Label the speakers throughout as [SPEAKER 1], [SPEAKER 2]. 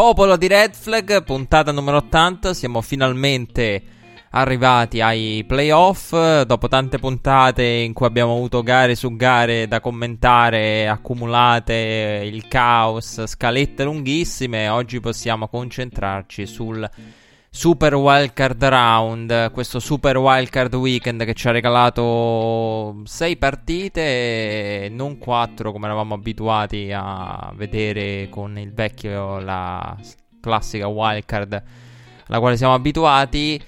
[SPEAKER 1] Popolo di Red Flag, puntata numero 80, siamo finalmente arrivati ai playoff. Dopo tante puntate in cui abbiamo avuto gare su gare da commentare, accumulate, il caos, scalette lunghissime, oggi possiamo concentrarci sul Super Wildcard Round, questo Super Wildcard Weekend che ci ha regalato 6 partite, non 4 come eravamo abituati a vedere con il vecchio, la classica Wildcard alla quale siamo abituati.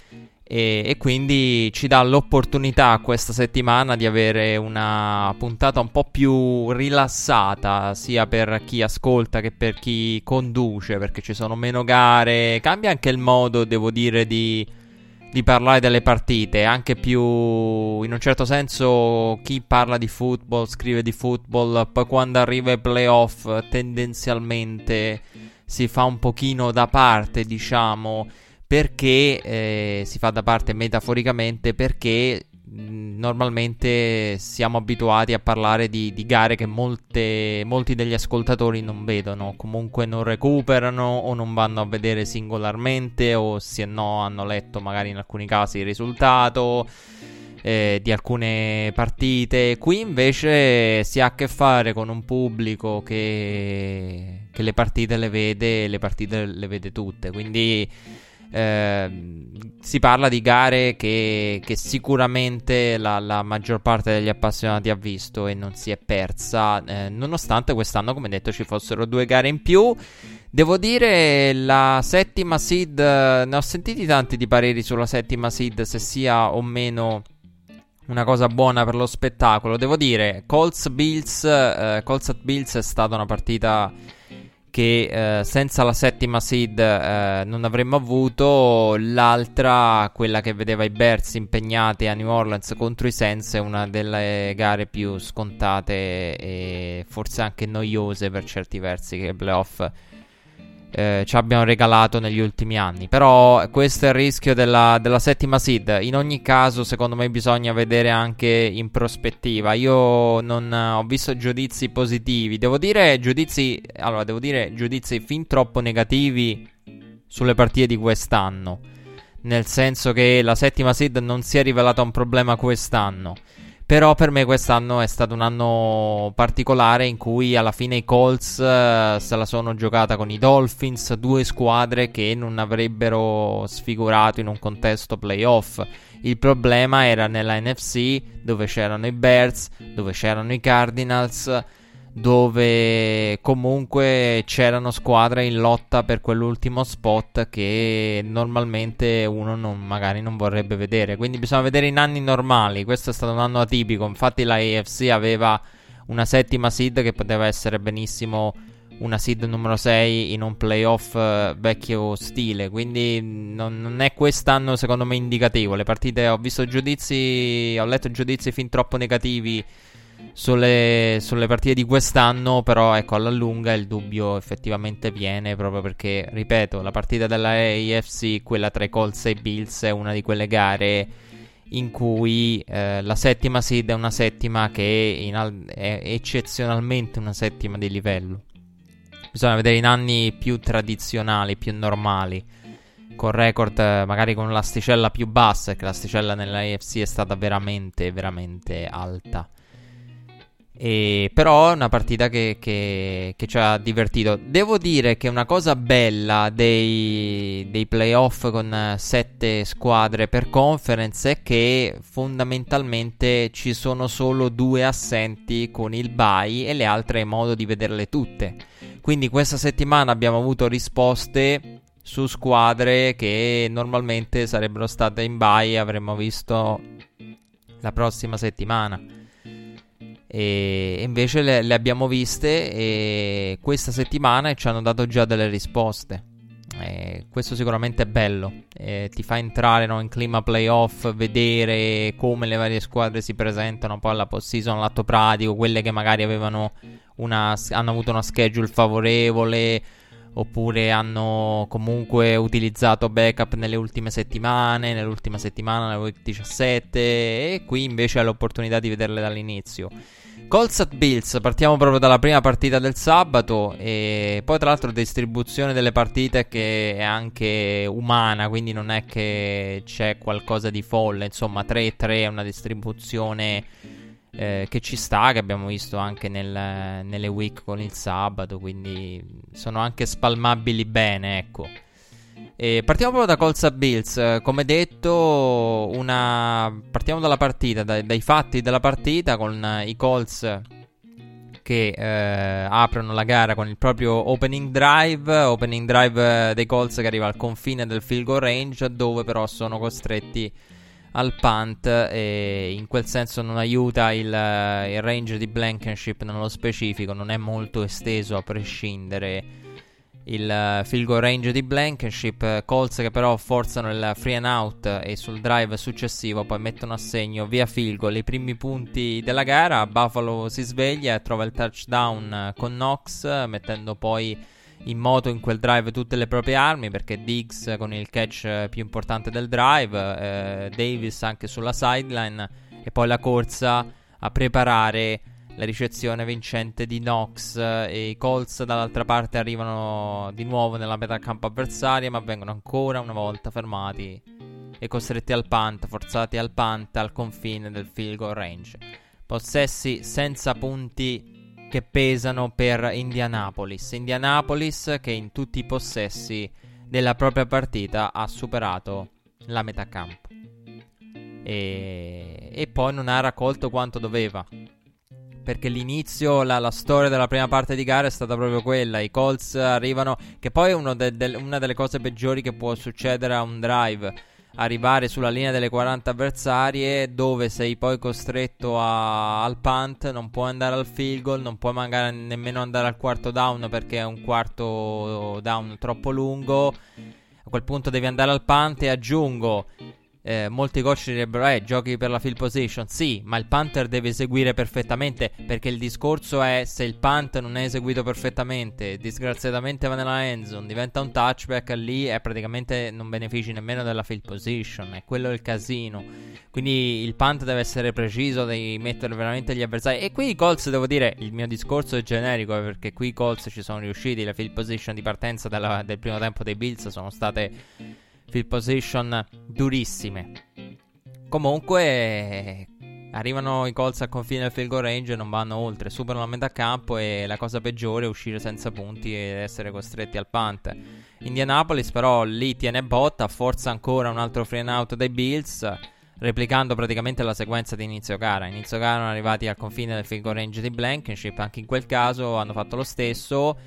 [SPEAKER 1] E, e, quindi ci dà l'opportunità questa settimana di avere una puntata un po' più rilassata, sia per chi ascolta che per chi conduce, perché ci sono meno gare. Cambia anche il modo, devo dire, di, di parlare delle partite, anche più in un certo senso chi parla di football scrive di football, poi quando arriva ai playoff tendenzialmente si fa un pochino da parte, diciamo perché eh, si fa da parte metaforicamente perché normalmente siamo abituati a parlare di, di gare che molte, molti degli ascoltatori non vedono, comunque non recuperano o non vanno a vedere singolarmente o se no hanno letto magari in alcuni casi il risultato. Eh, di alcune partite. Qui invece si ha a che fare con un pubblico che, che le partite le vede, le partite le vede tutte. Quindi Ehm, si parla di gare che, che sicuramente la, la, maggior parte degli appassionati ha visto e non si è persa, eh, nonostante quest'anno, come detto, ci fossero due gare in più. Devo dire, la settima seed, ne ho sentiti tanti di pareri sulla settima seed, se sia o meno una cosa buona per lo spettacolo. Devo dire, Colts Bills, eh, Colts at Bills è stata una partita che eh, senza la settima seed eh, non avremmo avuto. L'altra, quella che vedeva i Bears impegnati a New Orleans contro i Saints, è una delle gare più scontate e forse anche noiose per certi versi che i playoff eh, ci abbiamo regalato negli ultimi anni. Però questo è il rischio della, della, settima seed. In ogni caso, secondo me, bisogna vedere anche in prospettiva. Io non ho visto giudizi positivi. Devo dire giudizi. Allora, devo dire giudizi fin troppo negativi sulle partite di quest'anno. Nel senso che la settima seed non si è rivelata un problema quest'anno. Però per me quest'anno è stato un anno particolare in cui alla fine i Colts uh, se la sono giocata con i Dolphins, due squadre che non avrebbero sfigurato in un contesto playoff. Il problema era nella NFC dove c'erano i Bears, dove c'erano i Cardinals dove comunque c'erano squadre in lotta per quell'ultimo spot che normalmente uno non, magari non vorrebbe vedere. Quindi bisogna vedere in anni normali. Questo è stato un anno atipico. Infatti la AFC aveva una settima seed che poteva essere benissimo una seed numero 6 in un playoff uh, vecchio stile. Quindi non, non, è quest'anno secondo me indicativo. Le partite ho visto giudizi, ho letto giudizi fin troppo negativi sulle, sulle, partite di quest'anno, però ecco, alla lunga il dubbio effettivamente viene proprio perché, ripeto, la partita della AFC, quella tra i Colts e i Bills, è una di quelle gare in cui eh, la settima seed è una settima che al- è eccezionalmente una settima di livello. Bisogna vedere in anni più tradizionali, più normali, con record magari con l'asticella più bassa, che l'asticella nella AFC è stata veramente, veramente alta. E, però è una partita che, che, che, ci ha divertito. Devo dire che una cosa bella dei, dei playoff con sette squadre per conference è che fondamentalmente ci sono solo due assenti con il bye e le altre hai modo di vederle tutte. Quindi questa settimana abbiamo avuto risposte su squadre che normalmente sarebbero state in bye e avremmo visto la prossima settimana. E invece le, le abbiamo viste e questa settimana ci hanno dato già delle risposte. E questo sicuramente è bello, e ti fa entrare no, in clima playoff, vedere come le varie squadre si presentano poi alla post-season, all'atto pratico, quelle che magari avevano una, hanno avuto una schedule favorevole oppure hanno comunque utilizzato backup nelle ultime settimane, nell'ultima settimana, nella week 17 e qui invece hai l'opportunità di vederle dall'inizio. Colts at Bills, partiamo proprio dalla prima partita del sabato e poi tra l'altro distribuzione delle partite che è anche umana, quindi non è che c'è qualcosa di folle, insomma 3-3 è una distribuzione eh, che ci sta, che abbiamo visto anche nel, nelle week con il sabato, quindi sono anche spalmabili bene, ecco. E partiamo proprio da Colts a Bills. Come detto, una... partiamo dalla partita, dai, dai fatti della partita con i Colts che eh, aprono la gara con il proprio opening drive. Opening drive dei Colts che arriva al confine del field goal range, dove però sono costretti al punt e in quel senso non aiuta il, il range di Blankenship nello specifico, non è molto esteso a prescindere il uh, field goal range di Blankenship. Uh, Colts che però forzano il free and out e sul drive successivo poi mettono a segno via field goal i primi punti della gara. Buffalo si sveglia e trova il touchdown con Knox, mettendo poi in moto in quel drive tutte le proprie armi perché Diggs con il catch più importante del drive, eh, Davis anche sulla sideline e poi la corsa a preparare la ricezione vincente di Knox e i Colts dall'altra parte arrivano di nuovo nella metà campo avversaria ma vengono ancora una volta fermati e costretti al punt, forzati al punt al confine del field goal range. Possessi senza punti che pesano per Indianapolis. Indianapolis che in tutti i possessi della propria partita ha superato la metà campo. E, e poi non ha raccolto quanto doveva perché l'inizio, la, la, storia della prima parte di gara è stata proprio quella. I Colts arrivano, che poi è de, de, una delle cose peggiori che può succedere a un drive. Arrivare sulla linea delle 40 avversarie, dove sei poi costretto a, al punt, non puoi andare al field goal, non puoi magari nemmeno andare al quarto down perché è un quarto down troppo lungo. A quel punto devi andare al punt e aggiungo eh, molti coach direbbero, eh, giochi per la field position. Sì, ma il punter deve eseguire perfettamente. Perché il discorso è: se il punt non è eseguito perfettamente, disgraziatamente va nella end zone, diventa un touchback, lì è praticamente non benefici nemmeno della field position. È quello il casino. Quindi il punt deve essere preciso, devi mettere veramente gli avversari. E qui i Colts, devo dire, il mio discorso è generico, eh, perché qui i Colts ci sono riusciti. Le field position di partenza della, del primo tempo dei Bills sono state field position durissime. Comunque arrivano i Colts al confine del field goal range e non vanno oltre, superano la metà campo e la cosa peggiore è uscire senza punti ed essere costretti al punt. Indianapolis però lì tiene botta, forza ancora un altro free out dai Bills, replicando praticamente la sequenza di inizio gara. Inizio gara erano arrivati al confine del field goal range di Blankenship, anche in quel caso hanno fatto lo stesso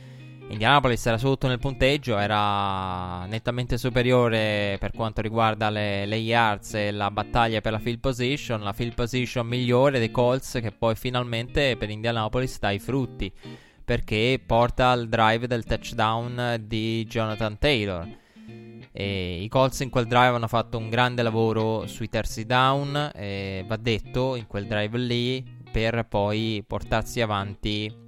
[SPEAKER 1] Indianapolis era sotto nel punteggio, era nettamente superiore per quanto riguarda le, le, yards e la battaglia per la field position, la field position migliore dei Colts che poi finalmente per Indianapolis dà i frutti perché porta al drive del touchdown di Jonathan Taylor. E I Colts in quel drive hanno fatto un grande lavoro sui terzi down, va detto, in quel drive lì, per poi portarsi avanti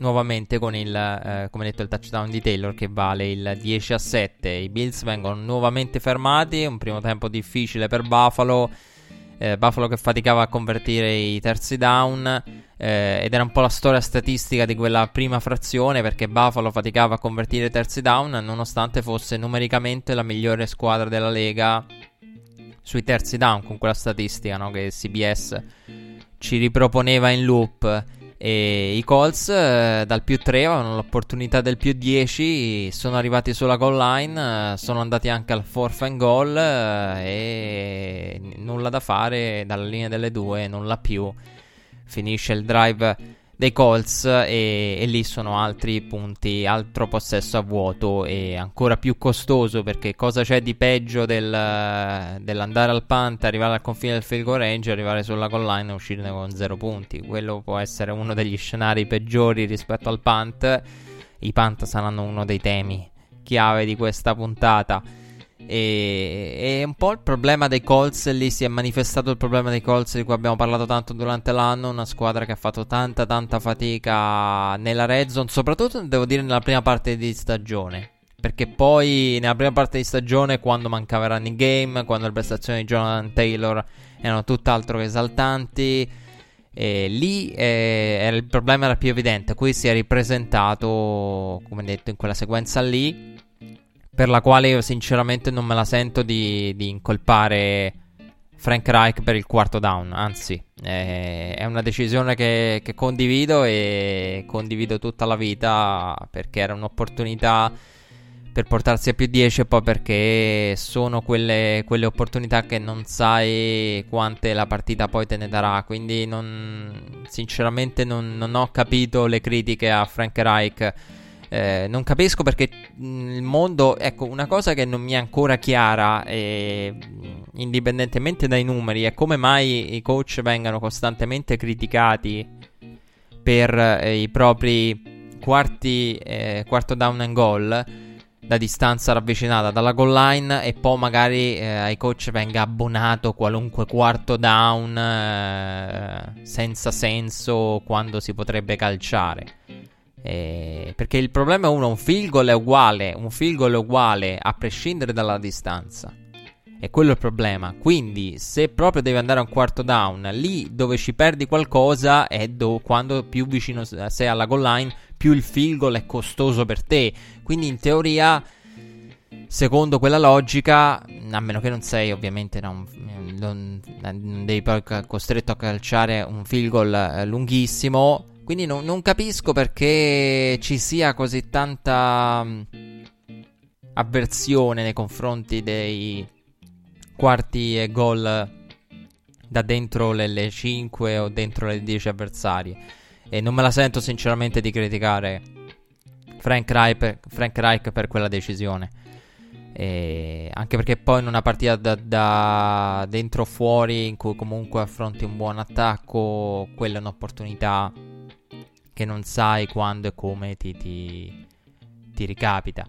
[SPEAKER 1] nuovamente con il, eh, come detto, il touchdown di Taylor che vale il 10 a 7. I Bills vengono nuovamente fermati, un primo tempo difficile per Buffalo. Eh, Buffalo che faticava a convertire i terzi down eh, ed era un po' la storia statistica di quella prima frazione perché Buffalo faticava a convertire i terzi down nonostante fosse numericamente la migliore squadra della Lega sui terzi down con quella statistica no, che CBS ci riproponeva in loop. E i Colts eh, dal più 3 avevano l'opportunità del più 10, sono arrivati sulla goal line, eh, sono andati anche al fourth and goal eh, e nulla da fare dalla linea delle due, nulla più. Finisce il drive dei Colts e, e, lì sono altri punti, altro possesso a vuoto e ancora più costoso perché cosa c'è di peggio del, dell'andare al punt, arrivare al confine del field goal range, arrivare sulla goal line e uscirne con zero punti. Quello può essere uno degli scenari peggiori rispetto al punt. I punt saranno uno dei temi chiave di questa puntata. E, e, un po' il problema dei Colts lì si è manifestato il problema dei Colts di cui abbiamo parlato tanto durante l'anno. Una squadra che ha fatto tanta, tanta fatica nella red zone, soprattutto devo dire nella prima parte di stagione. Perché poi nella prima parte di stagione, quando mancava il running game, quando le prestazioni di Jonathan Taylor erano tutt'altro che esaltanti, E lì eh, il problema era più evidente. Qui si è ripresentato, come detto, in quella sequenza lì, per la quale io sinceramente non me la sento di, di incolpare Frank Reich per il quarto down. Anzi, eh, è una decisione che, che condivido e condivido tutta la vita perché era un'opportunità per portarsi a più 10 e poi perché sono quelle, quelle, opportunità che non sai quante la partita poi te ne darà. Quindi non, sinceramente non, non ho capito le critiche a Frank Reich. Eh, non capisco perché il mondo, ecco, una cosa che non mi è ancora chiara, eh, indipendentemente dai numeri, è come mai i coach vengano costantemente criticati per eh, i propri quarti, eh, quarto down and goal da distanza ravvicinata dalla goal line e poi magari eh, ai coach venga abbonato qualunque quarto down eh, senza senso quando si potrebbe calciare. Eh, perché il problema è uno, un field goal è uguale, un field goal è uguale a prescindere dalla distanza. E quello è il problema. Quindi, se proprio devi andare a un quarto down, lì dove ci perdi qualcosa è do- quando più vicino sei alla goal line, più il field goal è costoso per te. Quindi in teoria, secondo quella logica, a meno che non sei ovviamente non, non, non devi poi costretto a calciare un field goal eh, lunghissimo. Quindi non, non capisco perché ci sia così tanta mm, avversione nei confronti dei quarti e gol da dentro le, le 5 o dentro le 10 avversarie. E non me la sento sinceramente di criticare Frank Reich, Frank Reich per quella decisione. E anche perché poi in una partita da, da dentro o fuori, in cui comunque affronti un buon attacco, quella è un'opportunità che non sai quando e come ti, ti, ti ricapita.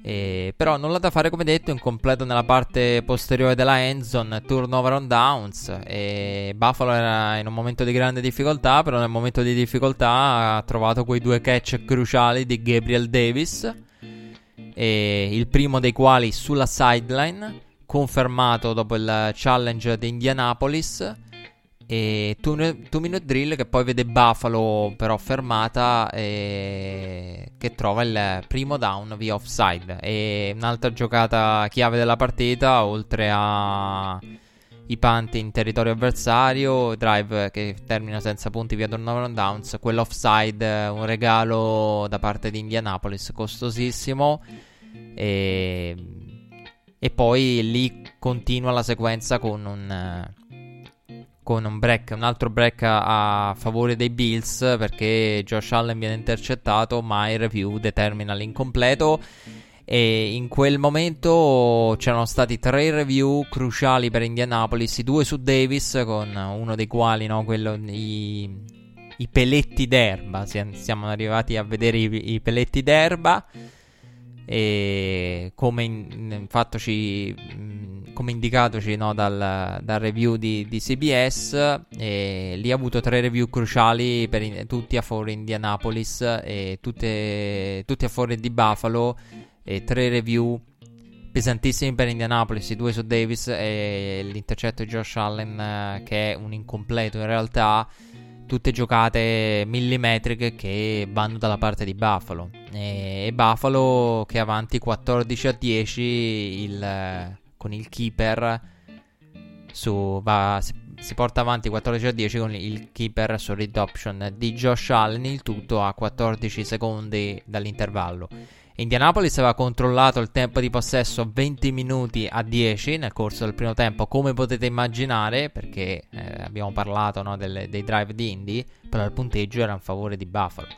[SPEAKER 1] E, però nulla da fare come detto, incompleto nella parte posteriore della endzone, turnover on downs e Buffalo era in un momento di grande difficoltà, però nel momento di difficoltà ha trovato quei due catch cruciali di Gabriel Davis, il primo dei quali sulla sideline, confermato dopo il challenge di Indianapolis e two, two minute drill che poi vede Buffalo però fermata e che trova il primo down via offside. E un'altra giocata chiave della partita, oltre a i punt in territorio avversario, drive che termina senza punti via turnover on downs, quell'offside, un regalo da parte di Indianapolis costosissimo. E, e poi lì continua la sequenza con un con un break, un altro break a, favore dei Bills perché Josh Allen viene intercettato, ma il review determina l'incompleto. E in quel momento c'erano stati tre review cruciali per Indianapolis, due su Davis, con uno dei quali, no, quello, i, i peletti d'erba. Siamo arrivati a vedere i, i peletti d'erba. E come in, infatti come indicatoci no, dal, dal, review di, di CBS, lì ha avuto tre review cruciali in, tutti a favore di Indianapolis e tutte, tutti a favore di Buffalo e tre review pesantissimi per Indianapolis, i due su Davis e l'intercetto di Josh Allen che è un incompleto in realtà tutte giocate millimetriche che vanno dalla parte di Buffalo. E, e Buffalo che è avanti 14 a 10 il, con il keeper su, va, si, porta avanti 14 a 10 con il keeper su read option di Josh Allen, il tutto a 14 secondi dall'intervallo. Indianapolis aveva controllato il tempo di possesso 20 minuti a 10 nel corso del primo tempo, come potete immaginare, perché eh, abbiamo parlato no, delle, dei drive di Indy, però il punteggio era in favore di Buffalo.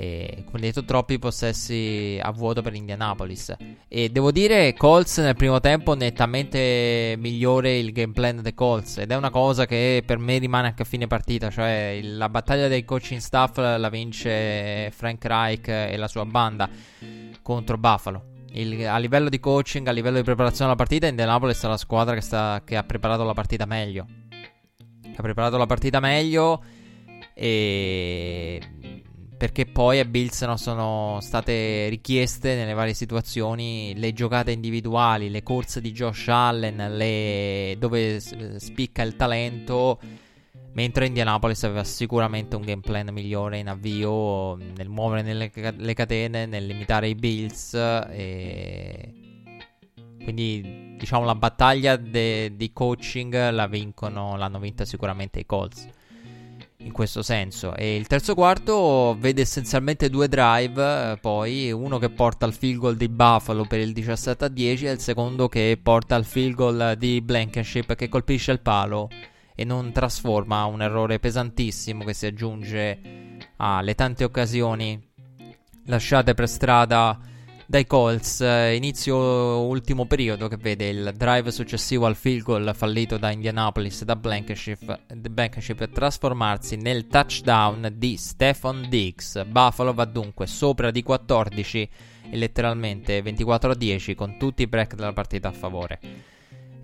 [SPEAKER 1] E, come detto, troppi possessi a vuoto per Indianapolis. E devo dire, Colts nel primo tempo nettamente migliore il game plan dei Colts. Ed è una cosa che per me rimane anche a fine partita. Cioè, la battaglia dei coaching staff la vince Frank Reich e la sua banda contro Buffalo. Il, a livello di coaching, a livello di preparazione della partita, Indianapolis è la squadra che, sta, che ha preparato la partita meglio. Che ha preparato la partita meglio. E perché poi a Bills no, sono state richieste nelle varie situazioni le giocate individuali, le corse di Josh Allen, le... dove spicca il talento, Mentre Indianapolis aveva sicuramente un game plan migliore in avvio nel muovere nelle, le catene, nel limitare i Bills. E... Quindi diciamo la battaglia de, di coaching la vincono, l'hanno vinta sicuramente i Colts in questo senso. E il terzo quarto vede essenzialmente due drive, eh, poi uno che porta al field goal di Buffalo per il 17 a 10 e il secondo che porta al field goal di Blankenship che colpisce il palo e non trasforma un errore pesantissimo che si aggiunge alle tante occasioni lasciate per strada dai Colts, eh, inizio ultimo periodo che vede il drive successivo al field goal fallito da Indianapolis da Blankenship, Blankenship trasformarsi nel touchdown di Stephon Diggs. Buffalo va dunque sopra di 14 e letteralmente 24 a 10 con tutti i break della partita a favore.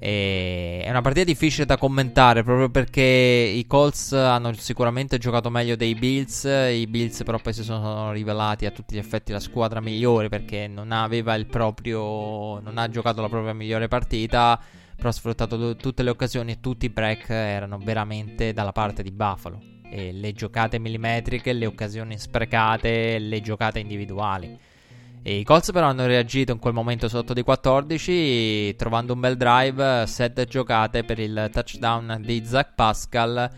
[SPEAKER 1] E è una partita difficile da commentare proprio perché i Colts hanno sicuramente giocato meglio dei Bills. I Bills, però, poi si sono rivelati a tutti gli effetti la squadra migliore perché non aveva il proprio. non ha giocato la propria migliore partita. Però ha sfruttato tutte le occasioni e tutti i break erano veramente dalla parte di Buffalo. E le giocate millimetriche, le occasioni sprecate, le giocate individuali. E I Colts però hanno reagito in quel momento sotto di 14 trovando un bel drive, 7 giocate per il touchdown di Zach Pascal.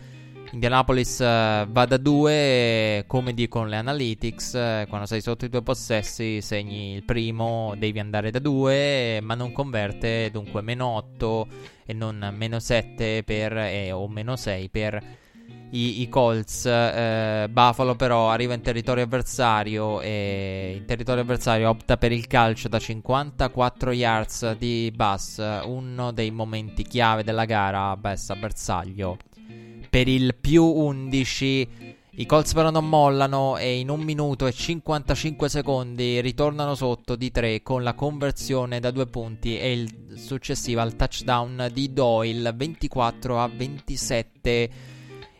[SPEAKER 1] Indianapolis uh, va da 2, come dicono le analytics, uh, quando sei sotto i tuoi possessi segni il primo, devi andare da 2, ma non converte, dunque meno 8 e non meno 7 per, eh, o meno 6 per i, i Colts. Eh, Buffalo però arriva in territorio avversario e in territorio avversario opta per il calcio da 54 yards di Bass, uno dei momenti chiave della gara Bass a bersaglio. Per il più 11 i Colts però non mollano e in un minuto e 55 secondi ritornano sotto di 3 con la conversione da due punti e il successivo al touchdown di Doyle 24 a 27.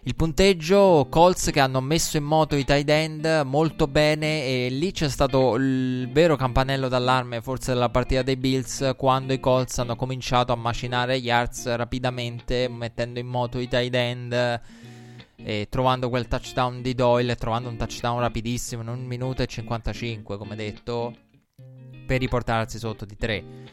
[SPEAKER 1] Il punteggio, Colts che hanno messo in moto i tight end molto bene e lì c'è stato il vero campanello d'allarme forse della partita dei Bills quando i Colts hanno cominciato a macinare yards rapidamente mettendo in moto i tight end e trovando quel touchdown di Doyle, trovando un touchdown rapidissimo in 1 minuto e 55 come detto per riportarsi sotto di 3.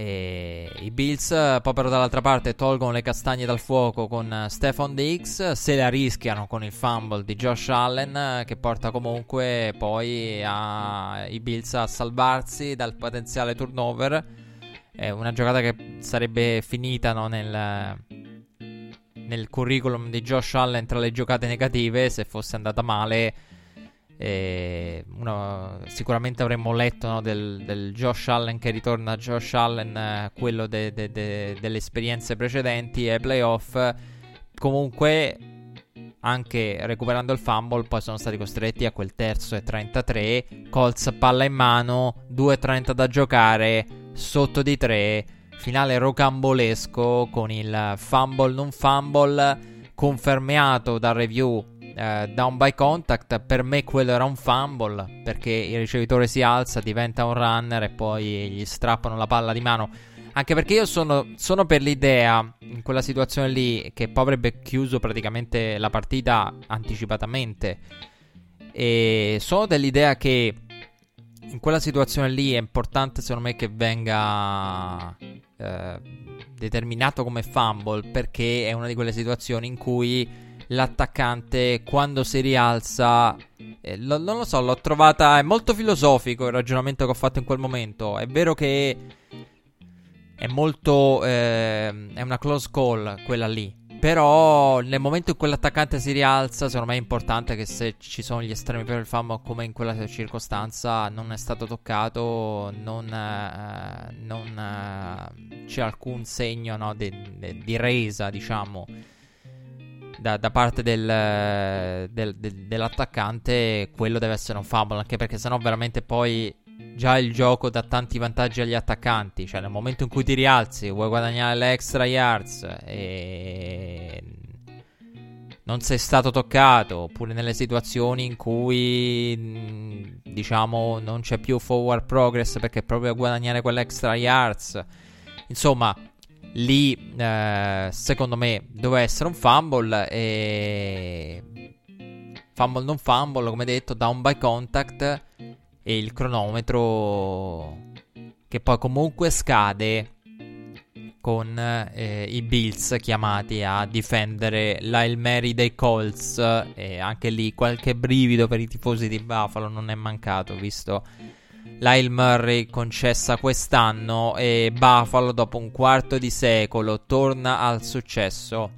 [SPEAKER 1] E I Bills, però dall'altra parte, tolgono le castagne dal fuoco con Stephon Diggs, se la rischiano con il fumble di Josh Allen che porta comunque poi a... i Bills a salvarsi dal potenziale turnover. È una giocata che sarebbe finita no, nel, nel curriculum di Josh Allen tra le giocate negative se fosse andata male e uno, sicuramente avremmo letto no, del, del, Josh Allen che ritorna a Josh Allen, eh, quello de, de, de, delle esperienze precedenti ai playoff. Comunque, anche recuperando il fumble, poi sono stati costretti a quel terzo e 33. Colts palla in mano, 2.30 da giocare, sotto di 3. Finale rocambolesco con il fumble non fumble confermato dal review eh, down by contact, per me quello era un fumble perché il ricevitore si alza, diventa un runner e poi gli strappano la palla di mano. Anche perché io sono, sono per l'idea, in quella situazione lì, che poi avrebbe chiuso praticamente la partita anticipatamente. E sono dell'idea che in quella situazione lì è importante, secondo me, che venga eh, determinato come fumble perché è una di quelle situazioni in cui l'attaccante quando si rialza. Eh, lo, non lo so, l'ho trovata. È molto filosofico il ragionamento che ho fatto in quel momento. È vero che è molto. Eh, è una close call quella lì. Però nel momento in cui l'attaccante si rialza, secondo me è importante che se ci sono gli estremi per il famo, come in quella circostanza, non è stato toccato, non, eh, non eh, c'è alcun segno no, di, di resa, diciamo da, da parte del, del, del, dell'attaccante, quello deve essere un fumble. Anche perché sennò veramente poi già il gioco dà tanti vantaggi agli attaccanti. Cioè, nel momento in cui ti rialzi, vuoi guadagnare le extra yards e non sei stato toccato, oppure nelle situazioni in cui diciamo non c'è più forward progress perché proprio a guadagnare quelle extra yards. Insomma, lì eh, secondo me doveva essere un fumble e fumble non fumble come detto down by contact e il cronometro che poi comunque scade con eh, i Bills chiamati a difendere l'Ail Mary dei Colts. E anche lì qualche brivido per i tifosi di Buffalo non è mancato visto l'Ail Murray concessa quest'anno e Buffalo dopo un quarto di secolo torna al successo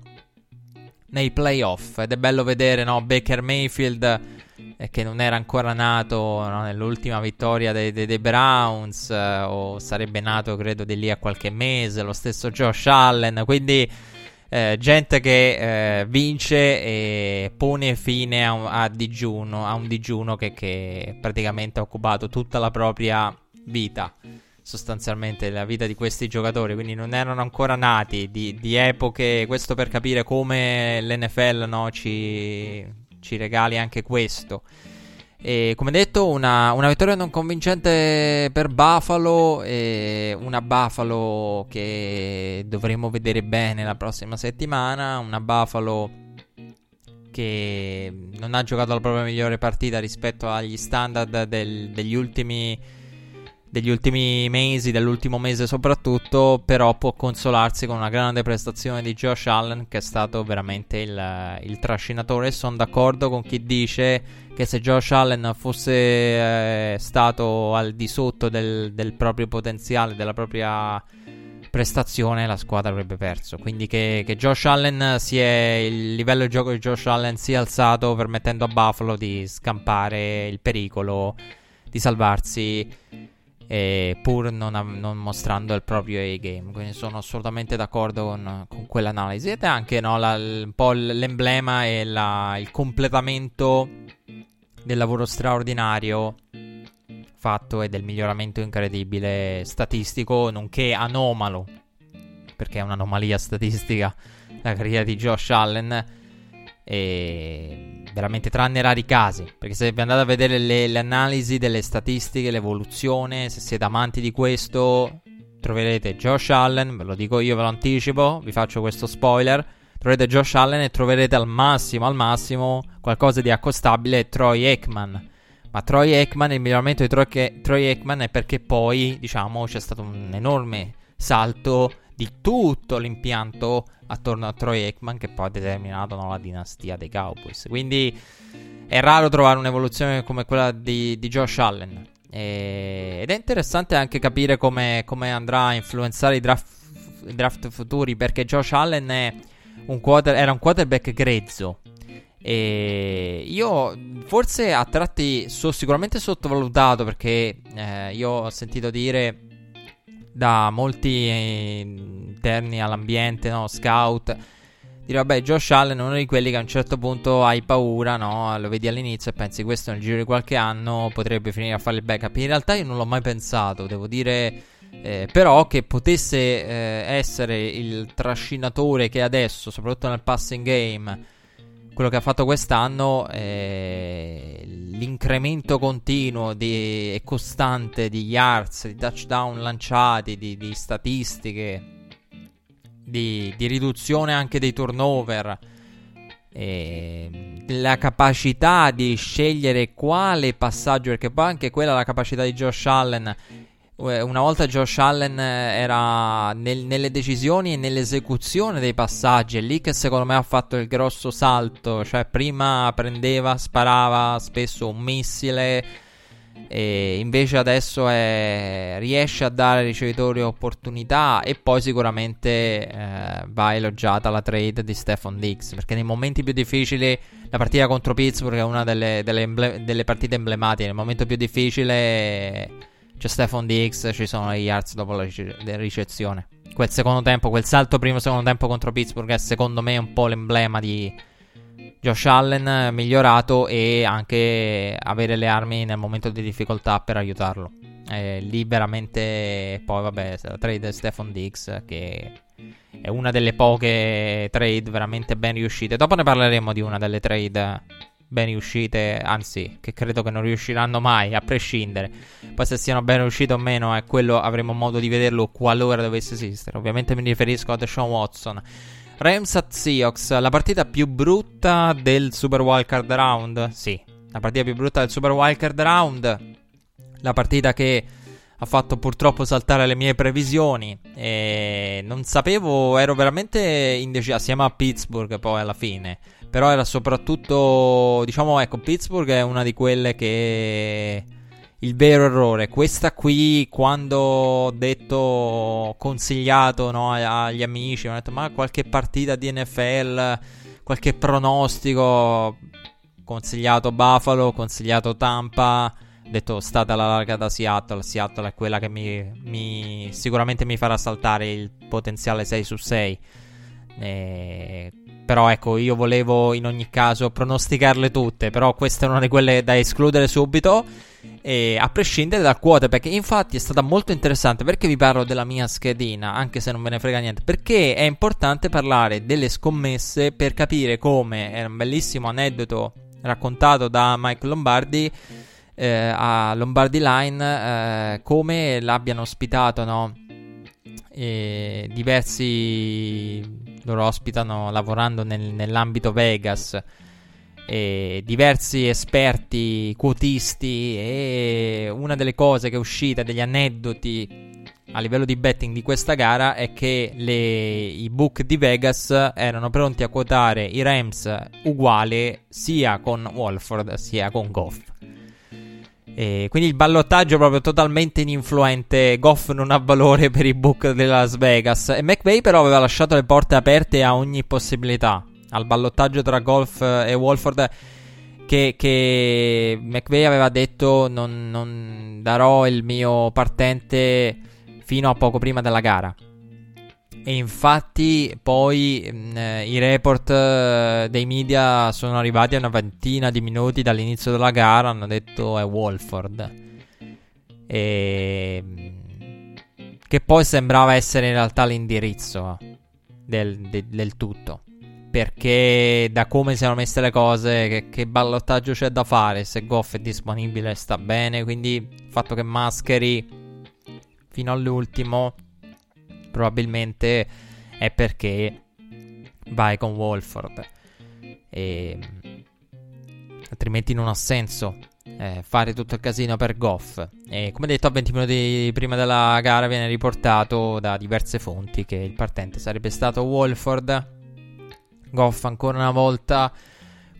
[SPEAKER 1] nei playoff. Ed è bello vedere no, Baker Mayfield eh, che non era ancora nato no, nell'ultima vittoria dei, dei, dei Browns eh, o sarebbe nato credo di lì a qualche mese lo stesso Josh Allen. Quindi eh, gente che eh, vince e pone fine a un, a digiuno, a un digiuno che, che, praticamente ha occupato tutta la propria vita, sostanzialmente la vita di questi giocatori, quindi non erano ancora nati di, di epoche, questo per capire come l'NFL no, ci, ci regali anche questo. E come detto, una, una, vittoria non convincente per Buffalo. Una Buffalo che dovremo vedere bene la prossima settimana. Una Buffalo che non ha giocato la propria migliore partita rispetto agli standard del, degli ultimi degli ultimi mesi, dell'ultimo mese soprattutto, però può consolarsi con una grande prestazione di Josh Allen che è stato veramente il, il trascinatore. Sono d'accordo con chi dice che se Josh Allen fosse eh, stato al di sotto del, del proprio potenziale, della propria prestazione la squadra avrebbe perso. Quindi che, che, Josh Allen si è. Il livello di gioco di Josh Allen si è alzato, permettendo a Buffalo di scampare il pericolo di salvarsi eh, pur non, non, mostrando il proprio A-game. Quindi sono assolutamente d'accordo con, con quell'analisi. Ed è anche no, la, un po' l'emblema e la, il completamento del lavoro straordinario fatto e del miglioramento incredibile statistico, nonché anomalo, perché è un'anomalia statistica la carriera di Josh Allen. E veramente tranne rari casi. Perché se vi andate a vedere le, le analisi delle statistiche, l'evoluzione, se siete amanti di questo, troverete Josh Allen, ve lo dico io, ve lo anticipo, vi faccio questo spoiler. Troverete Josh Allen e troverete al massimo, al massimo, qualcosa di accostabile Troy Aikman. Ma Troy Aikman, il miglioramento di Troy, Troy Aikman è perché poi, diciamo, c'è stato un enorme salto di tutto l'impianto attorno a Troy Aikman che poi ha determinato no, la dinastia dei Cowboys. Quindi è raro trovare un'evoluzione come quella di, di Josh Allen. E, ed è interessante anche capire come, come andrà a influenzare i draft, i draft, futuri perché Josh Allen un quarter, era un quarterback grezzo. E io forse a tratti so sicuramente sottovalutato perché eh, io ho sentito dire da molti eh, interni all'ambiente, no? scout. Dire, vabbè, Josh Allen è uno di quelli che a un certo punto hai paura, no? Lo vedi all'inizio e pensi questo nel giro di qualche anno potrebbe finire a fare il backup. In realtà io non l'ho mai pensato, devo dire. Eh, però che potesse eh, essere il trascinatore che adesso, soprattutto nel passing game, quello che ha fatto quest'anno, eh, l'incremento continuo di, e costante di yards, di touchdown lanciati, di, di statistiche, di, di, riduzione anche dei turnover, eh, la capacità di scegliere quale passaggio, perché poi anche quella è la capacità di Josh Allen una volta Josh Allen eh, era nel, nelle decisioni e nell'esecuzione dei passaggi, è lì che secondo me ha fatto il grosso salto, cioè prima prendeva, sparava spesso un missile e invece adesso è, riesce a dare ai ricevitori opportunità e poi sicuramente eh, va elogiata la trade di Stefan Diggs perché nei momenti più difficili la partita contro Pittsburgh è una delle, delle, emble- delle partite emblematiche, nel momento più difficile c'è Stefan Diggs, ci sono gli yards dopo la ricezione. Quel secondo tempo, quel salto primo secondo tempo contro Pittsburgh è secondo me un po' l'emblema di Josh Allen migliorato e anche avere le armi nel momento di difficoltà per aiutarlo. Eh, lì veramente poi vabbè, la trade Stefan Diggs che è una delle poche trade veramente ben riuscite. Dopo ne parleremo di una delle trade ben riuscite, anzi, che credo che non riusciranno mai, a prescindere. Poi se siano ben riuscite o meno, eh, quello avremo modo di vederlo qualora dovesse esistere. Ovviamente mi riferisco a Deshaun Watson. Rams at Seahawks, la partita più brutta del Super Wildcard Round? Sì, la partita più brutta del Super Wildcard Round. La partita che ha fatto purtroppo saltare le mie previsioni. E non sapevo, ero veramente indeciso assieme a Pittsburgh poi alla fine. Però era soprattutto, diciamo, ecco, Pittsburgh è una di quelle che il vero errore. Questa qui, quando ho detto, consigliato no, agli amici, ho detto, ma qualche partita di NFL, qualche pronostico, consigliato Buffalo, consigliato Tampa, detto state alla larga da Seattle, Seattle è quella che mi, mi sicuramente mi farà saltare il potenziale 6 su 6. E però ecco, io volevo in ogni caso pronosticarle tutte, però questa è una di quelle da escludere subito. E a prescindere dal quarterback, infatti è stata molto interessante perché vi parlo della mia schedina, anche se non ve ne frega niente, perché è importante parlare delle scommesse per capire come, è un bellissimo aneddoto raccontato da Mike Lombardi eh, a Lombardi Line, eh, come l'abbiano ospitato, no? Diversi loro ospitano lavorando nel, nell'ambito Vegas diversi esperti quotisti e una delle cose che è uscita degli aneddoti a livello di betting di questa gara è che le, i book di Vegas erano pronti a quotare i Rams uguale sia con Wolford sia con Goff. E quindi il ballottaggio è proprio totalmente ininfluente. Goff non ha valore per i book di Las Vegas. E McVay però aveva lasciato le porte aperte a ogni possibilità. Al ballottaggio tra Golf e Wolford. Che, che McVay aveva detto non, non darò il mio partente fino a poco prima della gara. E infatti poi mh, mm, eh, i report eh, dei media sono arrivati a una ventina di minuti dall'inizio della gara, hanno detto è Wolford. E... Mm, che poi sembrava essere in realtà l'indirizzo del, de, del tutto. Perché da come siano messe le cose, che, che, ballottaggio c'è da fare? Se Goff è disponibile sta bene. Quindi il fatto che mascheri fino all'ultimo probabilmente è perché vai con Wolford. E, altrimenti non ha senso eh, fare tutto il casino per Goff. E come detto, a 20 minuti prima della gara viene riportato da diverse fonti che il partente sarebbe stato Wolford. Goff ancora una volta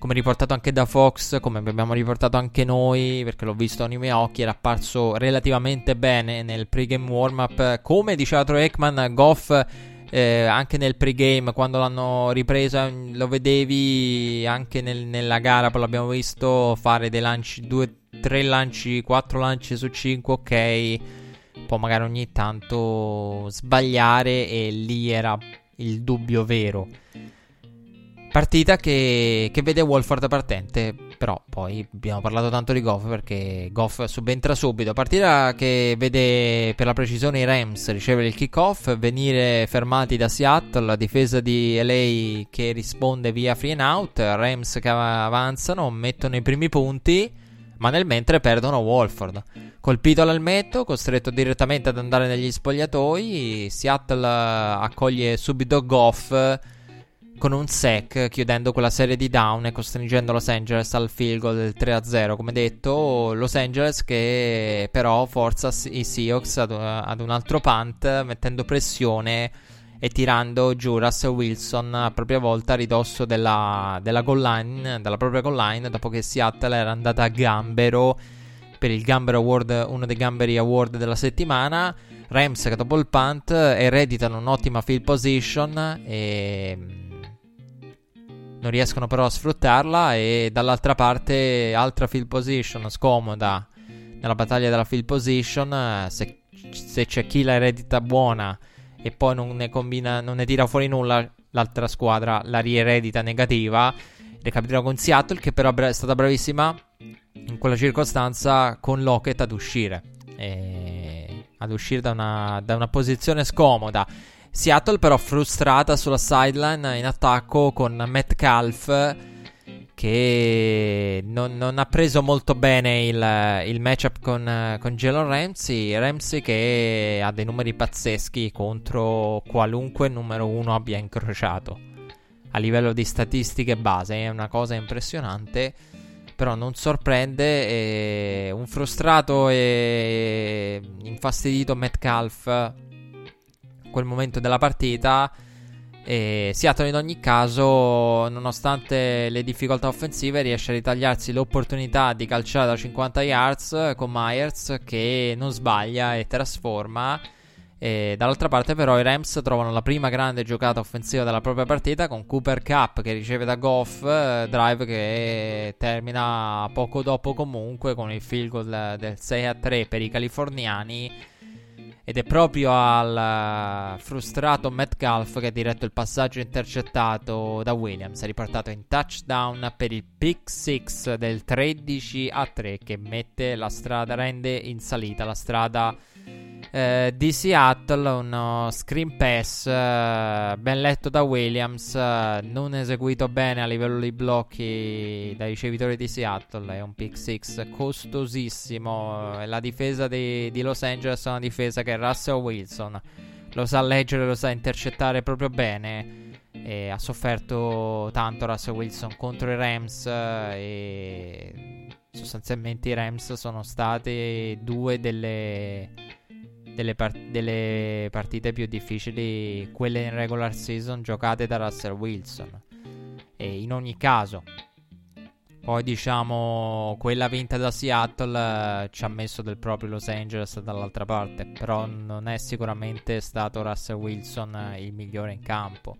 [SPEAKER 1] come riportato anche da Fox, come abbiamo riportato anche noi, perché l'ho visto con i miei occhi, era apparso relativamente bene nel pregame warm-up. Come diceva Troy Ekman, Goff eh, anche nel pregame, quando l'hanno ripresa, lo vedevi anche nel, nella gara, poi l'abbiamo visto fare dei lanci, due, tre lanci, quattro lanci su cinque, ok. Poi magari ogni tanto sbagliare e lì era il dubbio vero. Partita che, che, vede Wolford partente, però poi abbiamo parlato tanto di Goff perché Goff subentra subito. Partita che vede per la precisione i Rams ricevere il kickoff, venire fermati da Seattle, la difesa di LA che risponde via free and out, Rams che avanzano, mettono i primi punti, ma nel mentre perdono Wolford. Colpito all'elmetto, costretto direttamente ad andare negli spogliatoi, Seattle accoglie subito Goff con un sec, chiudendo quella serie di down e costringendo Los Angeles al field goal del 3-0. Come detto, Los Angeles che però forza i Seahawks ad, ad un altro punt, mettendo pressione e tirando giù Russell Wilson a propria volta a ridosso della, della goal line, della propria goal line, dopo che Seattle era andata a gambero per il Gambero Award, uno dei Gamberi Award della settimana. Rams che dopo il punt ereditano un'ottima field position e non riescono però a sfruttarla e dall'altra parte altra field position scomoda. Nella battaglia della field position se, se c'è chi la eredita buona e poi non ne combina non ne tira fuori nulla l'altra squadra la rieredita negativa. Recapiterà con Seattle che però è stata bravissima in quella circostanza con Lockett ad uscire. E ad uscire da una, da una posizione scomoda Seattle però frustrata sulla sideline in attacco con Metcalf che non, non, ha preso molto bene il, il matchup con, con Jalen Ramsey. Ramsey che ha dei numeri pazzeschi contro qualunque numero uno abbia incrociato. A livello di statistiche base è una cosa impressionante. Però non sorprende. Un frustrato e infastidito Metcalf quel momento della partita e Seattle in ogni caso, nonostante le difficoltà offensive, riesce a ritagliarsi l'opportunità di calciare da 50 yards con Myers che non sbaglia e trasforma. E dall'altra parte, però, i Rams trovano la prima grande giocata offensiva della propria partita con Cooper Cup che riceve da Goff, eh, drive che termina poco dopo comunque con il field goal del 6 a 3 per i californiani ed è proprio al uh, frustrato Metcalf che ha diretto il passaggio intercettato da Williams. Riportato in touchdown per il pick 6 del 13 a 3 che mette la strada, rende in salita la strada eh, di Seattle, uno screen pass eh, ben letto da Williams, eh, non eseguito bene a livello di blocchi dai ricevitori di Seattle, è un pick 6 costosissimo, la difesa di, di Los Angeles è una difesa che Russell Wilson lo sa leggere, lo sa intercettare proprio bene. E ha sofferto tanto Russell Wilson contro i Rams eh, e sostanzialmente i Rams sono state due delle delle, part- delle partite più difficili, quelle in regular season giocate da Russell Wilson. E in ogni caso, poi diciamo quella vinta da Seattle eh, ci ha messo del proprio Los Angeles dall'altra parte, però non è sicuramente stato Russell Wilson eh, il migliore in campo.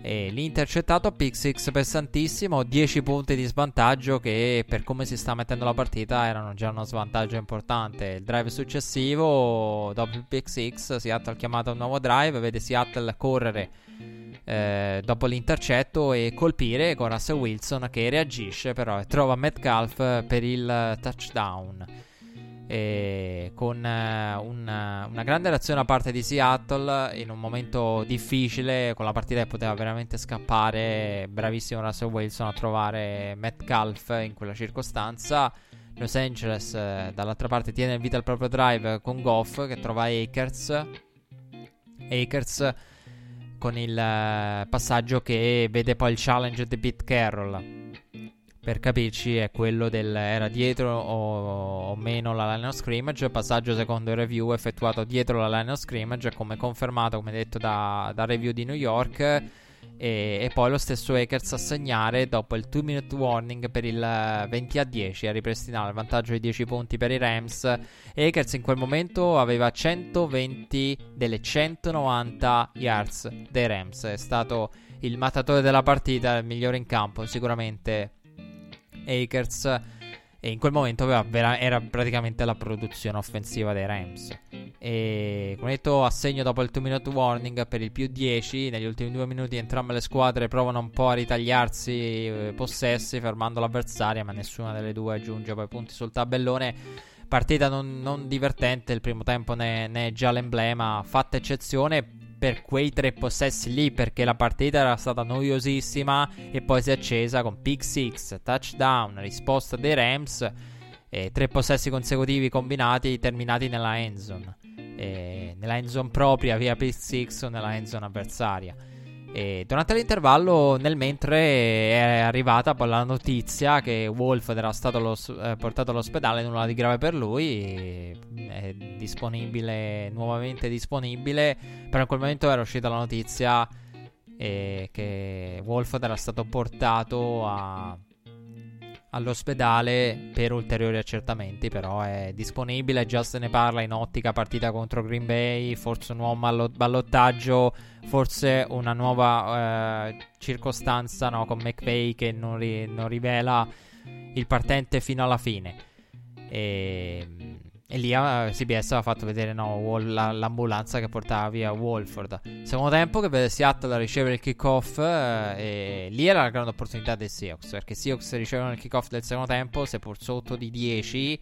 [SPEAKER 1] E l'intercettato pick 6 pesantissimo, 10 punti di svantaggio che per come si sta mettendo la partita erano già uno svantaggio importante. Il drive successivo, dopo il 6, Seattle ha chiamato un nuovo drive, vede Seattle correre eh, dopo l'intercetto e colpire con Russell Wilson che reagisce però e trova Metcalf per il touchdown con uh, una, una, grande reazione da parte di Seattle in un momento difficile con la partita che poteva veramente scappare bravissimo Russell Wilson a trovare Metcalf in quella circostanza. Los Angeles uh, dall'altra parte tiene in vita il proprio drive con Goff che trova Akers. Akers con il uh, passaggio che vede poi il challenge di Pete Carroll per capirci è quello del era dietro o, meno la line of scrimmage passaggio secondo il review effettuato dietro la line of scrimmage come confermato come detto da, da review di New York e, e, poi lo stesso Akers a segnare dopo il 2 minute warning per il 20 a 10 a ripristinare il vantaggio di 10 punti per i Rams. Akers in quel momento aveva 120 delle 190 yards dei Rams. È stato il mattatore della partita il migliore in campo sicuramente Akers e in quel momento vera- era praticamente la produzione offensiva dei Rams. E come detto, assegno dopo il 2 minute warning per il più 10. Negli ultimi due minuti entrambe le squadre provano un po' a ritagliarsi eh, possessi, fermando l'avversaria, ma nessuna delle due aggiunge poi punti sul tabellone. Partita non, non divertente, il primo tempo ne, ne è già l'emblema, fatta eccezione per quei tre possessi lì perché la partita era stata noiosissima e poi si è accesa con pick 6, touchdown, risposta dei Rams e tre possessi consecutivi combinati terminati nella endzone. E nella endzone propria via pick 6 o nella endzone avversaria. E durante l'intervallo, nel mentre è arrivata poi la notizia che Wolf era stato lo, eh, portato all'ospedale, nulla di grave per lui, è disponibile, nuovamente disponibile, però in quel momento era uscita la notizia eh, che Wolf era stato portato a all'ospedale per ulteriori accertamenti, però è disponibile, già se ne parla in ottica partita contro Green Bay, forse un nuovo ballottaggio, forse una nuova eh, circostanza no, con McVay che non, ri- non, rivela il partente fino alla fine. E e lì eh, CBS aveva fatto vedere no, Wall, la, l'ambulanza che portava via Wolford. Secondo tempo che vede Seattle ricevere il kickoff. Uh, e lì era la grande opportunità dei Seahawks. Perché Seahawks ricevono il kickoff del secondo tempo, seppur sotto di 10.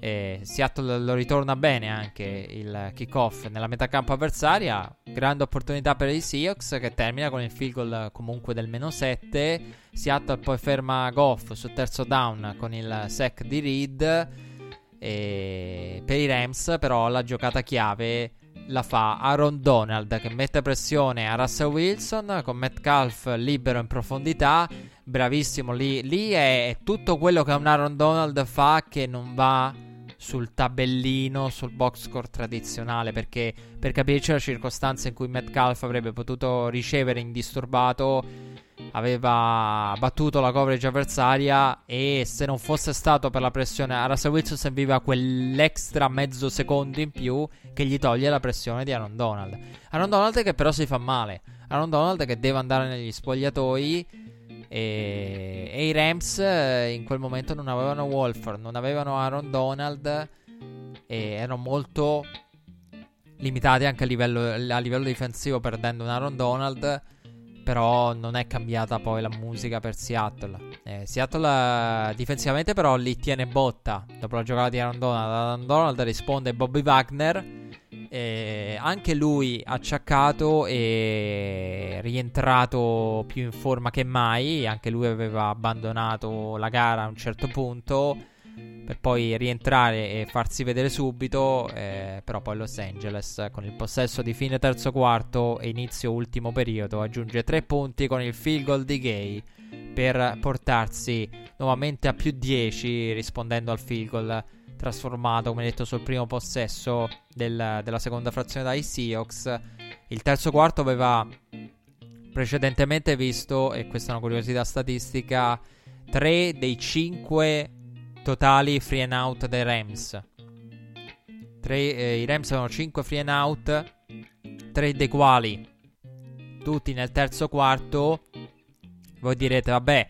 [SPEAKER 1] E Seattle lo ritorna bene anche il kickoff nella metà campo avversaria. Grande opportunità per i Seahawks che termina con il field goal comunque del meno 7. Seattle poi ferma Goff sul terzo down con il sack di Reed. E per i Rams, però, la giocata chiave la fa Aaron Donald che mette pressione a Russell Wilson con Metcalf libero in profondità. Bravissimo lì. Lì è tutto quello che un Aaron Donald fa che non va sul tabellino, sul box score tradizionale, perché per capirci la circostanza in cui Metcalf avrebbe potuto ricevere indisturbato, aveva battuto la coverage avversaria e se non fosse stato per la pressione a Russell Wilson serviva quell'extra mezzo secondo in più che gli toglie la pressione di Aaron Donald. Aaron Donald che però si fa male, Aaron Donald che deve andare negli spogliatoi e, e, i Rams eh, in quel momento non avevano Wolford, non avevano Aaron Donald e erano molto limitati anche a livello, a livello difensivo perdendo un Aaron Donald. Però non è cambiata poi la musica per Seattle. Eh, Seattle uh, difensivamente però li tiene botta. Dopo la giocata di Aaron Donald, Aaron Donald risponde Bobby Wagner eh, anche lui acciaccato e rientrato più in forma che mai. Anche lui aveva abbandonato la gara a un certo punto per poi rientrare e farsi vedere subito. Eh, però poi Los Angeles con il possesso di fine terzo quarto e inizio ultimo periodo aggiunge 3 punti con il field goal di Gay per portarsi nuovamente a più 10 rispondendo al field goal trasformato, come detto, sul primo possesso del, della seconda frazione dai Seahawks. Il terzo quarto aveva precedentemente visto, e questa è una curiosità statistica, 3 dei 5 totali free and out dei Rams. Tre, eh, I Rams avevano 5 free and out, 3 dei quali tutti nel terzo quarto. Voi direte, vabbè,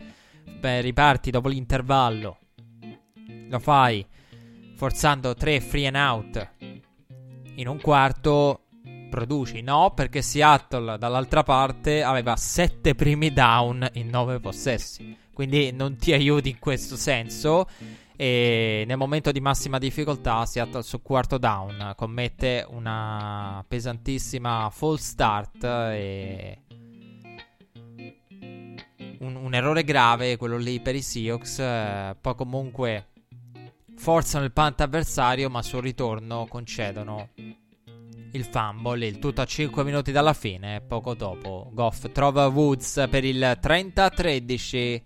[SPEAKER 1] beh, riparti dopo l'intervallo. Lo fai forzando 3 free and out in un quarto produci. No, perché Seattle dall'altra parte aveva 7 primi down in 9 possessi. Quindi non ti aiuti in questo senso. E nel momento di massima difficoltà, Seattle su quarto down commette una pesantissima full start. E un, un errore grave, quello lì per i Seahawks. Eh, poi comunque forzano il punt avversario, ma sul ritorno concedono il fumble. Il tutto a 5 minuti dalla fine. Poco dopo, Goff trova Woods per il 30-13.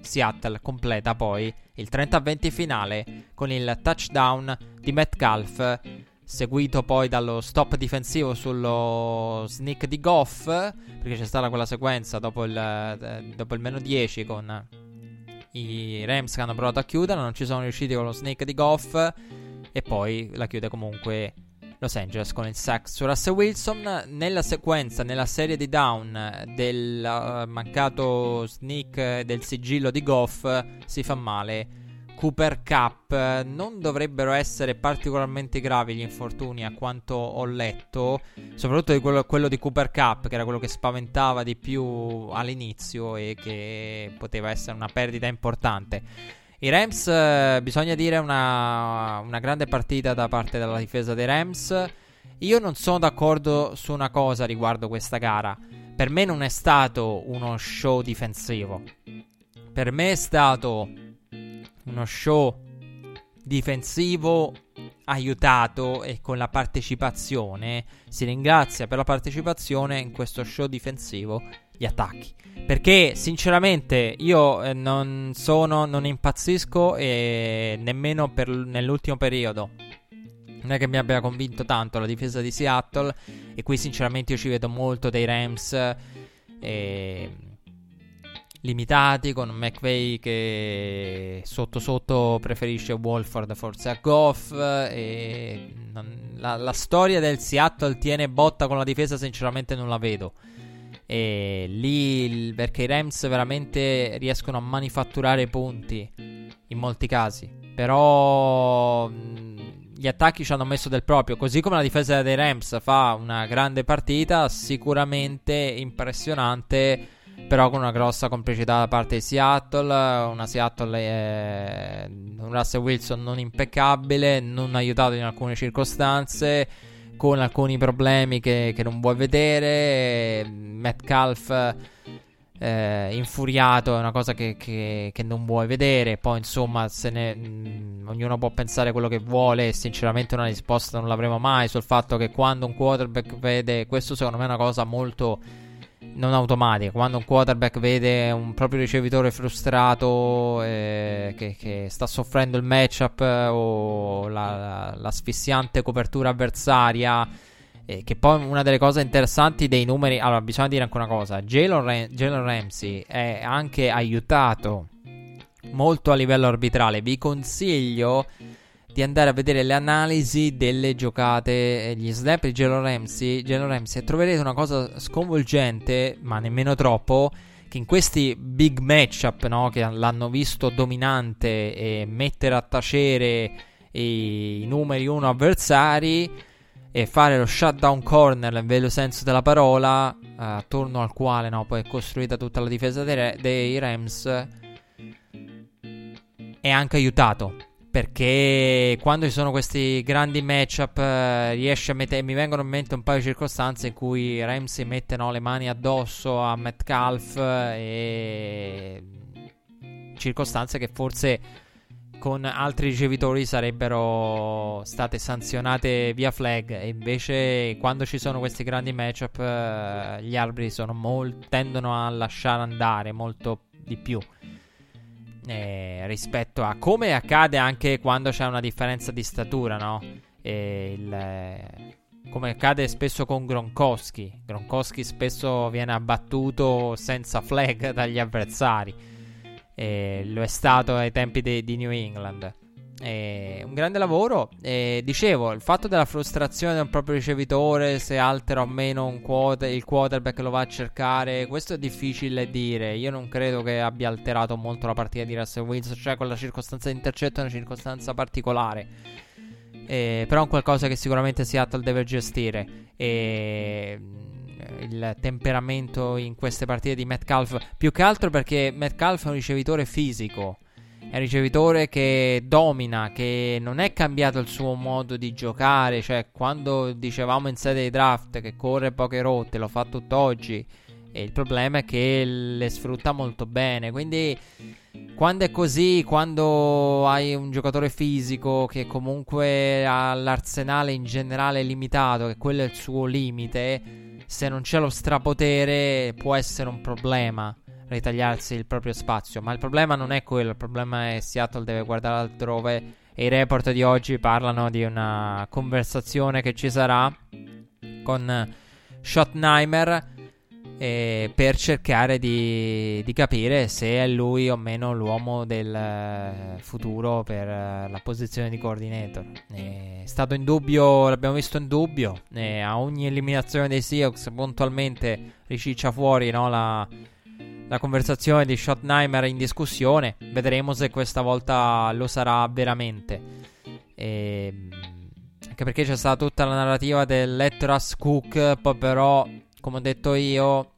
[SPEAKER 1] Seattle completa poi il 30-20 finale con il touchdown di Metcalf. Seguito poi dallo stop difensivo sullo sneak di Goff. Perché c'è stata quella sequenza dopo il, eh, dopo il meno 10 con i Rams che hanno provato a chiudere, non ci sono riusciti con lo snake di Goff e poi la chiude comunque Los Angeles con il sack su Russell Wilson. Nella sequenza, nella serie di down del uh, mancato sneak del sigillo di Goff, si fa male Cooper Cup. Non dovrebbero essere particolarmente gravi gli infortuni a quanto ho letto, soprattutto di quello, quello, di Cooper Cup, che era quello che spaventava di più all'inizio e che poteva essere una perdita importante. I Rams, eh, bisogna dire, una, una grande partita da parte della difesa dei Rams. Io non sono d'accordo su una cosa riguardo questa gara. Per me non è stato uno show difensivo. Per me è stato uno show difensivo aiutato e con la partecipazione. Si ringrazia per la partecipazione in questo show difensivo gli attacchi. Perché sinceramente io eh, non sono, non impazzisco e nemmeno per, nell'ultimo periodo. Non è che mi abbia convinto tanto la difesa di Seattle. E qui sinceramente io ci vedo molto dei Rams. E limitati con McVay che sotto sotto preferisce Wolford forse a Goff e non, la, la, storia del Seattle tiene botta con la difesa sinceramente non la vedo e lì perché i Rams veramente riescono a manifatturare punti in molti casi. Però gli attacchi ci hanno messo del proprio. Così come la difesa dei Rams fa una grande partita sicuramente impressionante però con una grossa complicità da parte di Seattle, una Seattle è un Russell Wilson non impeccabile, non aiutato in alcune circostanze, con alcuni problemi che, che non vuoi vedere, Metcalf eh, infuriato è una cosa che, che, che, non vuoi vedere, poi insomma ne, mh, mm, ognuno può pensare quello che vuole, sinceramente una risposta non l'avremo mai sul fatto che quando un quarterback vede, questo secondo me è una cosa molto non automatica. Quando un quarterback vede un proprio ricevitore frustrato eh, che, che, sta soffrendo il matchup eh, o la, la, l'asfissiante copertura avversaria. Eh, che poi una delle cose interessanti dei numeri. Allora, bisogna dire anche una cosa: Jalen, Ram- Ramsey è anche aiutato molto a livello arbitrale. Vi consiglio di andare a vedere le analisi delle giocate, gli snap di Jalen Ramsey, Jalen Ramsey e troverete una cosa sconvolgente, ma nemmeno troppo, che in questi big matchup, no, che l'hanno visto dominante e mettere a tacere i, i numeri uno avversari e fare lo shutdown corner nel vero senso della parola, eh, attorno al quale no, poi è costruita tutta la difesa dei, dei Rams, è anche aiutato perché quando ci sono questi grandi matchup eh, riesce a mettere mi vengono in mente un paio di circostanze in cui Ramsey mette no, le mani addosso a Metcalf e circostanze che forse con altri ricevitori sarebbero state sanzionate via flag. E invece quando ci sono questi grandi matchup eh, gli arbitri molt- tendono a lasciare andare molto di più eh, rispetto a come accade anche quando c'è una differenza di statura, no? Il, come accade spesso con Gronkowski. Gronkowski spesso viene abbattuto senza flag dagli avversari. Eh, lo è stato ai tempi de- di New England. Eh, un grande lavoro. Eh, dicevo, il fatto della frustrazione del proprio ricevitore, se altera o meno quote, il quarterback lo va a cercare, questo è difficile dire. Io non credo che abbia alterato molto la partita di Russell Wilson, cioè con la circostanza di intercetto è una circostanza particolare. Eh, però è un qualcosa che sicuramente Seattle deve gestire. E il temperamento in queste partite di Metcalf, più che altro perché Metcalf è un ricevitore fisico è un ricevitore che domina, che non è cambiato il suo modo di giocare, cioè quando dicevamo in sede di draft che corre poche rotte, lo fa tutto oggi, e il problema è che le sfrutta molto bene, quindi quando è così, quando hai un giocatore fisico che comunque ha l'arsenale in generale limitato, che quello è il suo limite, se non c'è lo strapotere può essere un problema ritagliarsi il proprio spazio. Ma il problema non è quello, il problema è Seattle deve guardare altrove. E i report di oggi parlano di una conversazione che ci sarà con Schottenheimer eh, per cercare di, di, capire se è lui o meno l'uomo del eh, futuro per eh, la posizione di coordinator. è stato in dubbio, l'abbiamo visto in dubbio. a ogni eliminazione dei Seahawks puntualmente riciccia fuori no, la la conversazione di Schottenheimer in discussione. Vedremo se questa volta lo sarà veramente. E... Ehm, anche perché c'è stata tutta la narrativa del Cook. Poi, però, come ho detto io,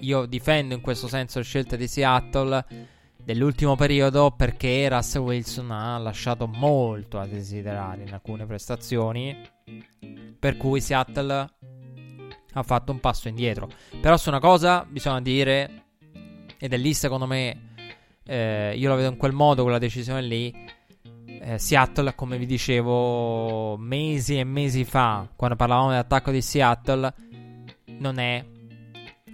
[SPEAKER 1] io difendo in questo senso scelte di Seattle dell'ultimo periodo perché Russell Wilson ha lasciato molto a desiderare in alcune prestazioni. Per cui Seattle ha fatto un passo indietro. Però su una cosa bisogna dire, ed è lì secondo me, eh, io la vedo in quel modo, quella decisione lì. Eh, Seattle, come vi dicevo mesi e mesi fa, quando parlavamo dell'attacco di Seattle, non è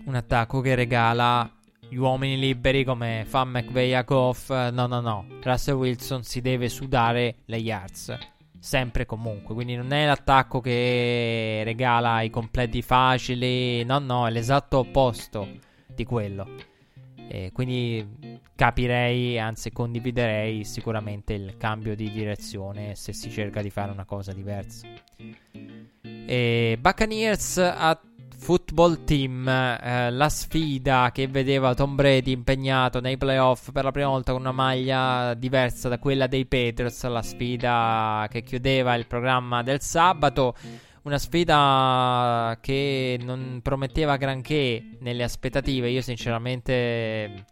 [SPEAKER 1] un attacco che regala gli uomini liberi come fa McVeigh a Goff. No, no, no. Russell Wilson si deve sudare le yards sempre e comunque. Quindi non è l'attacco che regala i completi facili, no, no, è l'esatto opposto di quello. E quindi capirei, anzi condividerei sicuramente il cambio di direzione se si cerca di fare una cosa diversa. E Buccaneers ha Football Team, eh, la sfida che vedeva Tom Brady impegnato nei playoff per la prima volta con una maglia diversa da quella dei Patriots, la sfida che chiudeva il programma del sabato. una sfida che non prometteva granché nelle aspettative. Io sinceramente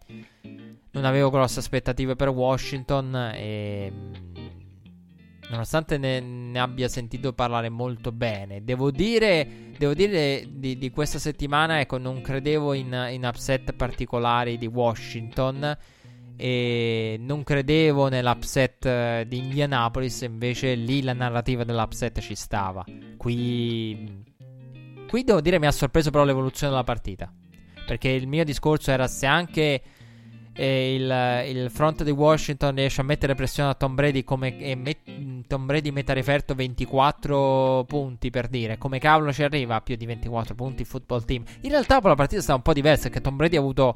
[SPEAKER 1] non avevo grosse aspettative per Washington e nonostante ne, ne, abbia sentito parlare molto bene, devo dire, devo dire di, di, questa settimana, ecco, non credevo in, in, upset particolari di Washington e non credevo nell'upset eh, di Indianapolis, invece lì la narrativa dell'upset ci stava. Qui, qui devo dire mi ha sorpreso però l'evoluzione della partita, perché il mio discorso era se anche e il, il, front di Washington riesce a mettere pressione a Tom Brady come e met, Tom Brady mette a referto 24 punti per dire. Come cavolo ci arriva a più di 24 punti il football team? In realtà la partita è stata un po' diversa perché Tom Brady ha avuto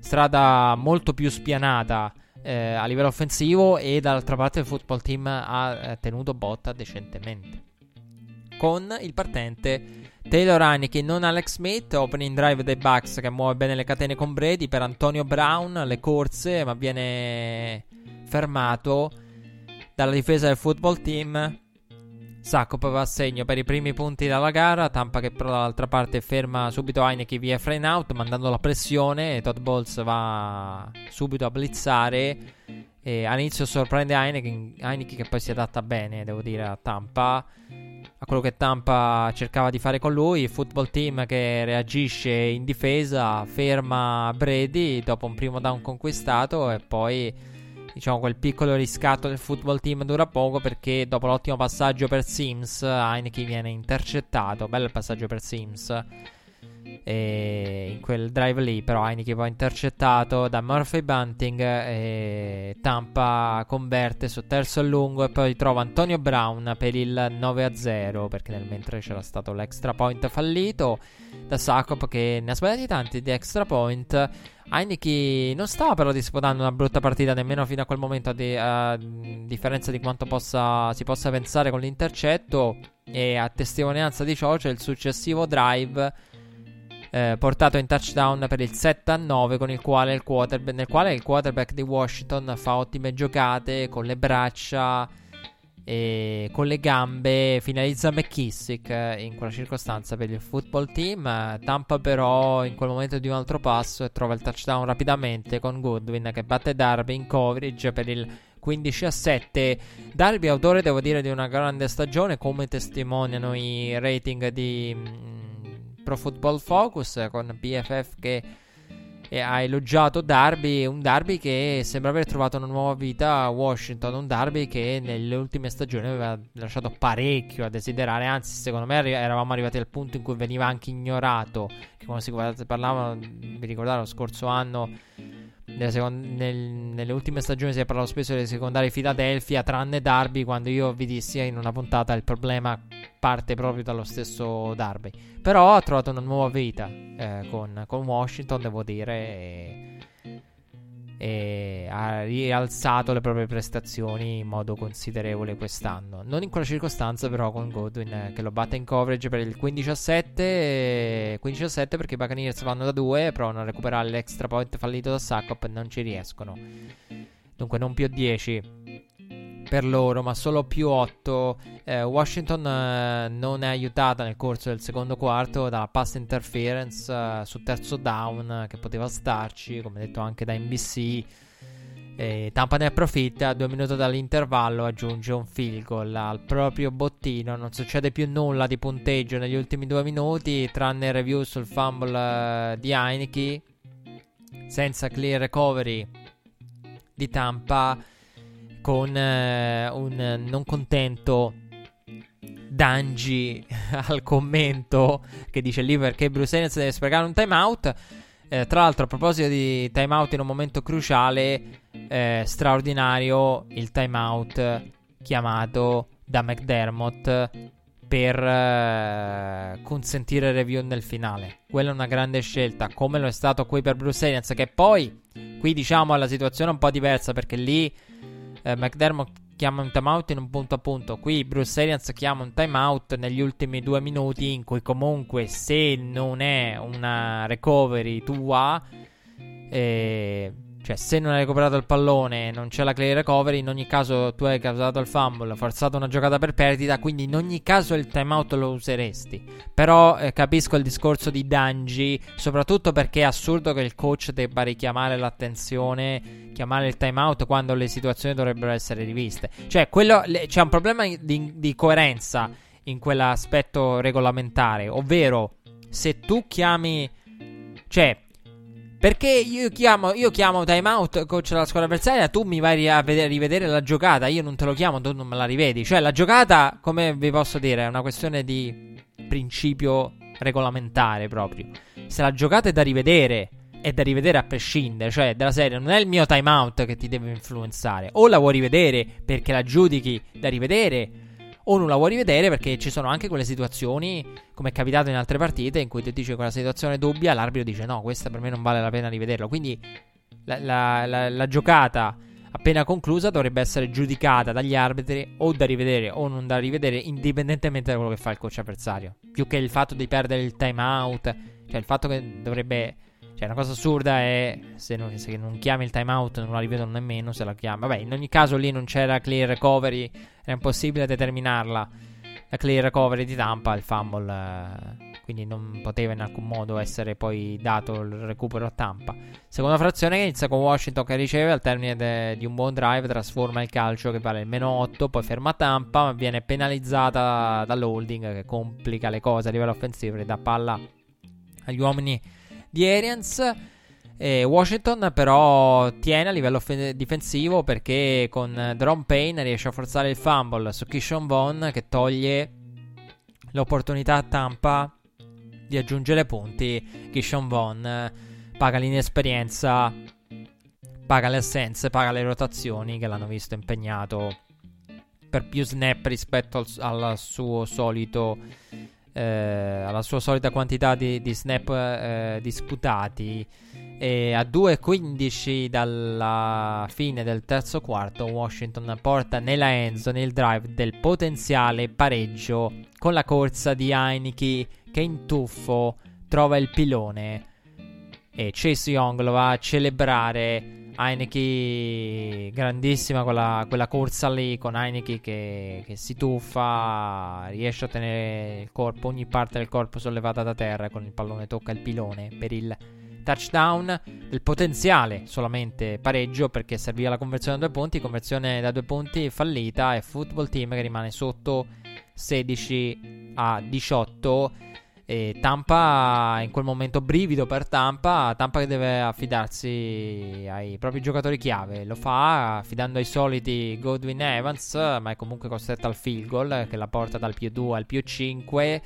[SPEAKER 1] strada molto più spianata eh, a livello offensivo e dall'altra parte il football team ha eh, tenuto botta decentemente. Con il partente Taylor Heineken, non Alex Smith, opening drive dei Bucks che muove bene le catene con Brady per Antonio Brown, le corse, ma viene fermato dalla difesa del football team. Sakop va a segno per i primi punti dalla gara. Tampa che però dall'altra parte ferma subito Heineken via frame out, mandando la pressione. E Todd Bowles va subito a blizzare. E all'inizio sorprende Heineken, Heineken che poi si adatta bene, devo dire, a Tampa quello che Tampa cercava di fare con lui. Football team che reagisce in difesa, ferma Brady dopo un primo down conquistato e poi diciamo quel piccolo riscatto del football team dura poco perché dopo l'ottimo passaggio per Sims Heineken viene intercettato. Bello il passaggio per Sims. E in quel drive lì, però, Heineken poi intercettato da Murphy Bunting. E Tampa converte su terzo e lungo. E poi trova Antonio Brown per il 9 0. Perché nel mentre c'era stato l'extra point fallito da Sakop, che ne ha sbagliati tanti di extra point. Heineken non stava però disputando una brutta partita nemmeno fino a quel momento, a, differenza di quanto possa, si possa pensare con l'intercetto. E a testimonianza di ciò c'è il successivo drive eh, portato in touchdown per il 7 a 9 con il quale il nel quale il quarterback di Washington fa ottime giocate con le braccia e con le gambe finalizza McKissick eh, in quella circostanza per il football team. Tampa però in quel momento di un altro passo e trova il touchdown rapidamente con Goodwin che batte Darby in coverage per il 15 a 7. Darby autore devo dire di una grande stagione come testimoniano i rating di mm, Pro Football Focus con BFF che ha elogiato Darby, un Darby che sembra aver trovato una nuova vita a Washington, un Darby che nelle ultime stagioni aveva lasciato parecchio a desiderare, anzi secondo me eravamo arrivati al punto in cui veniva anche ignorato, che quando si parlava, vi ricordate lo scorso anno Seconda, nel, nelle ultime stagioni si è parlato spesso delle secondarie Philadelphia, tranne Darby, quando io vi dissi in una puntata il problema parte proprio dallo stesso Darby. Però ha trovato una nuova vita eh, con, con, Washington, devo dire. E e ha rialzato le proprie prestazioni in modo considerevole quest'anno. Non in quella circostanza, però, con Godwin che lo batte in coverage per il 15-7. 15-7 perché i Buccaneers vanno da 2, provano a recuperare l'extra point fallito da Saccop e non ci riescono. Dunque, non più 10 per loro, ma solo più 8. Eh, Washington eh, non è aiutata nel corso del secondo quarto dalla pass interference eh, su terzo down che poteva starci, come detto anche da NBC. Tampa ne approfitta, due minuti dall'intervallo aggiunge un field goal al proprio bottino, non succede più nulla di punteggio negli ultimi due minuti, tranne review sul fumble uh, di Heineke, senza clear recovery di Tampa con eh, un non contento Dangi al commento che dice lì perché Bruce Arians deve sprecare un timeout. Eh, tra l'altro, a proposito di timeout in un momento cruciale, eh, straordinario il timeout chiamato da McDermott per eh, consentire review nel finale. Quella è una grande scelta, come lo è stato qui per Bruce Arians, che poi qui diciamo è la situazione un po' diversa perché lì eh, McDermott chiama un timeout in un punto a punto. Qui Bruce Arians chiama un timeout negli ultimi due minuti in cui comunque se non è una recovery tua, eh, Cioè, se non hai recuperato il pallone non c'è la clear recovery, in ogni caso tu hai causato il fumble, forzato una giocata per perdita, quindi in ogni caso il timeout lo useresti. Però eh, capisco il discorso di Danji, soprattutto perché è assurdo che il coach debba richiamare l'attenzione, chiamare il timeout quando le situazioni dovrebbero essere riviste. Cioè, quello, le, c'è un problema di, di coerenza in quell'aspetto regolamentare, ovvero se tu chiami... Cioè, perché io chiamo, io chiamo timeout coach della squadra avversaria, tu mi vai a vedere, rivedere la giocata, io non te lo chiamo, tu non me la rivedi. Cioè la giocata, come vi posso dire, è una questione di principio regolamentare proprio. Se la giocata è da rivedere, è da rivedere a prescindere, cioè della serie non è il mio timeout che ti deve influenzare. O la vuoi rivedere perché la giudichi da rivedere o non la vuoi rivedere perché ci sono anche quelle situazioni, come è capitato in altre partite, in cui ti dice quella situazione dubbia, l'arbitro dice no, questa per me non vale la pena rivederla. Quindi la, la, la, la giocata appena conclusa dovrebbe essere giudicata dagli arbitri o da rivedere o non da rivedere indipendentemente da quello che fa il coach avversario. Più che il fatto di perdere il timeout, cioè il fatto che dovrebbe cioè, una cosa assurda è se non, se non chiami il timeout non la rivedono nemmeno se la chiami. Vabbè, in ogni caso lì non c'era clear recovery, era impossibile determinarla. La clear recovery di Tampa, il fumble, eh, quindi non poteva in alcun modo essere poi dato il recupero a Tampa. Seconda frazione che inizia con Washington che riceve al termine de- di un buon drive, trasforma il calcio che vale il meno 8, poi ferma Tampa, ma viene penalizzata dall'holding che complica le cose a livello offensivo e dà palla agli uomini di Arians. E Washington però tiene a livello f- difensivo perché con Drum Payne riesce a forzare il fumble su Kishon Vaughn che toglie l'opportunità a Tampa di aggiungere punti. Kishon Vaughn paga l'inesperienza, paga le assenze, paga le rotazioni che l'hanno visto impegnato per più snap rispetto al, al suo solito eh, alla sua solita quantità di, di snap eh, disputati. E a 2.15 dalla fine del terzo quarto, Washington porta nella endzone il drive del potenziale pareggio con la corsa di Heineke che in tuffo trova il pilone e Chase Young lo va a celebrare Heineke grandissima quella, quella, corsa lì con Heineke che, che, si tuffa, riesce a tenere il corpo, ogni parte del corpo sollevata da terra con il pallone tocca il pilone per il touchdown, il potenziale solamente pareggio perché serviva la conversione da due punti, conversione da due punti fallita e football team che rimane sotto 16 a 18 e Tampa in quel momento brivido per Tampa, Tampa che deve affidarsi ai propri giocatori chiave, lo fa affidando ai soliti Godwin Evans, ma è comunque costretta al field goal che la porta dal più 2 al più 5.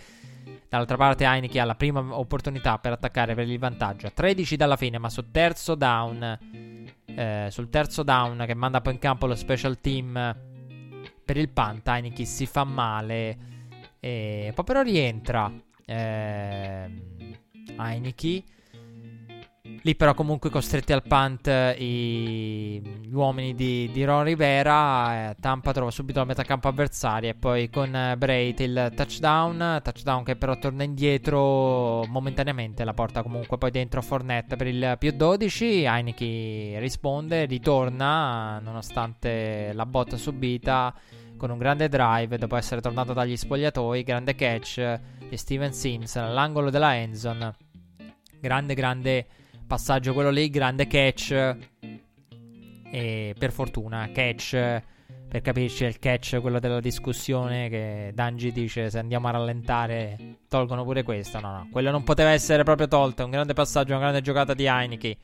[SPEAKER 1] Dall'altra parte Heineken ha la prima opportunità per attaccare per il vantaggio, 13 dalla fine, ma sul terzo down eh, sul terzo down che manda poi in campo lo special team per il punt, Heineken si fa male. E poi però rientra eh, Heineke. Lì però comunque costretti al punt i, gli uomini di, di Ron Rivera. Eh, Tampa trova subito la metà campo avversaria e poi con eh, Brait il touchdown. Touchdown che però torna indietro momentaneamente. La porta comunque poi dentro Fornette per il più 12. Heineke risponde, ritorna nonostante la botta subita con un grande drive dopo essere tornato dagli spogliatoi. Grande catch di Steven Sims all'angolo della endzone. Grande, grande passaggio quello lì, grande catch. E per fortuna, catch. Per capirci, il catch, quello della discussione che Danji dice se andiamo a rallentare tolgono pure questo. No, no, quello non poteva essere proprio tolto. Un grande passaggio, una grande giocata di Heineke.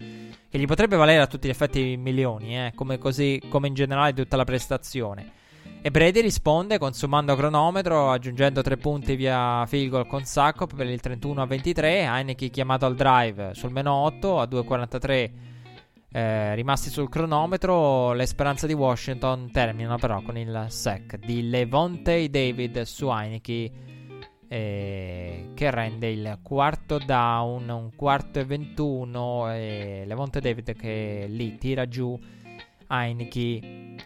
[SPEAKER 1] Che gli potrebbe valere a tutti gli effetti milioni, eh, come, così, come in generale tutta la prestazione. E Brady risponde consumando cronometro, aggiungendo tre punti via field goal con Sacco per il 31 a 23. Heineke chiamato al drive sul meno 8 a 2.43 eh, rimasti sul cronometro. Le speranze di Washington terminano però con il sack di Levonte David su Heineke. Eh, che rende il quarto down, un quarto e 21. E Levonte David che lì tira giù Heineke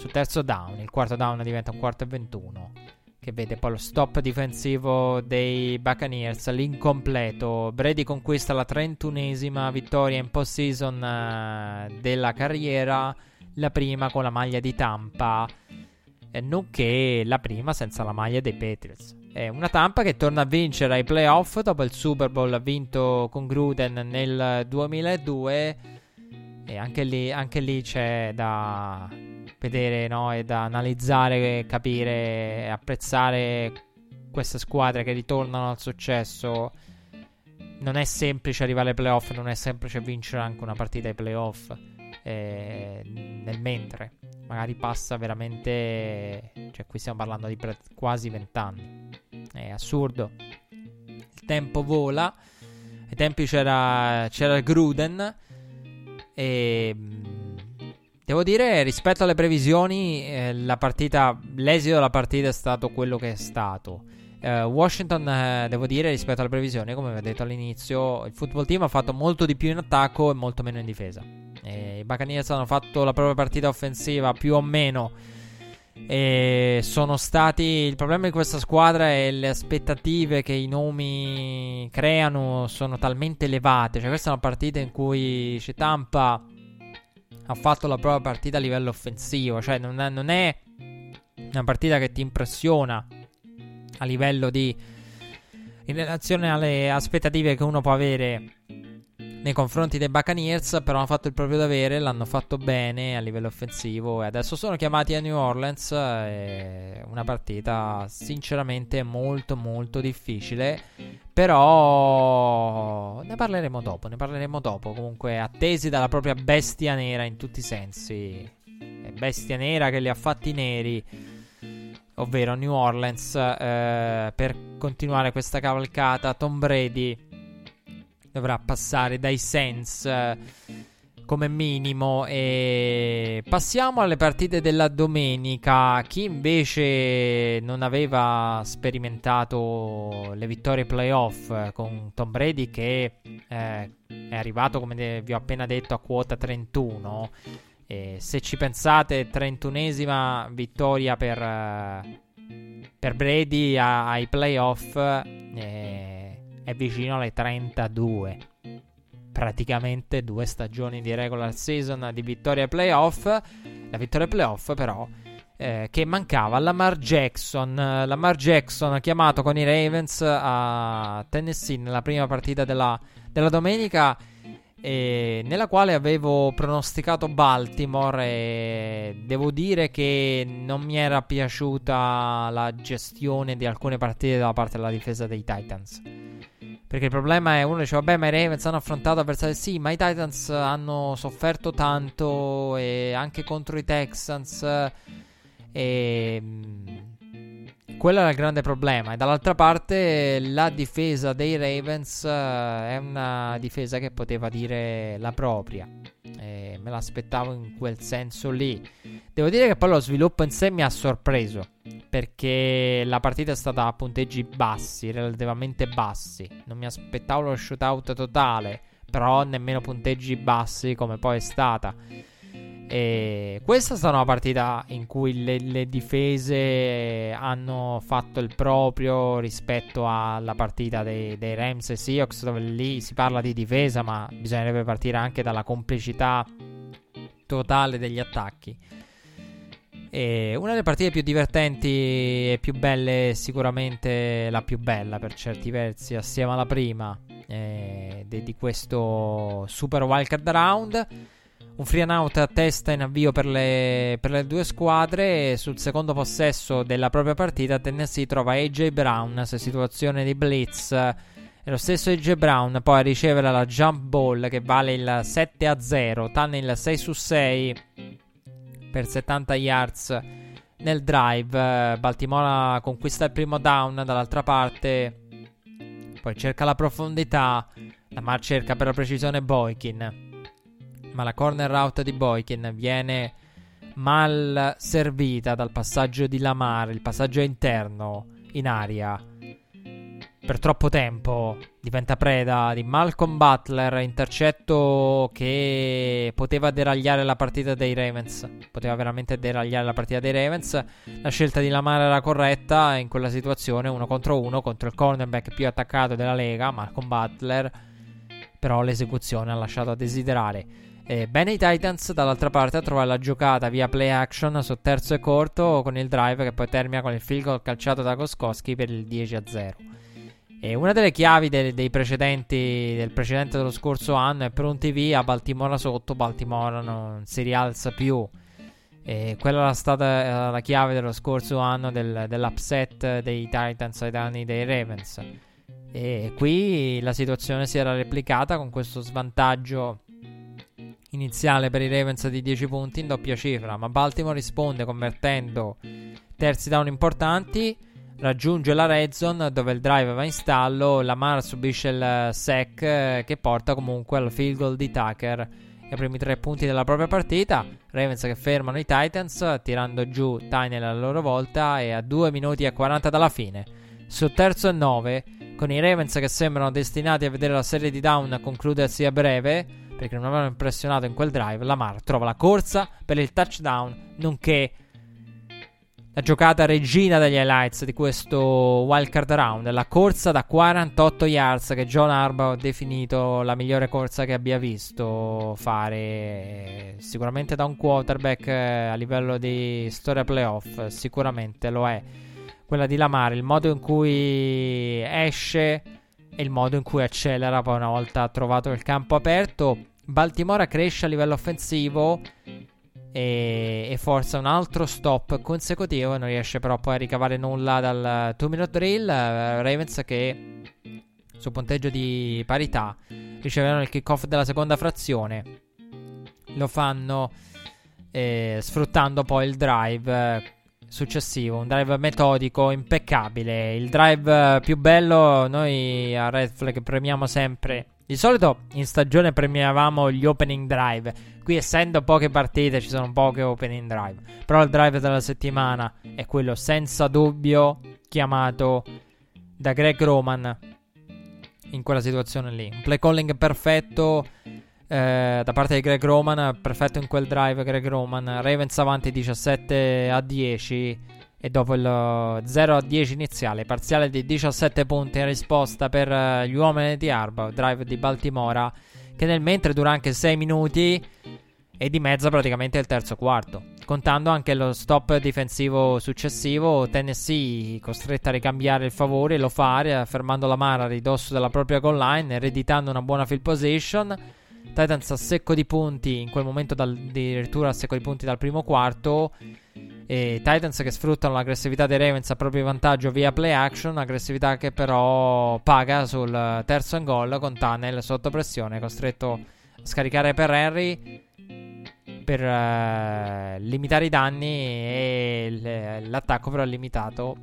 [SPEAKER 1] sul terzo down. Il quarto down diventa un quarto e 21. che vede poi lo stop difensivo dei Buccaneers, l'incompleto. Brady conquista la 31esima vittoria in postseason uh, della carriera, la prima con la maglia di Tampa, eh, nonché la prima senza la maglia dei Patriots. È una Tampa che torna a vincere ai playoff dopo il Super Bowl vinto con Gruden nel 2002 e anche lì, anche lì c'è da vedere no? e da analizzare, capire e apprezzare queste squadre che ritornano al successo. Non è semplice arrivare ai playoff, non è semplice vincere anche una partita ai playoff. Eh, nel mentre, magari passa veramente. Cioè, qui stiamo parlando di pre- quasi vent'anni. È assurdo. Il tempo vola. Ai tempi c'era, c'era Gruden. E Devo dire, rispetto alle previsioni, eh, la partita, l'esito della partita è stato quello che è stato. Uh, Washington, eh, devo dire, rispetto alle previsioni, come vi ho detto all'inizio, il football team ha fatto molto di più in attacco e molto meno in difesa. E I Buccaneers hanno fatto la propria partita offensiva più o meno. E sono stati. Il problema di questa squadra è le aspettative che i nomi creano sono talmente elevate. Cioè, questa è una partita in cui c'è Tampa ha fatto la propria partita a livello offensivo. Cioè, non è, non è una partita che ti impressiona a livello di. in relazione alle aspettative che uno può avere nei confronti dei Buccaneers, però hanno fatto il proprio dovere, l'hanno fatto bene a livello offensivo e adesso sono chiamati a New Orleans. una partita sinceramente molto molto difficile, però ne parleremo dopo, ne parleremo dopo. Comunque attesi dalla propria bestia nera in tutti i sensi. Bestia nera che li ha fatti neri ovvero New Orleans, eh, per continuare questa cavalcata. Tom Brady dovrà passare dai Saints eh, come minimo. E passiamo alle partite della domenica. Chi invece non aveva sperimentato le vittorie playoff eh, con Tom Brady, che eh, è arrivato, come vi ho appena detto, a quota 31. E se ci pensate, 31esima vittoria per, eh, per Brady ai playoff. Eh, è vicino alle 32. Praticamente due stagioni di regular season di vittoria playoff. La vittoria playoff, però, eh, che mancava Lamar Jackson. Lamar Jackson chiamato con i Ravens a Tennessee nella prima partita della, della domenica. Eh, nella quale avevo pronosticato Baltimore e devo dire che non mi era piaciuta la gestione di alcune partite da parte della difesa dei Titans. Perché il problema è uno dice vabbè ma i Ravens hanno affrontato avversari. Sì ma i Titans hanno sofferto tanto e anche contro i Texans e mm, quello era il grande problema e dall'altra parte la difesa dei Ravens è una difesa che poteva dire la propria e me l'aspettavo in quel senso lì devo dire che poi lo sviluppo in sé mi ha sorpreso perché la partita è stata a punteggi bassi, relativamente bassi. Non mi aspettavo lo shootout totale, però nemmeno punteggi bassi come poi è stata. E questa è stata una partita in cui le, le, difese hanno fatto il proprio rispetto alla partita dei, dei Rams e Seahawks, dove lì si parla di difesa, ma bisognerebbe partire anche dalla complicità totale degli attacchi. E una delle partite più divertenti e più belle, sicuramente la più bella per certi versi, assieme alla prima eh, di, questo Super Wildcard Round. Un free and out a testa in avvio per le, per le due squadre. sul secondo possesso della propria partita, Tennessee trova AJ Brown su situazione di blitz. E lo stesso AJ Brown poi a ricevere la jump ball che vale il 7 a 0, Tunnel 6 su 6 per 70 yards nel drive. Baltimora conquista il primo down dall'altra parte. Poi cerca la profondità. La Mar cerca per la precisione Boykin. Ma la corner route di Boykin viene mal servita dal passaggio di Lamar. Il passaggio interno in aria. per troppo tempo diventa preda di Malcolm Butler, intercetto che poteva deragliare la partita dei Ravens, poteva veramente deragliare la partita dei Ravens. La scelta di Lamar era corretta in quella situazione, uno contro uno contro il cornerback più attaccato della Lega, Malcolm Butler, però l'esecuzione ha lasciato a desiderare. Eh, bene i Titans dall'altra parte a trovare la giocata via play action su terzo e corto con il drive che poi termina con il field goal calciato da Koskowski per il 10 a 0. E una delle chiavi de- dei precedenti, del precedente dello scorso anno è pronti via, Baltimora sotto, Baltimora non si rialza più. E quella era stata la chiave dello scorso anno del, dell'upset dei Titans ai danni dei Ravens. E qui la situazione si era replicata con questo svantaggio iniziale per i Ravens di 10 punti in doppia cifra, ma Baltimore risponde convertendo terzi down importanti raggiunge la red zone dove il drive va in stallo, Lamar subisce il sack eh, che porta comunque al field goal di Tucker ai primi tre punti della propria partita. Ravens che fermano i Titans tirando giù Tynell a loro volta e a 2 minuti e 40 dalla fine. Su terzo e 9 con i Ravens che sembrano destinati a vedere la serie di down concludersi a breve perché non avevano impressionato in quel drive, Lamar trova la corsa per il touchdown nonché la giocata regina degli highlights di questo wildcard round, la corsa da 48 yards che John Harbaugh ha definito la migliore corsa che abbia visto fare. Sicuramente da un quarterback eh, a livello di storia playoff, sicuramente lo è. Quella di Lamar, il modo in cui esce e il modo in cui accelera poi una volta trovato il campo aperto. Baltimora cresce a livello offensivo e, e, forza un altro stop consecutivo. Non riesce però poi a ricavare nulla dal 2 minute drill. Uh, Ravens che su punteggio di parità riceveranno il kickoff della seconda frazione. Lo fanno eh, sfruttando poi il drive eh, successivo, un drive metodico, impeccabile. Il drive più bello, noi a Red Flag premiamo sempre di solito in stagione premiavamo gli opening drive. Qui, essendo poche partite, ci sono poche opening drive. Però il drive della settimana è quello senza dubbio chiamato da Greg Roman. In quella situazione lì. Un play calling perfetto. Eh, da parte di Greg Roman, perfetto in quel drive. Greg Roman, Ravens avanti 17 a 10 e dopo il 0 a 10 iniziale, parziale di 17 punti in risposta per uh, gli uomini di Arba, drive di Baltimora, che nel mentre dura anche 6 minuti e di mezzo praticamente il terzo quarto. Contando anche lo stop difensivo successivo, Tennessee costretta a ricambiare il favore, lo fa fermando la mara a ridosso della propria goal line, ereditando una buona field position. Titans a secco di punti, in quel momento dal, addirittura a secco di punti dal primo quarto. E Titans che sfruttano l'aggressività dei Ravens a proprio vantaggio via play action, aggressività che però paga sul terzo and goal con Tunnel sotto pressione, costretto a scaricare per Henry per uh, limitare i danni e l'attacco però limitato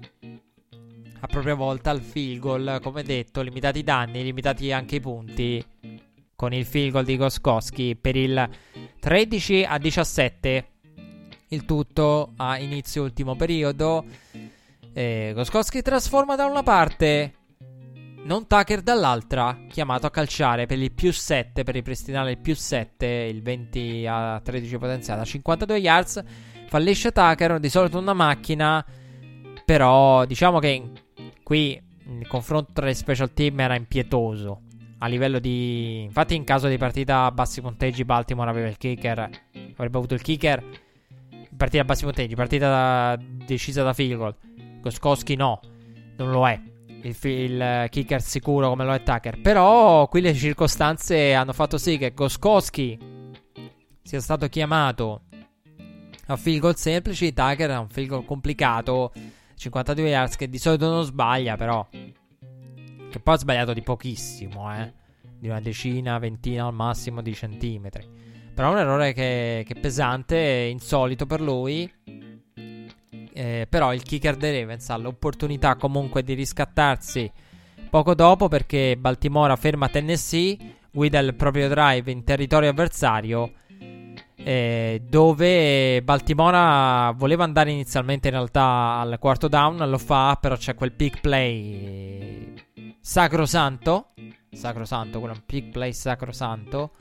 [SPEAKER 1] a propria volta al field goal, come detto, limitati i danni, limitati anche i punti con il field goal di Goskowski per il 13 a 17 il tutto a inizio ultimo periodo. Goskowski trasforma da una parte non Tucker dall'altra, chiamato a calciare per il più 7, per ripristinare il più 7, il 20 a 13 potenziale, a 52 yards. Fallisce Tucker, di solito una macchina, però diciamo che qui il confronto tra le special team era impietoso. A livello di... Infatti in caso di partita a bassi punteggi Baltimore aveva il kicker, avrebbe avuto il kicker partita a bassi punteggi, partita da, decisa da field goal. Goskowski no, non lo è. Il, il, kicker sicuro come lo è Tucker. Però qui le circostanze hanno fatto sì che Goskowski sia stato chiamato a field goal semplici. Tucker ha un field goal complicato. 52 yards che di solito non sbaglia, però. Che poi ha sbagliato di pochissimo, eh. Di una decina, ventina al massimo di centimetri. Però è un errore che, che è pesante, insolito per lui. Eh, però il kicker dei Ravens ha l'opportunità comunque di riscattarsi poco dopo perché Baltimora ferma Tennessee, guida il proprio drive in territorio avversario. Eh, dove Baltimora voleva andare inizialmente in realtà al quarto down, lo fa, però c'è quel pick play sacrosanto, sacrosanto, un pick play sacrosanto,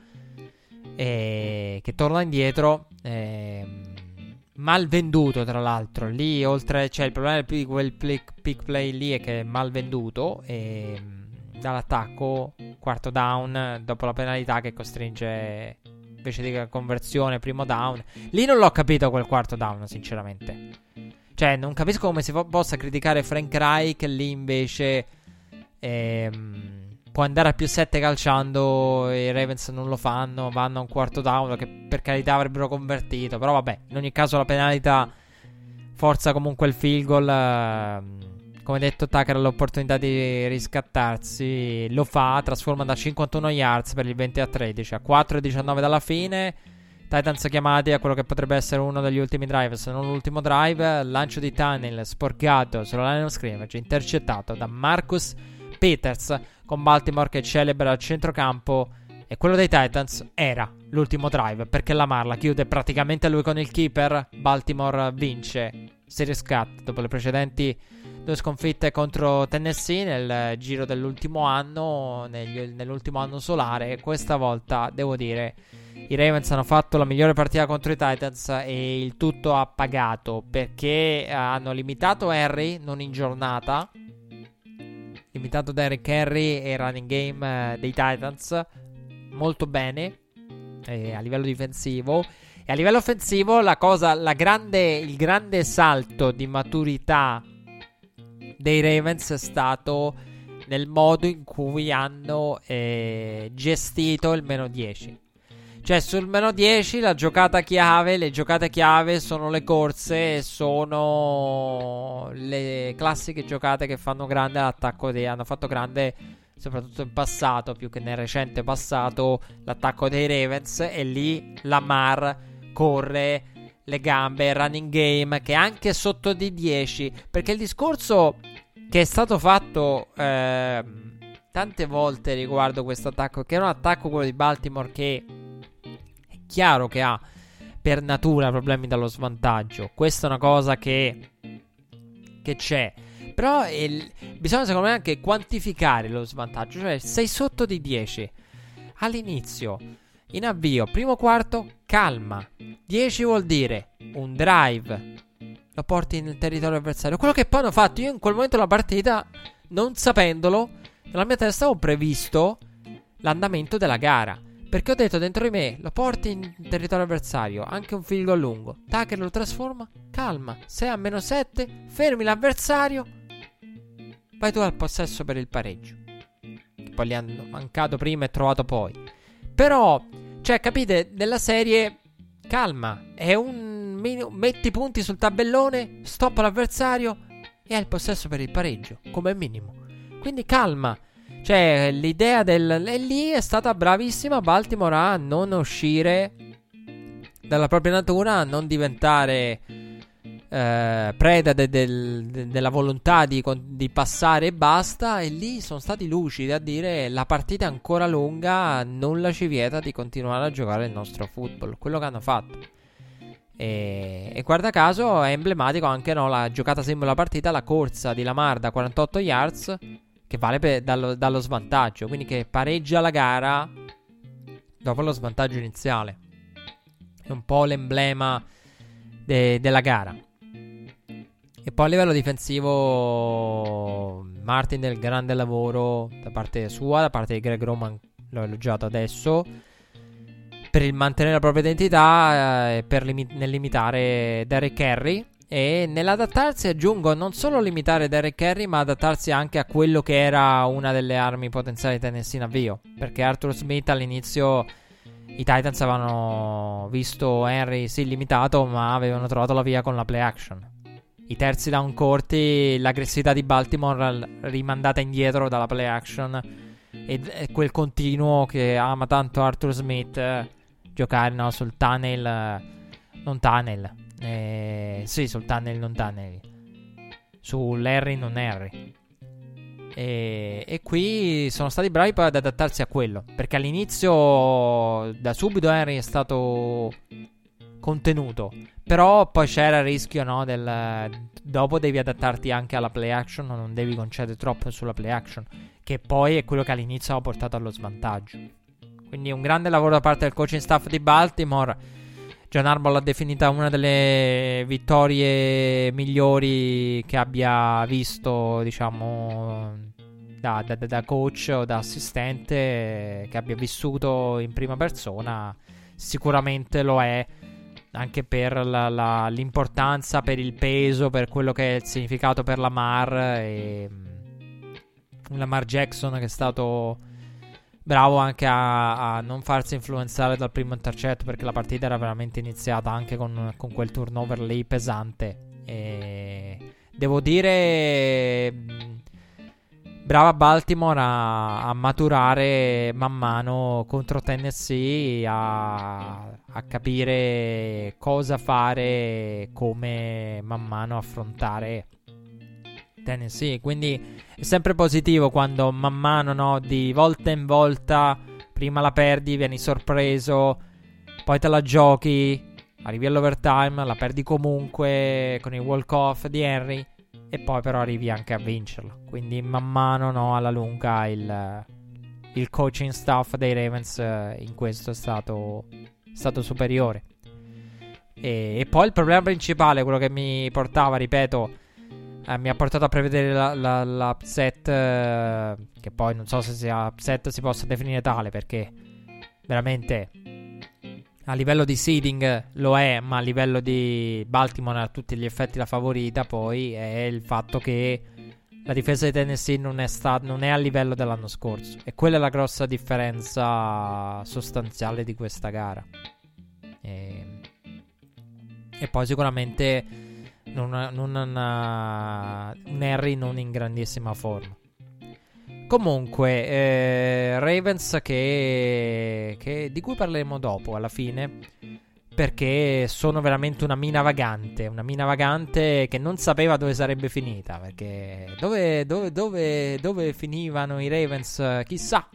[SPEAKER 1] eh, che torna indietro, eh, mal venduto tra l'altro, lì oltre, cioè il problema di quel pick, play lì è che è mal venduto, e dall'attacco, quarto down, dopo la penalità che costringe invece di conversione, primo down. Lì non l'ho capito quel quarto down, sinceramente. Cioè, non capisco come si po- possa criticare Frank Reich lì invece ehm, può andare a più 7 calciando e i Ravens non lo fanno, vanno a un quarto down che per carità avrebbero convertito, però vabbè, in ogni caso la penalità forza comunque il field goal. Ehm, come detto, Tucker ha l'opportunità di riscattarsi. Lo fa, trasforma da 51 yards per il 20 a 13 a 4 e 19 dalla fine. Titans chiamati a quello che potrebbe essere uno degli ultimi drive, se non l'ultimo drive. Lancio di tunnel sporcato sulla line of scrimmage, intercettato da Marcus Peters con Baltimore che celebra il centrocampo. E quello dei Titans era l'ultimo drive perché la Marla chiude praticamente lui con il keeper. Baltimore vince Series Cut dopo le precedenti due sconfitte contro Tennessee nel giro dell'ultimo anno, negli, nell'ultimo anno solare. Questa volta devo dire i Ravens hanno fatto la migliore partita contro i Titans e il tutto ha pagato perché hanno limitato Harry non in giornata. Limitato Derrick Henry e running game eh, dei Titans molto bene eh, a livello difensivo. E a livello offensivo, la cosa, la grande, il grande salto di maturità dei Ravens è stato nel modo in cui hanno eh, gestito il meno 10. Cioè, sul meno 10 la giocata chiave, le giocate chiave sono le corse, sono le classiche giocate che fanno grande l'attacco dei. Hanno fatto grande, soprattutto in passato, più che nel recente passato, l'attacco dei Ravens. E lì Lamar corre le gambe, running game, che anche sotto di 10. Perché il discorso che è stato fatto eh, tante volte riguardo questo attacco, che è un attacco quello di Baltimore che è chiaro che ha per natura problemi dallo svantaggio. Questa è una cosa che, che c'è. Però il, bisogna secondo me anche quantificare lo svantaggio. Cioè, sei sotto di 10 all'inizio. In avvio, primo quarto, calma. 10 vuol dire un drive. Lo porti nel territorio avversario. Quello che poi hanno fatto io in quel momento della partita, non sapendolo, nella mia testa ho previsto l'andamento della gara. Perché ho detto dentro di me, lo porti in territorio avversario, anche un field goal lungo. Tucker lo trasforma, calma, sei a meno 7, fermi l'avversario, vai tu al possesso per il pareggio. Che poi gli hanno mancato prima e trovato poi. Però, cioè, capite, nella serie, calma, è un metti punti sul tabellone, stoppa l'avversario e hai il possesso per il pareggio, come minimo. Quindi calma. Cioè, l'idea del... E lì è stata bravissima Baltimore a non uscire dalla propria natura, a non diventare eh, preda de, de, de, della volontà di, di, passare e basta. E lì sono stati lucidi a dire la partita è ancora lunga, nulla ci vieta di continuare a giocare il nostro football. Quello che hanno fatto. E, e guarda caso è emblematico anche no, la giocata simbola partita, la corsa di Lamar da 48 yards, che vale per, dallo, dallo svantaggio, quindi che pareggia la gara dopo lo svantaggio iniziale. È un po' l'emblema de, della gara. E poi a livello difensivo, Martin del grande lavoro da parte sua, da parte di Greg Roman, l'ho elogiato adesso, per il mantenere la propria identità e eh, per limi- nel limitare Derrick Henry. E nell'adattarsi aggiungo non solo limitare Derrick Henry, ma adattarsi anche a quello che era una delle armi potenziali di Tennessee in avvio. Perché Arthur Smith all'inizio i Titans avevano visto Henry sì limitato, ma avevano trovato la via con la play action i terzi down corti, l'aggressività di Baltimore rimandata indietro dalla play action e quel continuo che ama tanto Arthur Smith giocare no, sul tunnel, non tunnel, eh, sì, sul tunnel, non tunnel, sull'Harry, non Harry. E, e, qui sono stati bravi poi ad adattarsi a quello. Perché all'inizio, da subito, Harry è stato contenuto. Però poi c'era il rischio, no, del... Dopo devi adattarti anche alla play action, non devi concedere troppo sulla play action, che poi è quello che all'inizio ha portato allo svantaggio. Quindi un grande lavoro da parte del coaching staff di Baltimore. John Harbaugh l'ha definita una delle vittorie migliori che abbia visto, diciamo, da, da, da coach o da assistente che abbia vissuto in prima persona. Sicuramente lo è anche per la, la, l'importanza, per il peso, per quello che è il significato per Lamar e Lamar Jackson che è stato bravo anche a, a, non farsi influenzare dal primo intercetto perché la partita era veramente iniziata anche con, con quel turnover lì pesante. E devo dire, brava Baltimore a, a, maturare man mano contro Tennessee, a, a capire cosa fare, come man mano affrontare Tennessee. Quindi è sempre positivo quando man mano, no, di volta in volta, prima la perdi, vieni sorpreso, poi te la giochi, arrivi all'overtime, la perdi comunque con il walk-off di Henry e poi però arrivi anche a vincerla. Quindi man mano, no, alla lunga il, il coaching staff dei Ravens eh, in questo è stato, stato superiore. E, e, poi il problema principale, quello che mi portava, ripeto, eh, mi ha portato a prevedere la, la. Eh, che poi non so se sia upset si possa definire tale perché veramente a livello di seeding lo è, ma a livello di Baltimore a tutti gli effetti la favorita. Poi è il fatto che la difesa di Tennessee non è, sta- non è a livello dell'anno scorso. E quella è la grossa differenza sostanziale di questa gara. E, e poi sicuramente non, non una, un Harry non in grandissima forma. Comunque, eh, Ravens che, che, di cui parleremo dopo alla fine. Perché sono veramente una mina vagante. Una mina vagante che non sapeva dove sarebbe finita. Perché dove, dove, dove, dove finivano i Ravens, chissà.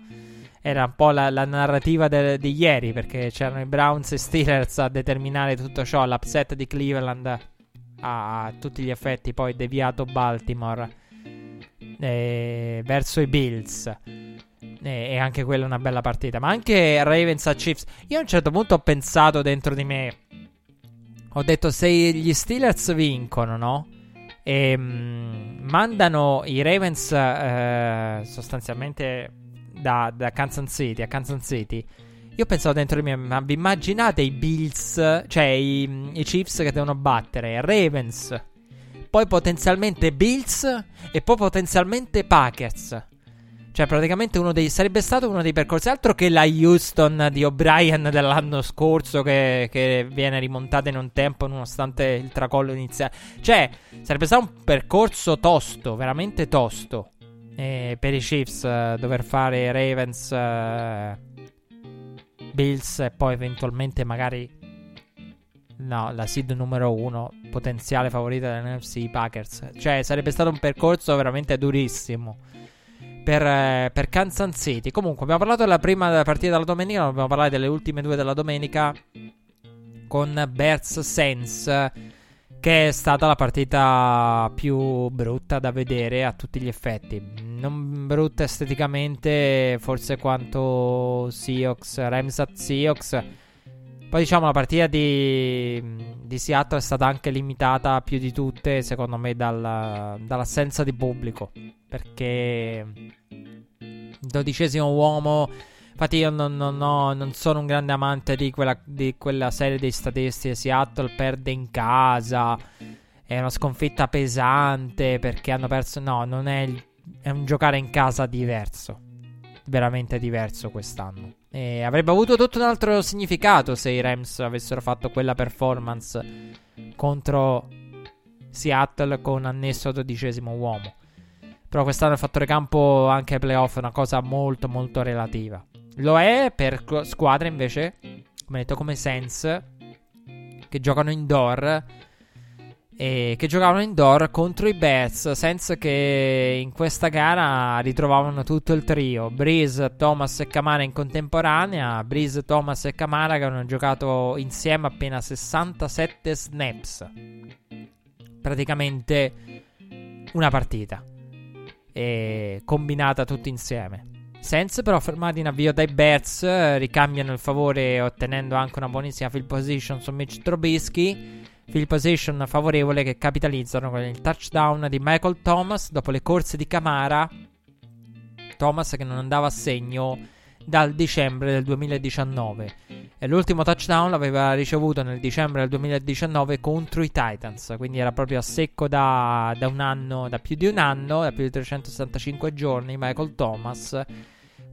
[SPEAKER 1] Era un po' la, la narrativa di ieri. Perché c'erano i Browns e Steelers a determinare tutto ciò. L'upset di Cleveland a tutti gli effetti poi deviato Baltimore eh, verso i Bills. E anche quella è una bella partita. Ma anche Ravens a Chiefs. Io a un certo punto ho pensato dentro di me. Ho detto se gli Steelers vincono, no? E mh, mandano i Ravens eh, sostanzialmente da, da Kansas City a Kansas City io pensavo dentro di me, ma vi immaginate i Bills, cioè i, i Chiefs che devono battere Ravens, poi potenzialmente Bills e poi potenzialmente Packers. Cioè, praticamente uno dei. Sarebbe stato uno dei percorsi. Altro che la Houston di O'Brien dell'anno scorso, che, che, viene rimontata in un tempo nonostante il tracollo iniziale. Cioè, sarebbe stato un percorso tosto, veramente tosto. Eh, per i Chiefs, uh, dover fare Ravens. Uh, Bills e poi eventualmente magari no, la seed numero uno, potenziale favorita dell'NFC Packers. Cioè, sarebbe stato un percorso veramente durissimo per, eh, per Kansas City. Comunque, abbiamo parlato della prima partita della domenica, dobbiamo parlare delle ultime due della domenica con Bears Sense che è stata la partita più brutta da vedere a tutti gli effetti. Non brutta esteticamente, forse quanto Seahawks, Ramsat Seahawks. Poi diciamo la partita di, di, Seattle è stata anche limitata più di tutte, secondo me, dal, dall'assenza di pubblico. Perché dodicesimo uomo Infatti io non, non, ho, non, sono un grande amante di quella, di quella serie di statistiche. Seattle perde in casa. È una sconfitta pesante perché hanno perso. No, non è, il, è un giocare in casa diverso. Veramente diverso quest'anno. E avrebbe avuto tutto un altro significato se i Rams avessero fatto quella performance contro Seattle con annesso dodicesimo uomo. Però quest'anno il fattore campo anche ai playoff è una cosa molto molto relativa. Lo è per squadre invece, come detto, come Sense, che giocano indoor. E, e che giocavano indoor contro i Bears senza che in questa gara ritrovavano tutto il trio. Breeze, Thomas e Camara in contemporanea. Breeze, Thomas e Camara che hanno giocato insieme appena 67 snaps. Praticamente una partita. E combinata tutti insieme. Sense però fermati in avvio dai Bears ricambiano il favore ottenendo anche una buonissima field position su Mitch Trubisky field position favorevole che capitalizzano con il touchdown di Michael Thomas dopo le corse di Camara. Thomas che non andava a segno dal dicembre del 2019 e l'ultimo touchdown l'aveva ricevuto nel dicembre del 2019 contro i Titans, quindi era proprio a secco da, da un anno, da più di un anno, da più di 365 giorni Michael Thomas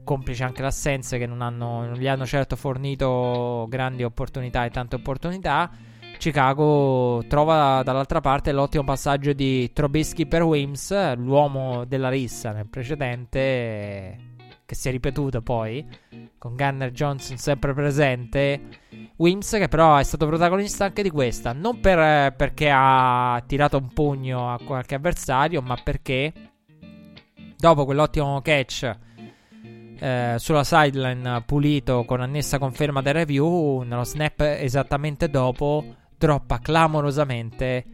[SPEAKER 1] complice anche l'assenza che non, hanno, non gli hanno certo fornito grandi opportunità e tante opportunità Chicago trova dall'altra parte l'ottimo passaggio di Trobisky per Wims, l'uomo della rissa nel precedente, che si è ripetuto poi, con Gunner Johnson sempre presente. Wims che però è stato protagonista anche di questa, non per, perché ha tirato un pugno a qualche avversario, ma perché dopo quell'ottimo catch eh, sulla sideline pulito con annessa conferma del review, nello snap esattamente dopo droppa clamorosamente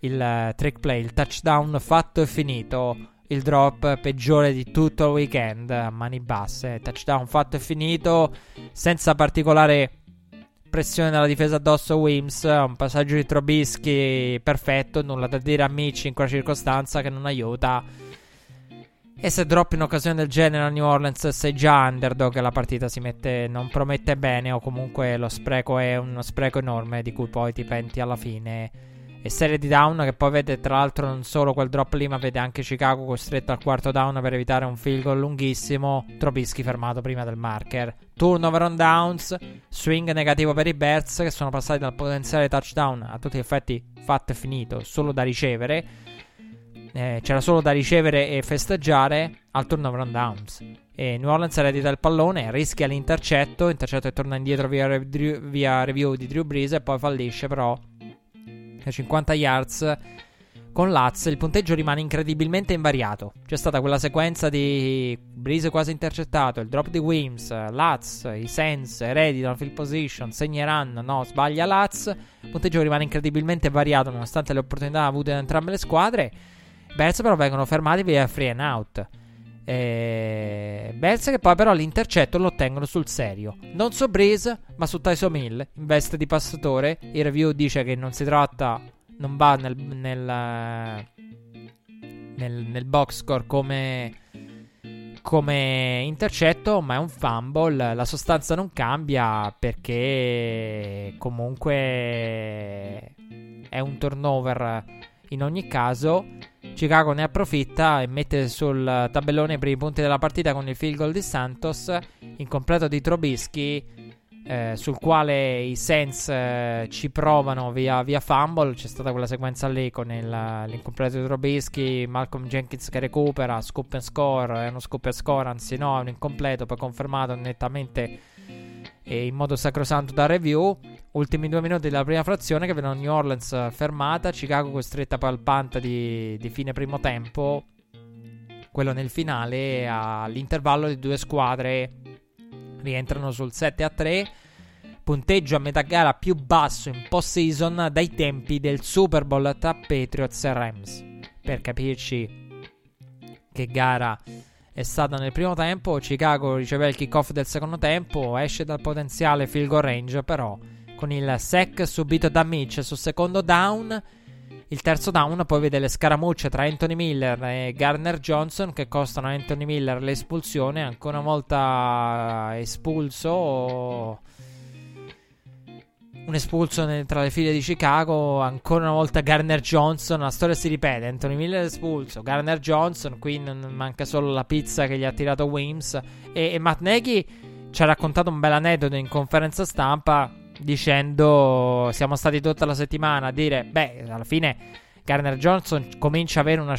[SPEAKER 1] il uh, trick play, il touchdown fatto e finito. Il drop peggiore di tutto il weekend a mani basse. Touchdown fatto e finito, senza particolare pressione dalla difesa addosso Wims. Un passaggio di Trobischi perfetto. Nulla da dire a Mitch in quella circostanza che non aiuta. E se droppi un'occasione del genere a New Orleans, sei già underdog. La partita si mette, non promette bene. O comunque lo spreco è uno spreco enorme di cui poi ti penti alla fine. E serie di down che poi vede tra l'altro non solo quel drop lì, ma vede anche Chicago costretto al quarto down per evitare un field goal lunghissimo. Trobischi fermato prima del marker. Turnover on downs. Swing negativo per i Bears che sono passati dal potenziale touchdown a tutti gli effetti fatto e finito, solo da ricevere eh, c'era solo da ricevere e festeggiare al turnover on downs. E New Orleans eredita il pallone, rischia l'intercetto, intercetto e torna indietro via, via review di Drew Brees e poi fallisce però a 50 yards con Laz il punteggio rimane incredibilmente invariato. C'è stata quella sequenza di Breeze quasi intercettato, il drop di Wims, Laz, i Sens ereditano field position, segneranno, no, sbaglia Laz. Il punteggio rimane incredibilmente variato nonostante le opportunità avute da entrambe le squadre. Bears però vengono fermati via free and out. E... Bears che poi però l'intercetto lo ottengono sul serio. Non su Breeze, ma su Tyson Hill, in veste di passatore. Il review dice che non si tratta, non va nel, nel, nel, nel box score come, come intercetto, ma è un fumble. La sostanza non cambia perché comunque è un turnover in ogni caso. Chicago ne approfitta e mette sul tabellone i primi punti della partita con il field goal di Santos, incompleto di Trobischi, eh, sul quale i Saints eh, ci provano via, via, fumble. C'è stata quella sequenza lì con il, l'incompleto di Trobischi, Malcolm Jenkins che recupera, scoop and score, è uno scoop and score, anzi no, è un incompleto, poi confermato nettamente e in modo sacrosanto da review. Ultimi due minuti della prima frazione che vedono New Orleans fermata, Chicago costretta poi di, di fine primo tempo, quello nel finale, all'intervallo di due squadre rientrano sul 7 a 3. Punteggio a metà gara più basso in post-season dai tempi del Super Bowl tra Patriots e Rams. Per capirci che gara è stata nel primo tempo. Chicago riceve il kickoff del secondo tempo, esce dal potenziale field goal range, però con il sec subito da Mitch sul secondo down. Il terzo down poi vede le scaramucce tra Anthony Miller e Garner Johnson che costano a Anthony Miller l'espulsione, ancora una volta espulso un espulso tra le file di Chicago. Ancora una volta Garner Johnson. La storia si ripete. Anthony Miller espulso. Garner Johnson. Qui manca solo la pizza che gli ha tirato Wims. E, e Matt Nagy ci ha raccontato un bel aneddoto in conferenza stampa. Dicendo: Siamo stati tutta la settimana a dire: Beh, alla fine Garner Johnson comincia ad avere una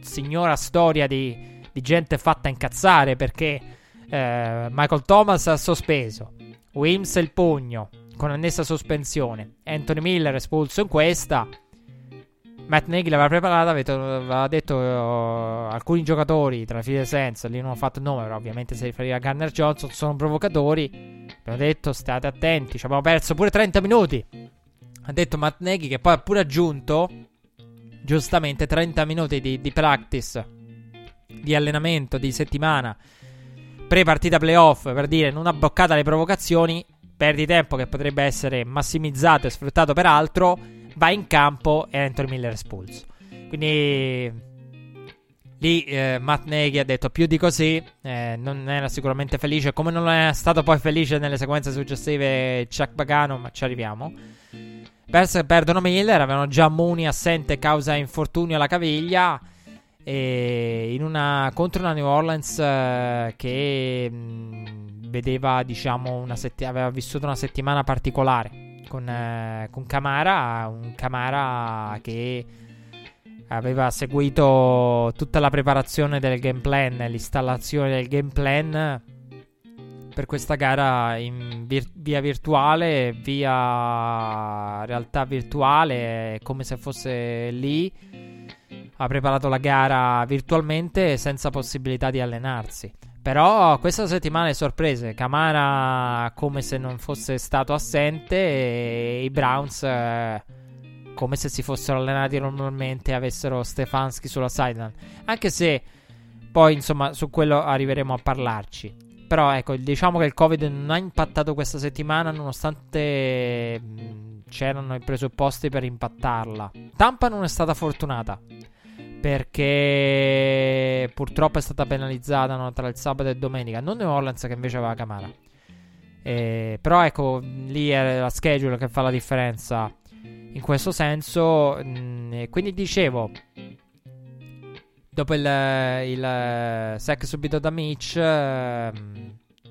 [SPEAKER 1] signora storia di, di gente fatta incazzare. Perché eh, Michael Thomas ha sospeso. Wims il pugno con annessa sospensione. Anthony Miller espulso in questa.
[SPEAKER 2] Matt Nagy l'aveva preparata, aveva detto uh, alcuni giocatori tra file senza, lì non ho fatto il nome, però ovviamente si riferiva a Garner Johnson, sono provocatori. Abbiamo detto state attenti, ci abbiamo perso pure 30 minuti. Ha detto Matt Nagy che poi ha pure aggiunto giustamente 30 minuti di, di practice, di allenamento, di settimana pre-partita playoff per dire non ha bloccato le provocazioni, perdi tempo che potrebbe essere massimizzato e sfruttato per altro, va in campo e Anthony Miller espulso. Quindi lì eh, Matt Nagy ha detto più di così, eh, non era sicuramente felice, come non è stato poi felice nelle sequenze successive Chuck Pagano, ma ci arriviamo. Perse, perdono Miller, avevano già Mooney assente causa infortunio alla caviglia. E una, contro una New Orleans uh, che mh, vedeva, diciamo, aveva vissuto una settimana particolare con, uh, con Camara, un Camara che aveva seguito tutta la preparazione del game plan, l'installazione del game plan per questa gara in vir- via virtuale, via realtà virtuale, come se fosse lì ha preparato la gara virtualmente senza possibilità di allenarsi. Però questa settimana è sorprese. Camara come se non fosse stato assente e i Browns eh, come se si fossero allenati normalmente e avessero Stefanski sulla sideline. Anche se poi insomma su quello arriveremo a parlarci. Però ecco, diciamo che il Covid non ha impattato questa settimana nonostante mm, c'erano i presupposti per impattarla. Tampa non è stata fortunata perché purtroppo è stata penalizzata no, tra il sabato e domenica. Non New Orleans che invece aveva Camara. Eh, però ecco, lì è la schedule che fa la differenza in questo senso. Mh, mm, quindi dicevo, dopo il, il sec subito da Mitch, eh,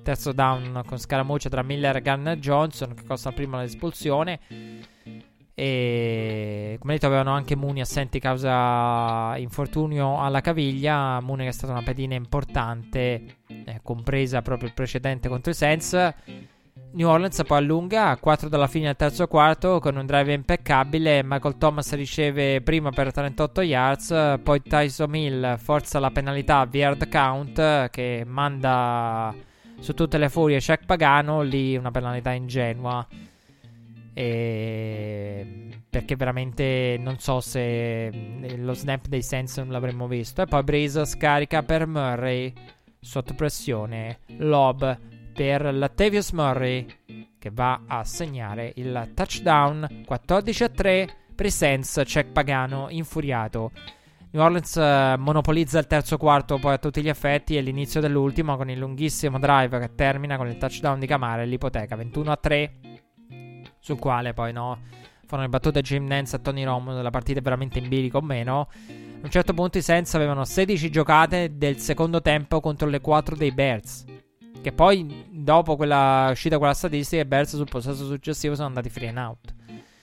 [SPEAKER 2] terzo down con scaramuccia tra Miller e Gunner Johnson che costa prima l'espulsione. E come detto, avevano anche Mooney assenti causa infortunio alla caviglia. Mooney che è stata una pedina importante, eh, compresa proprio il precedente contro i Saints. New Orleans poi allunga a 4 dalla fine del terzo quarto con un drive impeccabile. Michael Thomas riceve prima per 38 yards. Poi Tyson Hill forza la penalità Weird Count che manda su tutte le furie Check Pagano. Lì una penalità ingenua. E... Perché veramente non so se lo snap dei Saints non l'avremmo visto. E poi Breeze scarica per Murray sotto pressione. Lob per Latavius Murray che va a segnare il touchdown 14 a 3 per i Saints. Check Pagano infuriato. New Orleans uh, monopolizza il terzo quarto poi a tutti gli effetti e l'inizio dell'ultimo con il lunghissimo drive che termina con il touchdown di Camara e l'ipoteca 21 a 3 sul quale poi no, fanno le battute Jim Nance e Tony Romo, la partita è veramente in bilico o meno. A un certo punto i Saints avevano 16 giocate del secondo tempo contro le 4 dei Bears. Che poi, dopo quella uscita quella statistica, Bears sul possesso successivo sono andati free and out.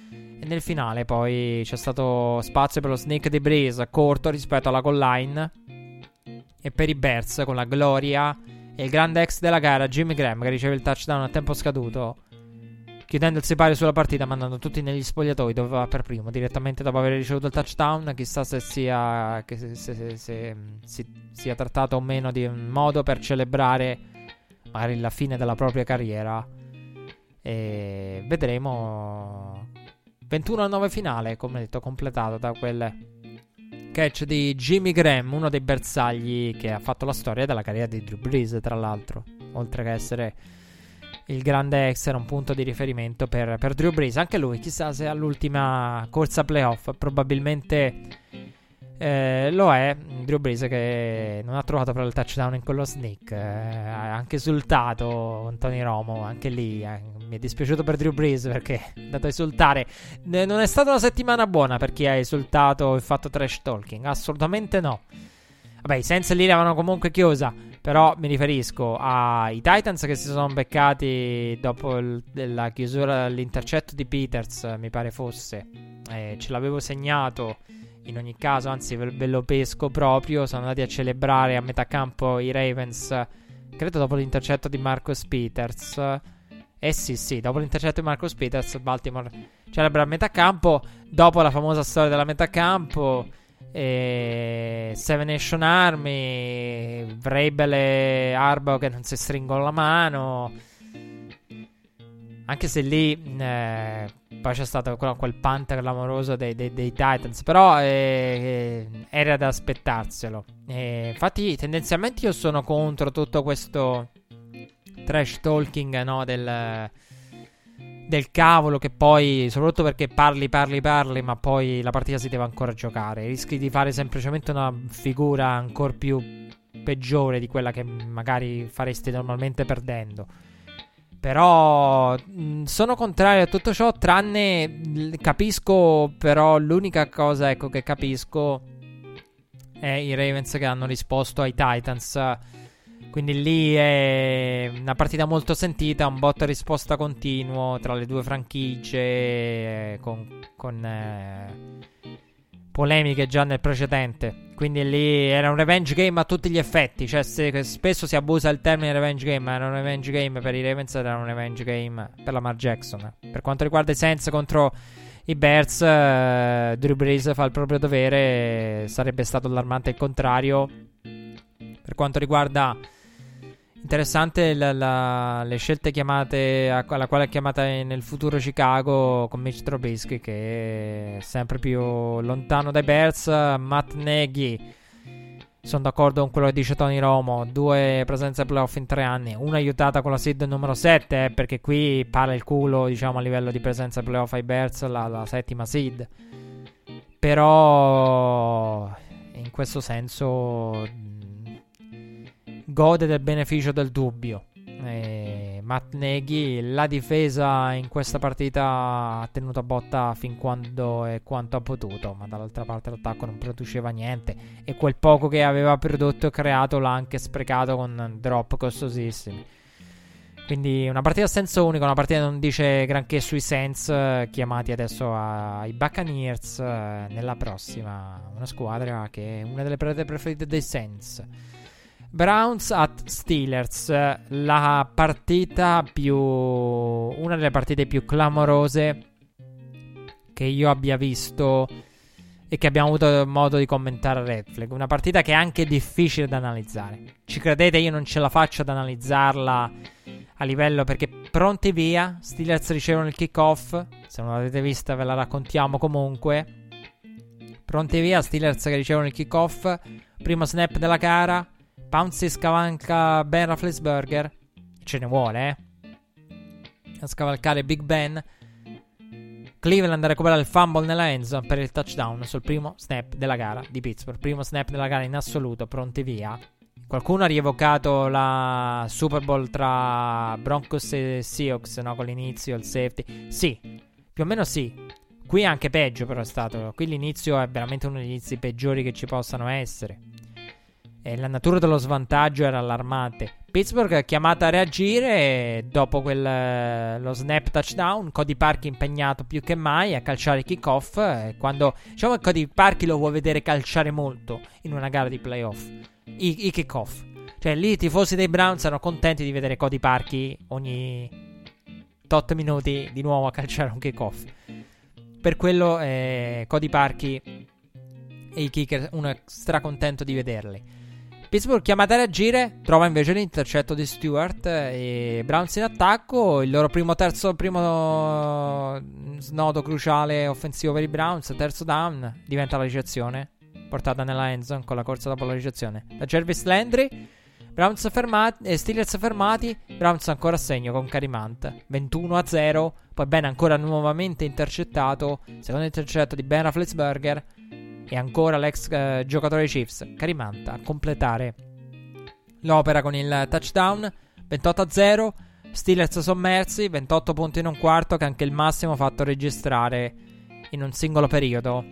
[SPEAKER 2] E nel finale poi c'è stato spazio per lo sneak di Breeze corto rispetto alla goal line. E per i Bears con la gloria e il grande ex della gara, Jimmy Graham, che riceve il touchdown a tempo scaduto chiudendo il sipario sulla partita, mandando tutti negli spogliatoi dove va per primo, direttamente dopo aver ricevuto il touchdown. Chissà se sia, se, se, se sia trattato o meno di un modo per celebrare magari la fine della propria carriera. E vedremo. 21 a 9 finale, come detto, completato da quel catch di Jimmy Graham, uno dei bersagli che ha fatto la storia della carriera di Drew Brees, tra l'altro, oltre che essere il grande ex era un punto di riferimento per, per Drew Brees. Anche lui, chissà se all'ultima corsa playoff probabilmente eh, lo è. Drew Brees che non ha trovato però il touchdown in quello sneak. Eh, ha anche esultato con Tony Romo. Anche lì eh, mi è dispiaciuto per Drew Brees perché è andato a esultare. non è stata una settimana buona per chi ha esultato e fatto trash talking. Assolutamente no. Vabbè, i Saints lì l'avevano comunque chiusa. Però mi riferisco ai Titans che si sono beccati dopo il, la chiusura dell'intercetto di Peters, mi pare fosse. Eh, ce l'avevo segnato. In ogni caso, anzi, ve, lo pesco proprio. Sono andati a celebrare a metà campo i Ravens. Credo dopo l'intercetto di Marcus Peters. Eh sì, sì, dopo l'intercetto di Marcus Peters, Baltimore celebra a metà campo. Dopo la famosa storia della metà campo, e Seven Nation Army, Vrabel e Arbo che non si stringono la mano. Anche se lì eh, poi c'è stato quel punt clamoroso dei, dei, dei Titans. Però eh, era da aspettarselo. E infatti, tendenzialmente io sono contro tutto questo trash talking no, del, del cavolo. Che poi, soprattutto perché parli, parli, parli, ma poi la partita si deve ancora giocare. Rischi di fare semplicemente una figura ancora più peggiore di quella che magari faresti normalmente perdendo. Però mh, sono contrario a tutto ciò, tranne capisco, però l'unica cosa ecco, che capisco è i Ravens che hanno risposto ai Titans. Quindi lì è una partita molto sentita, un botta risposta continuo tra le due franchigie, eh, con, con eh, polemiche già nel precedente. Quindi lì era un revenge game a tutti gli effetti. Cioè, se, spesso si abusa il termine revenge game, ma era un revenge game per i Ravens, era un revenge game per Lamar Jackson. Per quanto riguarda i Saints contro i Bears, uh, Drew Brees fa il proprio dovere. Sarebbe stato allarmante il contrario. Per quanto riguarda Interessante la, la, le scelte chiamate alla quale è chiamata nel futuro Chicago con Mitch Trubisky che è sempre più lontano dai Bears. Matt Nagy, sono d'accordo con quello che dice Tony Romo. Due presenze playoff in tre anni, una aiutata con la seed numero 7 eh, perché qui pala il culo diciamo a livello di presenza playoff ai Bears la, la settima seed. Però in questo senso gode del beneficio del dubbio. E Matt Neghi, la difesa in questa partita ha tenuto a botta fin quando e quanto ha potuto, ma dall'altra parte l'attacco non produceva niente e quel poco che aveva prodotto e creato l'ha anche sprecato con drop costosissimi. Quindi una partita a senso unico, una partita che non dice granché sui Saints, chiamati adesso ai Buccaneers nella prossima. Una squadra che è una delle preferite dei Saints. Browns at Steelers, la partita più. una delle partite più clamorose che io abbia visto e che abbiamo avuto modo di commentare a Red Flag. Una partita che è anche difficile da analizzare. Ci credete, io non ce la faccio ad analizzarla a livello perché pronti via. Steelers ricevono il kickoff. Se non l'avete vista, ve la raccontiamo comunque. Pronti via, Steelers che ricevono il kickoff. Primo snap della gara. Pouncy scavalca Ben Rafflesberger. Ce ne vuole, eh. A scavalcare Big Ben. Cleveland a recuperare il fumble nella endzone per il touchdown sul primo snap della gara di Pittsburgh. Primo snap della gara in assoluto, pronti via. Qualcuno ha rievocato la Super Bowl tra Broncos e Seahawks, no? Con l'inizio, il safety. Sì, più o meno sì. Qui anche peggio però è stato. Qui l'inizio è veramente uno degli inizi peggiori che ci possano essere. E la natura dello svantaggio era allarmante. Pittsburgh chiamata a reagire dopo quel, eh, lo snap touchdown. Cody Parky impegnato più che mai a calciare kickoff. Quando diciamo che Cody Parky lo vuoi vedere calciare molto in una gara di playoff. I, i kickoff. Cioè lì i tifosi dei Browns erano contenti di vedere Cody Parky ogni 8 minuti di nuovo a calciare un kickoff. Per quello eh, Cody Parky e i kicker uno è stracontento di vederli. Pittsburgh chiamata a reagire, trova invece l'intercetto di Stewart e Browns in attacco. Il loro primo terzo, primo snodo cruciale offensivo per i Browns, terzo down, diventa la ricezione portata nella endzone con la corsa dopo la ricezione da Jervis Landry. Browns fermati e Steelers fermati. Browns ancora a segno con Carimant 21 a 0. Poi Ben ancora nuovamente intercettato. Secondo intercetto di Ben Rafflesberger. E ancora l'ex eh, giocatore Chiefs, Carimanta, a completare l'opera con il touchdown. 28 0. Steelers sommersi, 28 punti in un quarto, che è anche il massimo fatto registrare in un singolo periodo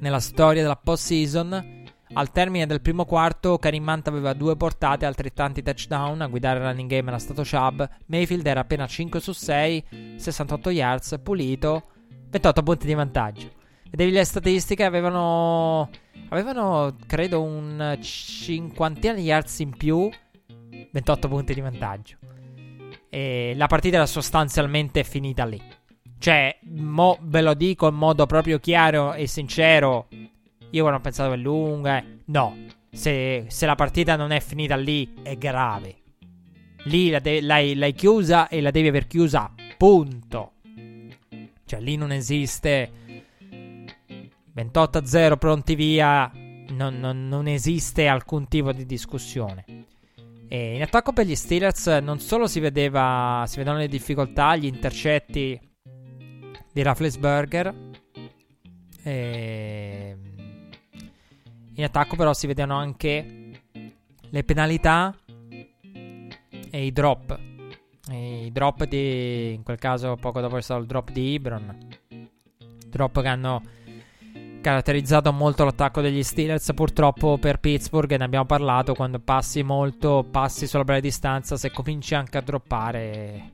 [SPEAKER 2] nella storia della postseason. Al termine del primo quarto, Karim Mant aveva due portate, altrettanti touchdown. A guidare il running game era stato Chubb. Mayfield era appena 5 su 6, 68 yards, pulito, 28 punti di vantaggio. Vedevi le statistiche, avevano, avevano credo un cinquantina di yards in più, 28 punti di vantaggio. E la partita era sostanzialmente finita lì. Cioè, mo ve lo dico in modo proprio chiaro e sincero. Io quando ho pensato è lunga, eh, no. Se, se, la partita non è finita lì, è grave. Lì la de- l'hai, l'hai chiusa e la devi aver chiusa, punto. Cioè, lì non esiste 28 a 0 pronti via. Non, non, non esiste alcun tipo di discussione. E in attacco per gli Steelers non solo si vedeva si vedevano le difficoltà, gli intercetti di Rafflesberger. E in attacco però si vedevano anche le penalità e i drop. E I drop di in quel caso poco dopo è stato il drop di Ibron. Drop che hanno caratterizzato molto l'attacco degli Steelers. Purtroppo per Pittsburgh, ne abbiamo parlato, quando passi molto, passi sulla breve distanza, se cominci anche a droppare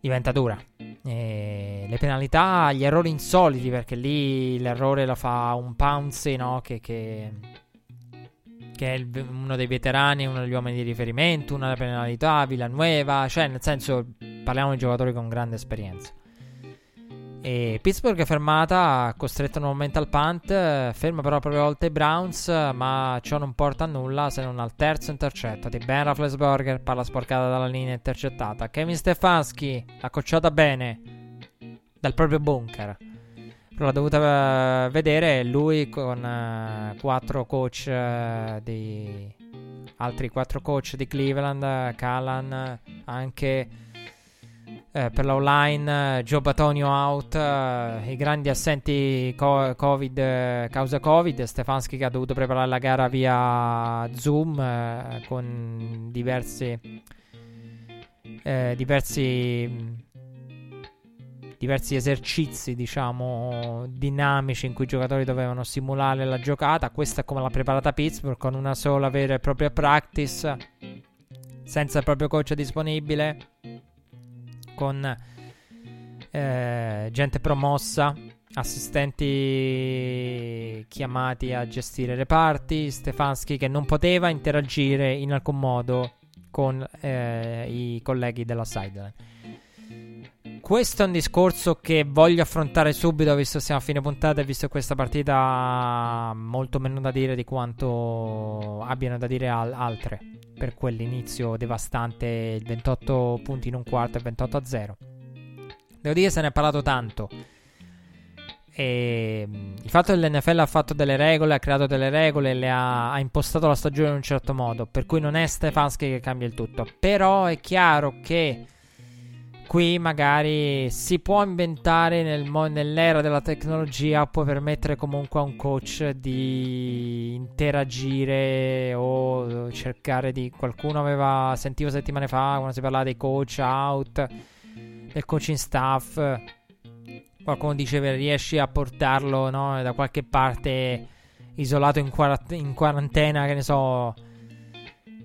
[SPEAKER 2] diventa dura. E le penalità, gli errori insoliti, perché lì l'errore lo fa un Pounce, no? Che, che, che è il, uno dei veterani, uno degli uomini di riferimento, una delle penalità, Villanueva, cioè nel senso parliamo di giocatori con grande esperienza. E Pittsburgh è fermata, costretta nuovamente al punt, ferma però proprio volte i Browns, ma ciò non porta a nulla se non al terzo intercetto di Ben Rafflesberger, palla sporcata dalla linea intercettata. Kevin Stefanski l'ha cocciata bene dal proprio bunker. Però l'ha dovuta eh, vedere lui con uh, quattro coach uh, di altri quattro coach di Cleveland, Callan, anche eh, per la online eh, Batonio out, eh, i grandi assenti co- COVID, eh, causa Covid, Stefanski che ha dovuto preparare la gara via Zoom eh, con diversi, diversi diversi esercizi, diciamo, dinamici in cui i giocatori dovevano simulare la giocata. Questa è come l'ha preparata Pittsburgh, con una sola vera e propria practice, senza il proprio coach disponibile con eh, gente promossa, assistenti chiamati a gestire le parti, Stefanski che non poteva interagire in alcun modo con eh, i colleghi della sideline. Questo è un discorso che voglio affrontare subito, visto che siamo a fine puntata e visto che questa partita ha molto meno da dire di quanto abbiano da dire al- altre per quell'inizio devastante, 28 punti in un quarto e 28 a 0. Devo dire se ne è parlato tanto. E mm, il fatto che l'NFL ha fatto delle regole, ha creato delle regole, le ha, ha, impostato la stagione in un certo modo, per cui non è Stefanski che cambia il tutto. Però è chiaro che qui magari si può inventare nel mo- nell'era della tecnologia, può permettere comunque a un coach di interagire o cercare di... Qualcuno aveva, sentivo settimane fa quando si parlava dei coach out, del coaching staff, qualcuno diceva riesci a portarlo no, da qualche parte isolato in, quarant- in quarantena, che ne so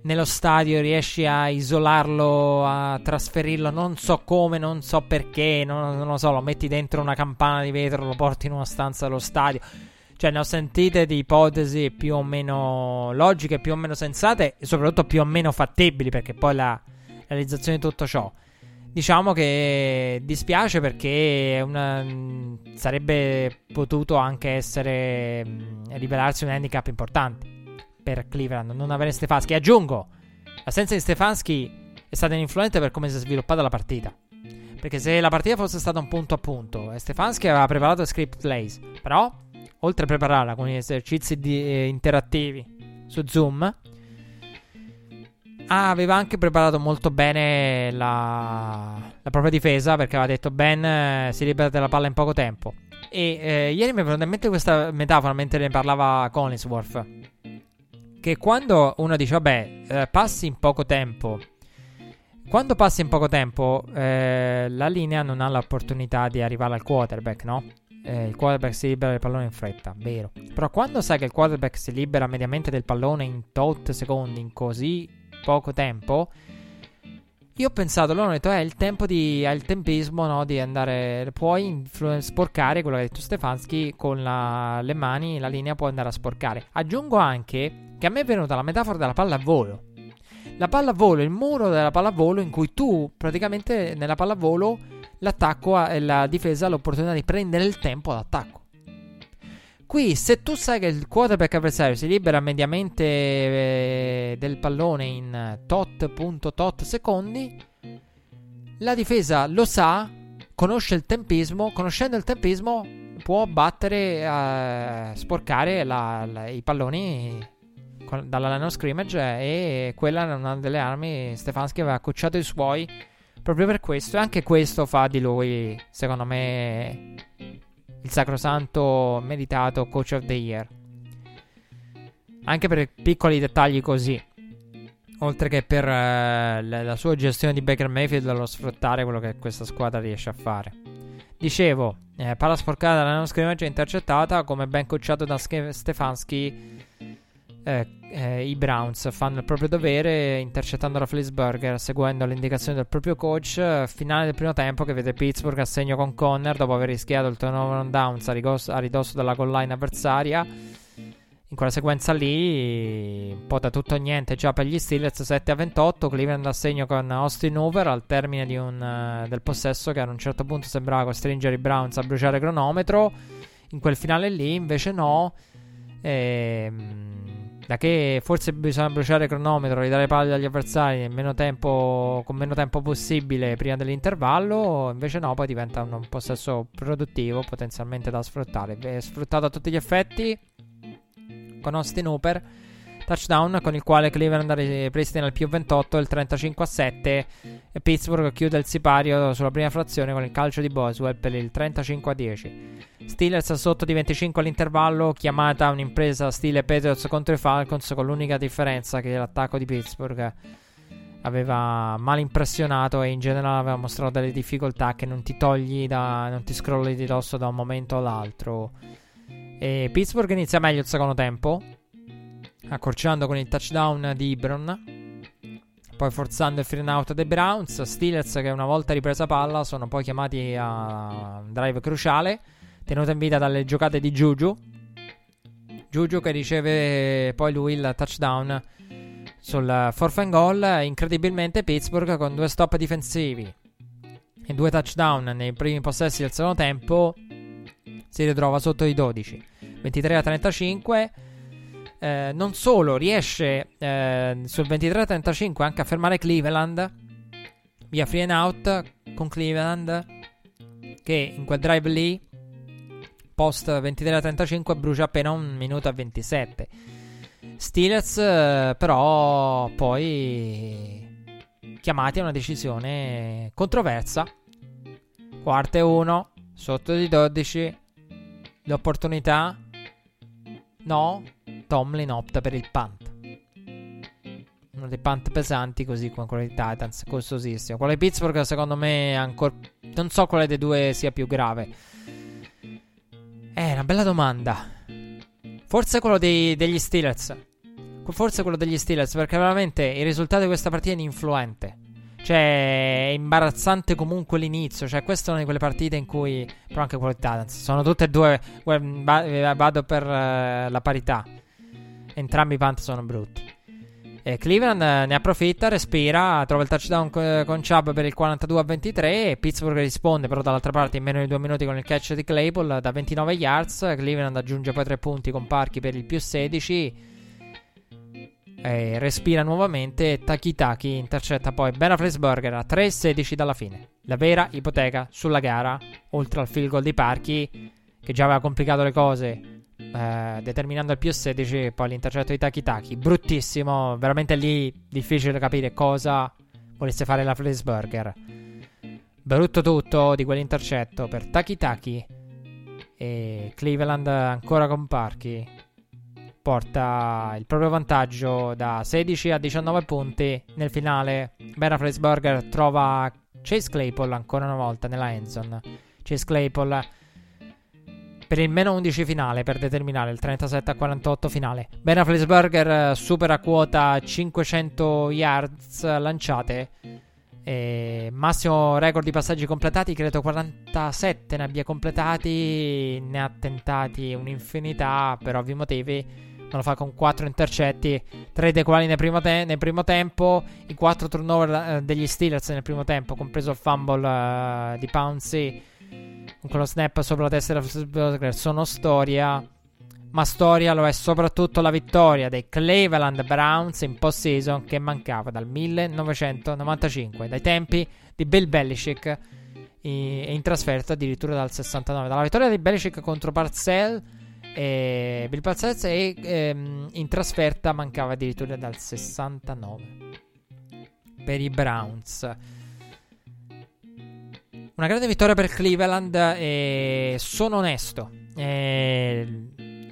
[SPEAKER 2] nello stadio riesci a isolarlo, a trasferirlo, non so come, non so perché, non, non, lo so, lo metti dentro una campana di vetro, lo porti in una stanza dello stadio. Cioè, ne ho sentite di ipotesi più o meno logiche, più o meno sensate e soprattutto più o meno fattibili, perché poi la realizzazione di tutto ciò. Diciamo che dispiace perché una, sarebbe potuto anche essere rivelarsi un handicap importante per Cleveland non avere Stefanski. Aggiungo, l'assenza di Stefanski è stata influente per come si è sviluppata la partita. Perché se la partita fosse stata un punto a punto e Stefanski aveva preparato script plays, però oltre a prepararla con gli esercizi di, eh, interattivi su Zoom, aveva anche preparato molto bene la, la propria difesa perché aveva detto Ben eh, si libera della palla in poco tempo. E eh, ieri mi è venuta in mente questa metafora mentre ne parlava Collinsworth che quando uno dice, vabbè, eh, passi in poco tempo. Quando passi in poco tempo, eh, la linea non ha l'opportunità di arrivare al quarterback, no? Eh, il quarterback si libera del pallone in fretta, vero. Però quando sai che il quarterback si libera mediamente del pallone in tot secondi, in così poco tempo, io ho pensato, loro hanno detto, eh, il tempo di, è il tempismo, no, di andare, puoi influ- sporcare quello che ha detto Stefanski con la, le mani, la linea può andare a sporcare. Aggiungo anche che a me è venuta la metafora della pallavolo. La pallavolo, il muro della pallavolo in cui tu praticamente nella pallavolo l'attacco e la difesa ha l'opportunità di prendere il tempo d'attacco. Qui, se tu sai che il quarterback avversario si libera mediamente eh, del pallone in tot.tot secondi, la difesa lo sa, conosce il tempismo, conoscendo il tempismo può battere, eh, sporcare la, la, i palloni dalla line of scrimmage e quella era una delle armi. Stefanski aveva accucciato i suoi proprio per questo e anche questo fa di lui secondo me il sacrosanto meritato coach of the year. Anche per piccoli dettagli così. Oltre che per uh, la, sua gestione di Baker Mayfield lo sfruttare quello che questa squadra riesce a fare. Dicevo eh, palla sporcata dalla non scrimmage intercettata come ben coachato da Stefanski eh, eh, i Browns fanno il proprio dovere intercettando la Flisburger seguendo le indicazioni del proprio coach. Finale del primo tempo che vede Pittsburgh a segno con Conner dopo aver rischiato il turnover on downs a, rigosso, a ridosso della goal line avversaria. In quella sequenza lì, un po' da tutto o niente già per gli Steelers 7 a 28. Cleveland a segno con Austin Hoover al termine un, uh, del possesso che ad un certo punto sembrava costringere i Browns a bruciare cronometro. In quel finale lì invece no. Ehm da che forse bisogna bruciare il cronometro, ridare palle agli avversari meno tempo, con meno tempo possibile prima dell'intervallo, invece no, poi diventa un possesso produttivo potenzialmente da sfruttare. È sfruttato a tutti gli effetti con Austin Hooper touchdown con il quale Cleveland ripristina il più 28 il 35 a 7 e Pittsburgh chiude il sipario sulla prima frazione con il calcio di Boswell per il 35 a 10 Steelers sotto di 25 all'intervallo chiamata un'impresa stile Patriots contro i Falcons con l'unica differenza che l'attacco di Pittsburgh aveva mal impressionato e in generale aveva mostrato delle difficoltà che non ti togli da non ti scrolli di dosso da un momento all'altro. E Pittsburgh inizia meglio il secondo tempo accorciando con il touchdown di Ibron. Poi forzando il free out dei Browns. Steelers che una volta ripresa palla sono poi chiamati a un drive cruciale. Tenuto in vita dalle giocate di Juju. Juju che riceve poi lui il touchdown sul fourth and goal. Incredibilmente Pittsburgh con due stop difensivi e due touchdown nei primi possessi del secondo tempo si ritrova sotto i 12. 23 a 35 eh, non solo riesce eh, sul 23-35 anche a fermare Cleveland via free and out con Cleveland che in quel drive lì post 23-35 brucia appena un minuto a 27 Steelers eh, però poi chiamati a una decisione controversa. Quarta e 1 sotto di 12 l'opportunità no Tomlin opta per il punt. Uno dei punt pesanti, così come quello di Titans, costosissimo. Quello di Pittsburgh, secondo me, ancora. Non so quale dei due sia più grave. È una bella domanda. Forse quello dei, degli Steelers. Forse quello degli Steelers, perché veramente il risultato di questa partita è influente. Cioè, è imbarazzante comunque l'inizio. Cioè, questa è una di quelle partite in cui. Però anche quello di Titans. Sono tutte e due. Vado per uh, la parità. Entrambi i punt sono brutti. E Cleveland eh, ne approfitta, respira, trova il touchdown con Chubb per il 42 a 23 e Pittsburgh risponde però dall'altra parte in meno di due minuti con il catch di Claypool da 29 yards. Cleveland aggiunge poi tre punti con Parchi per il più 16. E respira nuovamente. Taki Taki intercetta poi Ben Afflesburger a 3-16 dalla fine. La vera ipoteca sulla gara, oltre al field goal di Parchi, che già aveva complicato le cose eh, determinando il più 16 poi l'intercetto di Taki Taki. Bruttissimo, veramente lì difficile capire cosa volesse fare la Flisburger. Brutto tutto di quell'intercetto per Taki Taki. E Cleveland ancora con Parchi porta il proprio vantaggio da 16 a 19 punti. Nel finale, Ben Flisburger trova Chase Claypool ancora una volta nella endzone. Chase Claypool per il meno 11 finale per determinare il 37 a 48 finale. Ben Afflesberger eh, supera quota 500 yards lanciate. E massimo record di passaggi completati, credo 47 ne abbia completati, ne ha tentati un'infinità per ovvi motivi. ma lo fa con 4 intercetti, 3 dei quali nel primo, te- nel primo tempo, i 4 turnover uh, degli Steelers nel primo tempo, compreso il fumble uh, di Pouncy con quello snap sopra la testa della sono storia. Ma storia lo è soprattutto la vittoria dei Cleveland Browns in post-season che mancava dal 1995, dai tempi di Bill Belichick e in trasferta addirittura dal 69. Dalla vittoria di Belichick contro Parcell e Bill Parcells e ehm, in trasferta mancava addirittura dal 69 per i Browns. Una grande vittoria per Cleveland e sono onesto. E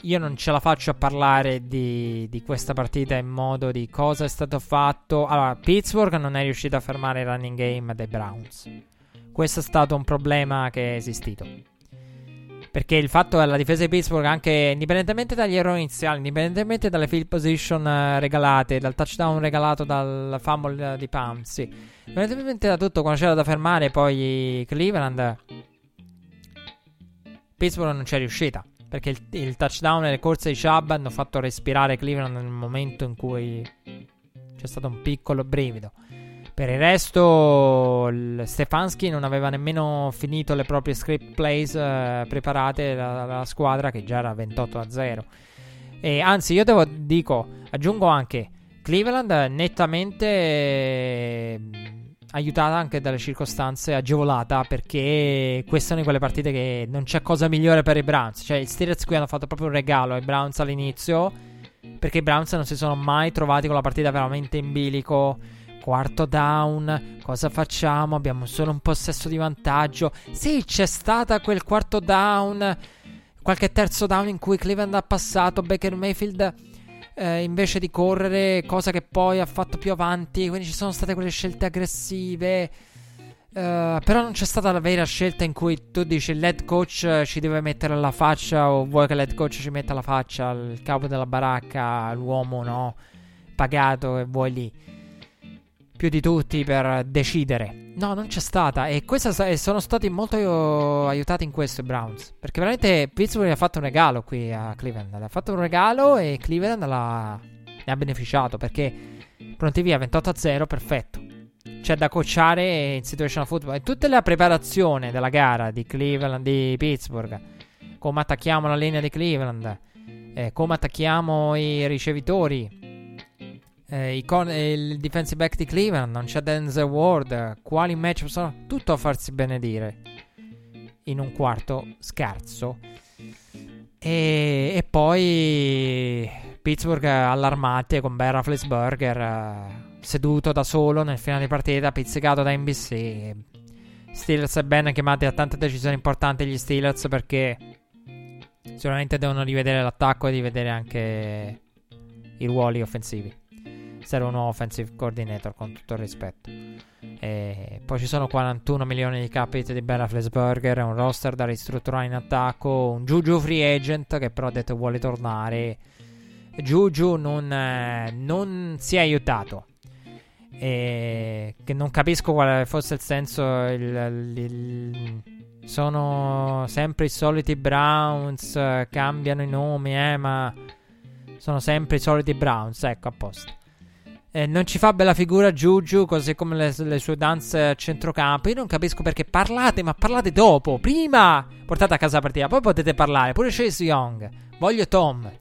[SPEAKER 2] io non ce la faccio a parlare di, di, questa partita in modo di cosa è stato fatto. Allora, Pittsburgh non è riuscito a fermare il running game dei Browns. Questo è stato un problema che è esistito. Perché il fatto è la difesa di Pittsburgh, anche indipendentemente dagli errori iniziali, indipendentemente dalle field position uh, regalate, dal touchdown regalato dal fumble di Pamsi, indipendentemente da tutto, quando c'era da fermare poi Cleveland, Pittsburgh non c'è riuscita. Perché il, il touchdown e le corse di Chubb hanno fatto respirare Cleveland nel momento in cui c'è stato un piccolo brivido. Per il resto, il Stefanski non aveva nemmeno finito le proprie script plays eh, preparate dalla squadra che già era 28 a 0. E anzi, io devo, dico, aggiungo anche Cleveland nettamente eh, aiutata anche dalle circostanze, agevolata perché queste sono quelle partite che non c'è cosa migliore per i Browns. Cioè, i Steelers qui hanno fatto proprio un regalo ai Browns all'inizio perché i Browns non si sono mai trovati con la partita veramente in bilico Quarto down, cosa facciamo? Abbiamo solo un possesso di vantaggio. Sì, c'è stata quel quarto down, qualche terzo down in cui Cleveland ha passato Baker Mayfield eh, invece di correre, cosa che poi ha fatto più avanti. Quindi ci sono state quelle scelte aggressive. Uh, però non c'è stata la vera scelta in cui tu dici il head coach ci deve mettere alla faccia o vuoi che l'head coach ci metta alla faccia il capo della baracca, l'uomo no, pagato e vuoi lì più di tutti per decidere. No, non c'è stata. E, questa, sono stati molto aiutati in questo i Browns. Perché veramente Pittsburgh ha fatto un regalo qui a Cleveland. Ha fatto un regalo e Cleveland l'ha, ne ha beneficiato. Perché pronti via 28 a 0, perfetto. C'è da coachare in situational football. E tutta la preparazione della gara di Cleveland, di Pittsburgh. Come attacchiamo la linea di Cleveland. Eh, come attacchiamo i ricevitori eh, con- il defensive back di Cleveland, non c'è Denzel Ward, quali match sono? Tutto a farsi benedire in un quarto scarso. E, e poi Pittsburgh allarmate con Ben Roethlisberger uh, seduto da solo nel finale di partita, pizzicato da NBC. Steelers e Ben chiamati a tante decisioni importanti gli Steelers perché sicuramente devono rivedere l'attacco e rivedere anche i ruoli offensivi serve un offensive coordinator con tutto il rispetto. E poi ci sono 41 milioni di capite di Ben Roethlisberger, un roster da ristrutturare in attacco, un Juju free agent che però ha detto vuole tornare. Juju non, eh, non si è aiutato. E che non capisco quale fosse il senso. Il, il, sono sempre i soliti Browns, cambiano i nomi, eh, ma sono sempre i soliti Browns. Ecco, a posto. Eh, non ci fa bella figura Juju, così come le, le, sue danze a centrocampo. Io non capisco perché parlate, ma parlate dopo. Prima portate a casa la partita, poi potete parlare. Pure Chase Young. Voglio Tom.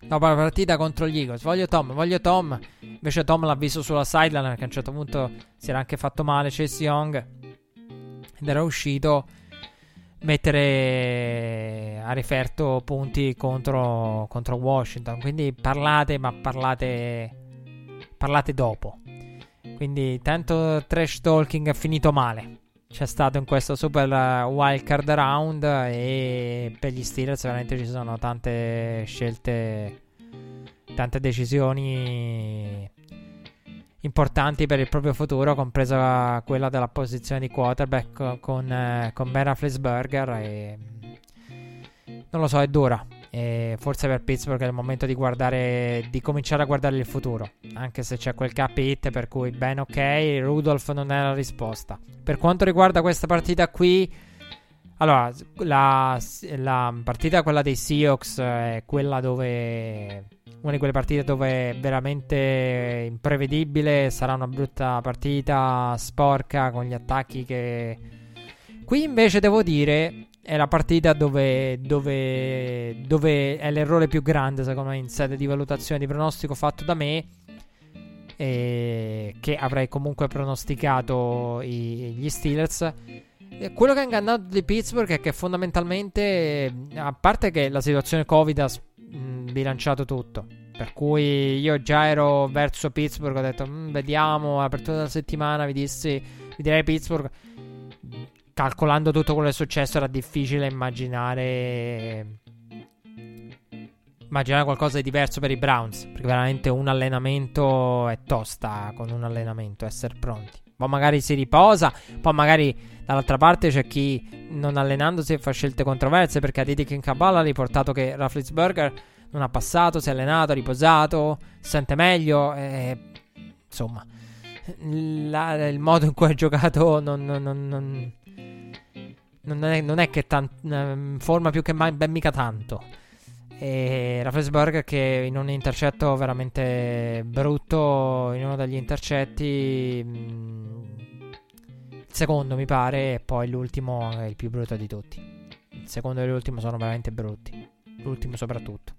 [SPEAKER 2] Dopo la partita contro gli Eagles, voglio Tom, voglio Tom. Invece Tom l'ha visto sulla sideline perché a un certo punto si era anche fatto male Chase Young. Ed era uscito mettere a riferto punti contro, contro Washington. Quindi parlate, ma parlate parlate dopo. Quindi tanto trash talking è finito male. C'è stato in questo super uh, wildcard round e per gli Steelers veramente ci sono tante scelte, tante decisioni importanti per il proprio futuro, compresa quella della posizione di quarterback con, eh, con Ben Roethlisberger e non lo so, è dura. E forse per Pittsburgh è il momento di guardare, di cominciare a guardare il futuro. Anche se c'è quel cap hit per cui ben ok, Rudolph non è la risposta. Per quanto riguarda questa partita qui, Allora, la, la, partita, quella dei Seahawks, è quella dove. Una di quelle partite dove è veramente imprevedibile. Sarà una brutta partita, sporca, con gli attacchi che. Qui invece devo dire. È la partita dove, dove, dove è l'errore più grande, secondo me, in sede di valutazione di pronostico fatto da me. che avrei comunque pronosticato i, gli Steelers eh, quello che ha ingannato di Pittsburgh è che fondamentalmente, a parte che la situazione Covid ha bilanciato tutto, per cui io già ero verso Pittsburgh, ho detto vediamo, apertura della settimana, vi dissi, vi direi Pittsburgh. Calcolando tutto quello che è successo era difficile immaginare immaginare qualcosa di diverso per i Browns, perché veramente un allenamento è tosta con un allenamento, essere pronti. Poi magari si riposa, poi magari dall'altra parte c'è chi non allenandosi fa scelte controverse perché a Didi in Kabbalah ha riportato che Rafflesberger non ha passato, si è allenato, ha riposato, si sente meglio e insomma la, il modo in cui ha giocato non, non, non, non è, è, che tan, forma più che mai ben mica tanto. E Rafflesberg che in un intercetto veramente brutto, in uno degli intercetti, mm, il secondo mi pare, e poi l'ultimo è il più brutto di tutti. Il secondo e l'ultimo sono veramente brutti, l'ultimo soprattutto.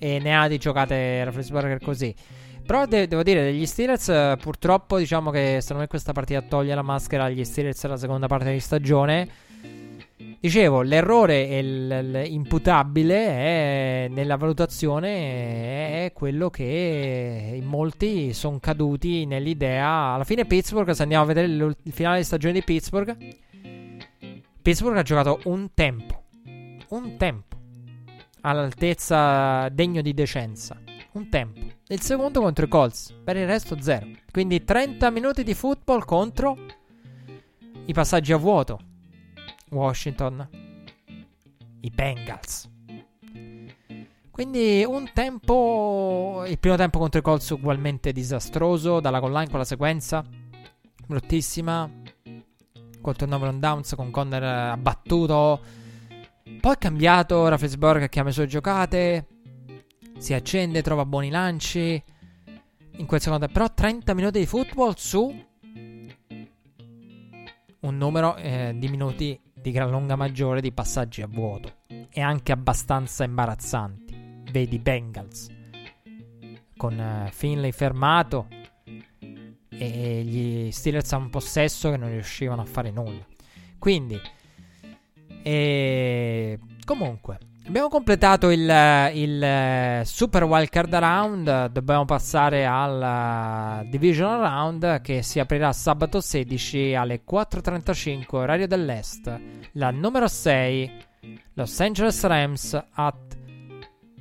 [SPEAKER 2] E ne ha di giocate Rafflesberger così. Però de- devo dire, degli Steelers, purtroppo, diciamo che secondo me questa partita toglie la maschera agli Steelers la seconda parte di stagione Dicevo, l'errore il, imputabile è, nella valutazione è quello che in molti sono caduti nell'idea. Alla fine Pittsburgh, se andiamo a vedere il finale di stagione di Pittsburgh, Pittsburgh ha giocato un tempo. Un tempo. All'altezza degno di decenza. Un tempo. Il secondo contro i Colts. Per il resto zero. Quindi 30 minuti di football contro i passaggi a vuoto Washington, i Bengals. Quindi un tempo, il primo tempo contro i Colts ugualmente disastroso, dalla goal line con la sequenza, bruttissima, col turnover on downs con Conner abbattuto, poi è cambiato, ha messo le giocate, si accende, trova buoni lanci, in quel secondo però 30 minuti di football su un numero eh, di minuti di gran lunga maggiore di passaggi a vuoto e anche abbastanza imbarazzanti. Vedi Bengals con uh, Finlay fermato e gli Steelers a un possesso che non riuscivano a fare nulla. Quindi, e... comunque, abbiamo completato il, il uh, Super Wildcard Round. Dobbiamo passare al uh, Division Round che si aprirà sabato 16 alle 4.35 orario dell'Est la numero 6, Los Angeles Rams at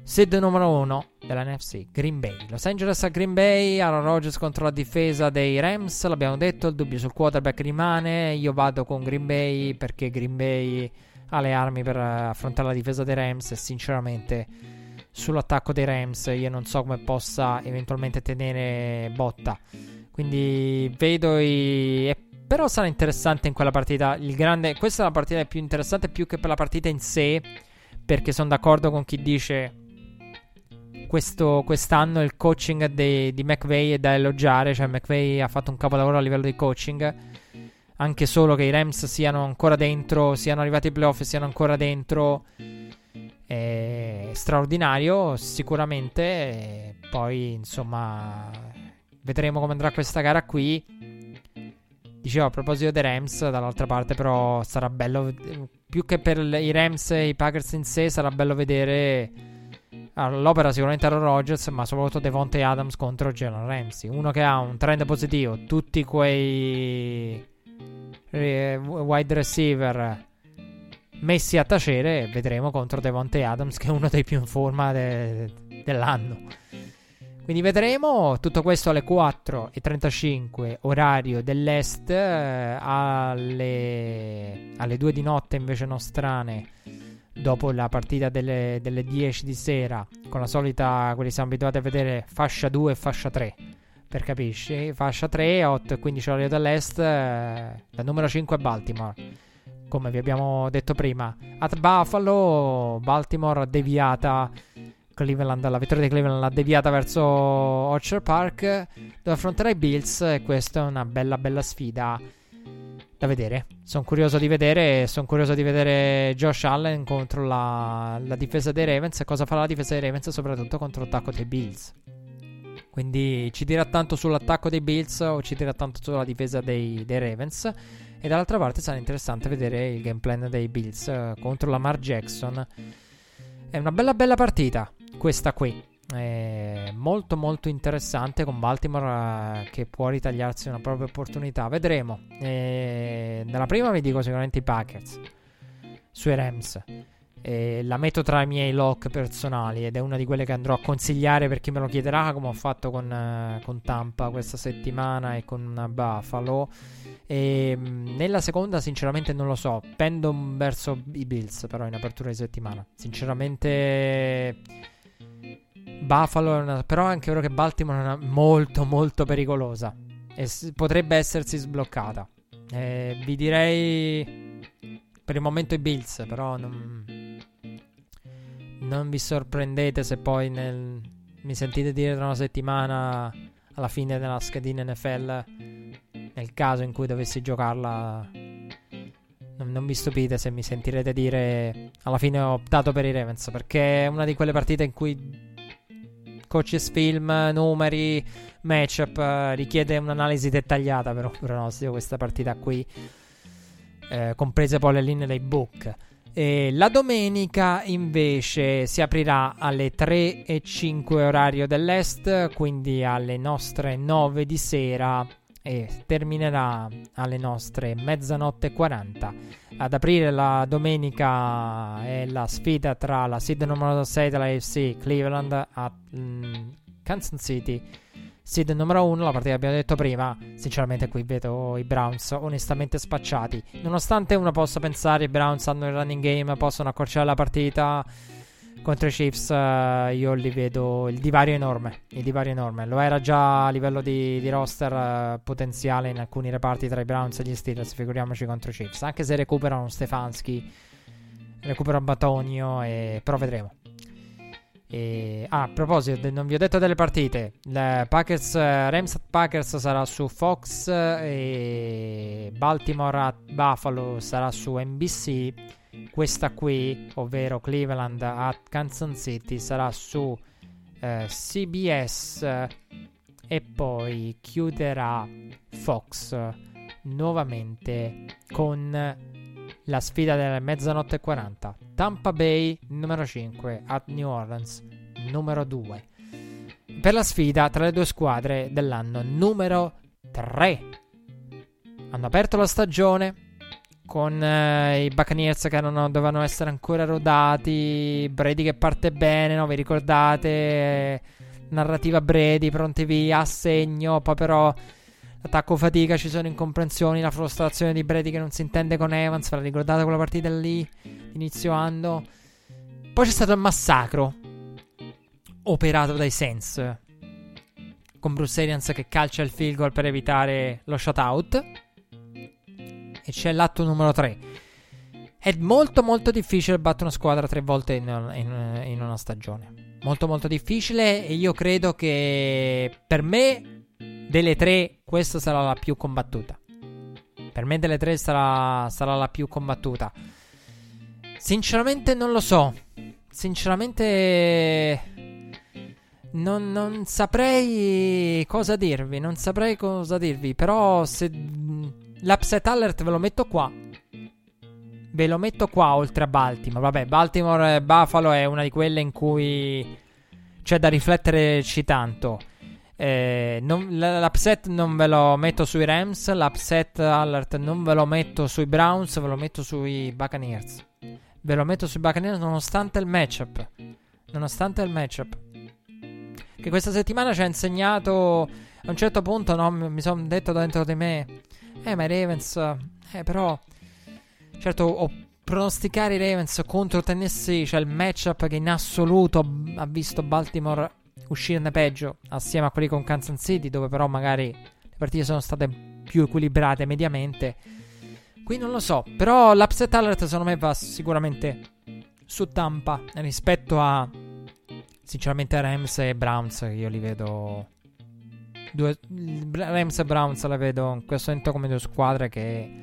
[SPEAKER 2] seed numero 1 della NFC, Green Bay. Los Angeles a Green Bay, Aaron Rodgers contro la difesa dei Rams, l'abbiamo detto, il dubbio sul quarterback rimane, io vado con Green Bay perché Green Bay ha le armi per affrontare la difesa dei Rams e sinceramente sull'attacco dei Rams io non so come possa eventualmente tenere botta. Quindi vedo i... Però sarà interessante in quella partita. Grande, questa è la partita più interessante più che per la partita in sé. Perché sono d'accordo con chi dice questo, quest'anno il coaching de, di McVay è da elogiare. Cioè, McVay ha fatto un capolavoro a livello di coaching. Anche solo che i Rams siano ancora dentro, siano arrivati ai playoff e siano ancora dentro. È straordinario, sicuramente. Poi, insomma, vedremo come andrà questa gara qui. Dicevo a proposito dei Rams, dall'altra parte però sarà bello, più che per i Rams e i Packers in sé, sarà bello vedere all'opera sicuramente Aaron Rodgers, ma soprattutto Devontae Adams contro Jalen Ramsey. Uno che ha un trend positivo, tutti quei wide receiver messi a tacere, vedremo contro Devontae Adams che è uno dei più in forma de- dell'anno. Quindi vedremo tutto questo alle 4.35 orario dell'est, eh, alle, alle 2 di notte invece nostrane, dopo la partita delle, delle 10 di sera, con la solita, quelli siamo abituati a vedere fascia 2 e fascia 3. Per capisci? Fascia 3, 8 e 15 orario dell'est, eh, la numero 5 è Baltimore. come vi abbiamo detto prima. At Buffalo, Baltimore deviata. Cleveland, la vittoria di Cleveland l'ha deviata verso Orchard Park, dove affronterà i Bills. E questa è una bella, bella sfida da vedere. Sono curioso di vedere. Sono curioso di vedere Josh Allen contro la, la difesa dei Ravens. E cosa farà la difesa dei Ravens, soprattutto contro l'attacco dei Bills. Quindi ci dirà tanto sull'attacco dei Bills o ci dirà tanto sulla difesa dei, dei Ravens. E dall'altra parte sarà interessante vedere il game plan dei Bills uh, contro Lamar Jackson. È una bella bella partita questa qui. È molto molto interessante con Baltimore uh, che può ritagliarsi una propria opportunità. Vedremo. E nella prima vi dico sicuramente i Packers sui Rams. E la metto tra i miei lock personali ed è una di quelle che andrò a consigliare per chi me lo chiederà, come ho fatto con, uh, con Tampa questa settimana e con Buffalo. E ehm, nella seconda, sinceramente, non lo so. Pendo verso i Bills, però, in apertura di settimana. Sinceramente, Buffalo è una, però anche vero che Baltimore è una molto, molto pericolosa. E s- potrebbe essersi sbloccata. E vi direi per il momento i Bills, però non, non vi sorprendete se poi nel, mi sentite dire tra una settimana alla fine della schedina NFL nel caso in cui dovessi giocarla, non, non, vi stupite se mi sentirete dire alla fine ho optato per i Ravens perché è una di quelle partite in cui coaches film, numeri, matchup eh, richiede un'analisi dettagliata per un pronostico questa partita qui, eh, comprese poi le linee dei book. E la domenica invece si aprirà alle 3 e 5 orario dell'est, quindi alle nostre 9 di sera e terminerà alle nostre mezzanotte e 40. Ad aprire la domenica è la sfida tra la seed numero 6 della AFC Cleveland a mm, Kansas City. Seed numero 1, la partita che abbiamo detto prima, sinceramente qui vedo i Browns onestamente spacciati. Nonostante uno possa pensare i Browns hanno il running game, possono accorciare la partita contro i Chiefs uh, io li vedo il divario enorme. Il divario enorme. Lo era già a livello di, di roster uh, potenziale in alcuni reparti tra i Browns e gli Steelers. Figuriamoci contro i Chiefs. Anche se recuperano Stefanski, recuperano Batonio, e... però vedremo. E... Ah, a proposito, non vi ho detto delle partite. Packers, Rams Packers sarà su Fox e Baltimore at Buffalo sarà su NBC. Questa qui, ovvero Cleveland at Kansas City, sarà su eh, CBS e poi chiuderà Fox nuovamente con la sfida delle mezzanotte e 40. Tampa Bay numero 5 at New Orleans numero 2. Per la sfida tra le due squadre dell'anno numero 3. Hanno aperto la stagione con eh, i Buccaneers che erano, dovevano essere ancora rodati, Brady che parte bene, no? vi ricordate? narrativa Brady, pronti via, assegno, poi però l'attacco fatica, ci sono incomprensioni, la frustrazione di Brady che non si intende con Evans, ve la ricordate quella partita lì, inizio anno? Poi c'è stato il massacro operato dai Saints con Bruce Arians che calcia il field goal per evitare lo shutout e c'è l'atto numero 3. È molto molto difficile battere una squadra tre volte in, in, in una stagione. Molto molto difficile e io credo che per me delle tre questa sarà la più combattuta. Per me delle tre sarà, sarà la più combattuta. Sinceramente non lo so. Sinceramente non, non, saprei cosa dirvi. Non saprei cosa dirvi. Però se L'upset alert ve lo metto qua. Ve lo metto qua oltre a Baltimore. Vabbè, Baltimore e Buffalo è una di quelle in cui c'è da rifletterci tanto. Eh, non, l'upset non ve lo metto sui Rams. L'upset alert non ve lo metto sui Browns. Ve lo metto sui Buccaneers. Ve lo metto sui Buccaneers nonostante il matchup. Nonostante il matchup. Che questa settimana ci ha insegnato. A un certo punto, no, mi sono detto dentro di me. Eh, ma i Ravens. Eh, però. Certo, ho pronosticare i Ravens contro Tennessee, cioè il matchup che in assoluto ha visto Baltimore uscirne peggio assieme a quelli con Kansas City, dove però magari le partite sono state più equilibrate mediamente. Qui non lo so, però l'upset alert secondo me va sicuramente su Tampa rispetto a sinceramente Rams e Browns io li vedo due, Rams e Browns la vedo in questo momento come due squadre che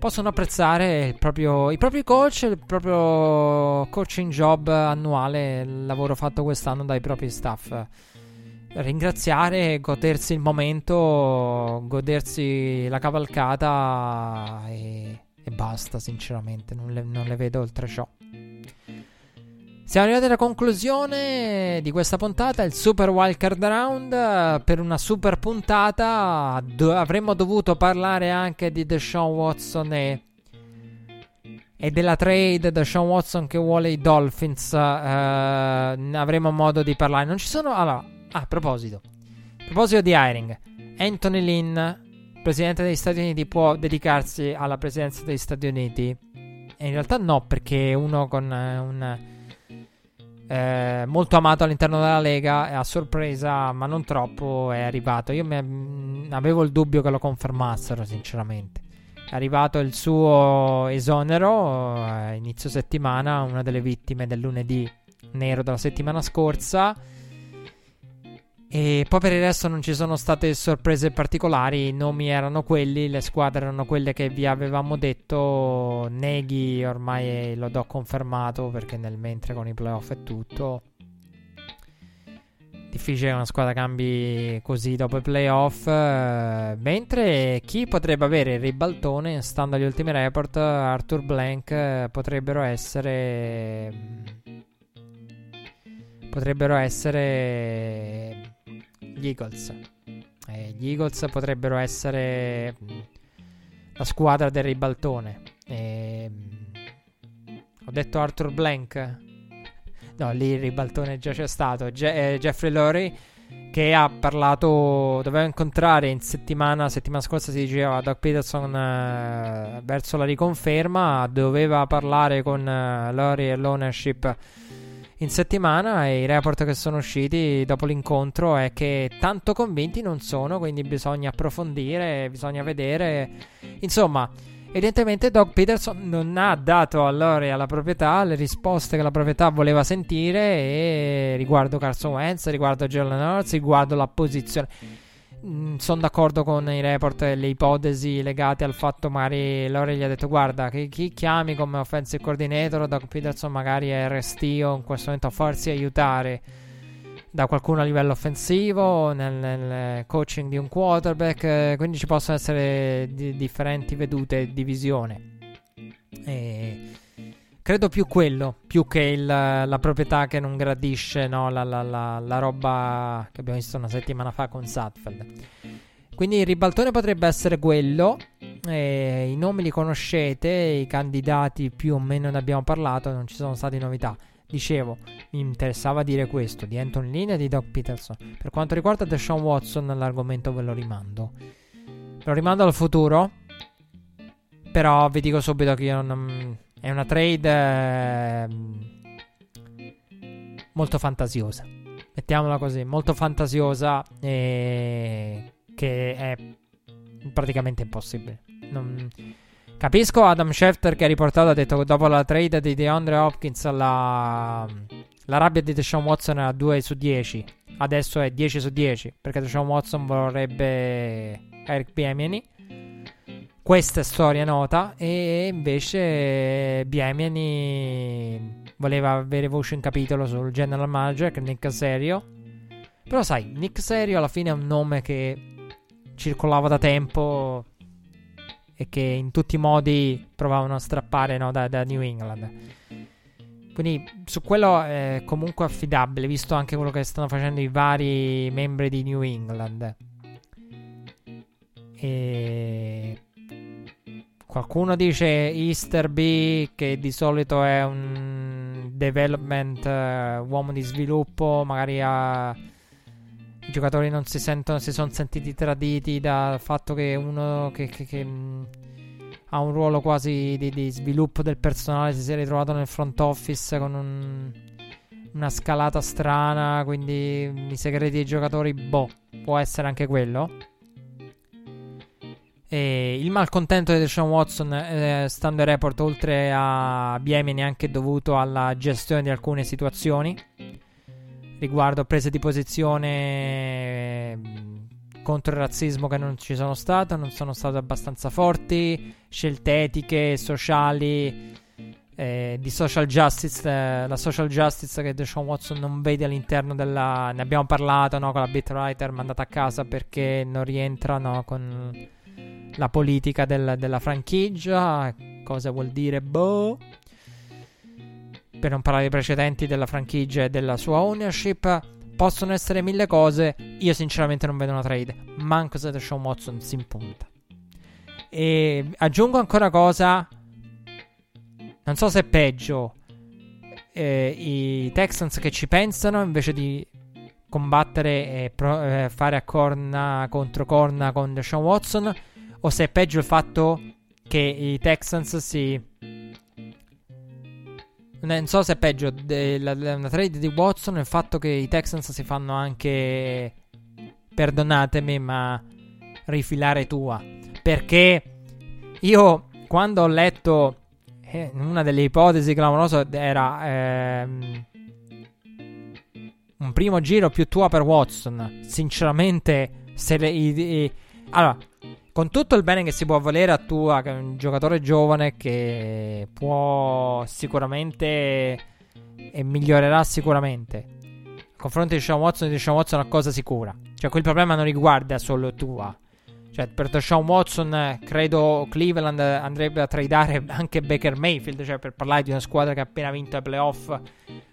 [SPEAKER 2] possono apprezzare proprio, i propri coach, il proprio coaching job annuale, il lavoro fatto quest'anno dai propri staff ringraziare, godersi il momento, godersi la cavalcata e, e basta, sinceramente, non le, non le, vedo oltre ciò. Siamo arrivati alla conclusione di questa puntata, il Super Wildcard Round. Per una super puntata do- avremmo dovuto parlare anche di Deshaun Watson e, e della trade Deshaun Watson che vuole i Dolphins. Uh, avremo modo di parlare. Non ci sono... Allora, Ah, a proposito. A proposito di hiring, Anthony Lynn, presidente degli Stati Uniti, può dedicarsi alla presidenza degli Stati Uniti? E in realtà no, perché uno con eh, un... Eh, molto amato all'interno della Lega, a sorpresa, ma non troppo, è arrivato. Io mh, mm, avevo il dubbio che lo confermassero, sinceramente. È arrivato il suo esonero eh, inizio settimana, una delle vittime del lunedì nero della settimana scorsa. E poi per il resto non ci sono state sorprese particolari, i nomi erano quelli, le squadre erano quelle che vi avevamo detto. Neghi ormai lo do confermato perché nel mentre con i playoff è tutto. Difficile che una squadra cambi così dopo i playoff. Eh, mentre chi potrebbe avere il ribaltone, stando agli ultimi report, Arthur Blank eh, potrebbero essere. Potrebbero essere gli Eagles. Eh, gli Eagles potrebbero essere mm, la squadra del ribaltone. Eh, ho detto Arthur Blank. No, lì il ribaltone già c'è stato. Je- eh, Jeffrey Lurie che ha parlato, doveva incontrare in settimana, settimana scorsa si diceva Doug Peterson eh, verso la riconferma, doveva parlare con eh, Lurie e l'ownership in settimana e i report che sono usciti dopo l'incontro è che tanto convinti non sono, quindi bisogna approfondire, bisogna vedere. Insomma, evidentemente Doug Peterson non ha dato a Lori alla proprietà le risposte che la proprietà voleva sentire e riguardo Carson Wentz, riguardo Jalen Hurts, riguardo la posizione sono d'accordo con i report e le ipotesi legate al fatto magari Lore gli ha detto guarda che chi chiami come offensive coordinator Doug Peterson magari è restio in questo momento a farsi aiutare da qualcuno a livello offensivo nel, nel coaching di un quarterback quindi ci possono essere di, differenti vedute di visione. E Credo più quello, più che il, la proprietà che non gradisce no? la, la, la, la, roba che abbiamo visto una settimana fa con Satfeld. Quindi il ribaltone potrebbe essere quello. Eh, I nomi li conoscete, i candidati più o meno ne abbiamo parlato, non ci sono state novità. Dicevo, mi interessava dire questo di Anton Lynn e di Doc Peterson. Per quanto riguarda Deshaun Watson, l'argomento ve lo rimando. Ve lo rimando al futuro. Però vi dico subito che io non è una trade eh, molto fantasiosa. Mettiamola così, molto fantasiosa e che è praticamente impossibile. Non... Capisco Adam Schefter che ha riportato, ha detto che dopo la trade di DeAndre Hopkins la, la rabbia di Deshaun Watson era 2 su 10. Adesso è 10 su 10 perché Deshaun Watson vorrebbe Eric Biemiani questa è storia nota e invece Biemiani voleva avere voce in capitolo sul general manager che è Nick Serio. Però sai, Nick Serio alla fine è un nome che circolava da tempo e che in tutti i modi provavano a strappare no, da, da New England. Quindi su quello è comunque affidabile, visto anche quello che stanno facendo i vari membri di New England. E Qualcuno dice Easter B, che di solito è un development, uh, uomo di sviluppo, magari ha... i giocatori non si sentono, si sono sentiti traditi dal fatto che uno che, che, che mh, mm, ha un ruolo quasi di, di, sviluppo del personale si sia ritrovato nel front office con un, una scalata strana, quindi i segreti dei giocatori, boh, può essere anche quello. E il malcontento di Deshaun Watson, eh, stando ai report, oltre a Biemini, è anche dovuto alla gestione di alcune situazioni riguardo prese di posizione mm, contro il razzismo che non ci sono state, non sono state abbastanza forti, scelte etiche, sociali, eh, di social justice, eh, la social justice che Deshaun Watson non vede all'interno della... ne abbiamo parlato no, con la beat writer mandata a casa perché non rientra no, con la politica del, della franchigia. Cosa vuol dire? Boh. Per non parlare dei precedenti della franchigia e della sua ownership. Possono essere mille cose. Io, sinceramente, non vedo una trade. Manco se Sean Watson si impunta. E aggiungo ancora una cosa. Non so se è peggio. Eh, I Texans che ci pensano invece di combattere e pro- eh, fare a corna contro corna con Deshaun Watson o se è peggio il fatto che i Texans si. Non so se è peggio della, della trade di Watson il fatto che i Texans si fanno anche. Perdonatemi, ma rifilare tua. Perché io quando ho letto eh, una delle ipotesi clamorose era ehm, un primo giro più tua per Watson. Sinceramente, se le, i, i, allora, con tutto il bene che si può volere a Tua, che è un giocatore giovane che può sicuramente e migliorerà sicuramente. A confronto di Sean Watson, di Sean Watson è una cosa sicura. Cioè, quel problema non riguarda solo Tua. Cioè, per Sean Watson, credo Cleveland andrebbe a tradare anche Baker Mayfield. Cioè, per parlare di una squadra che ha appena vinto i playoff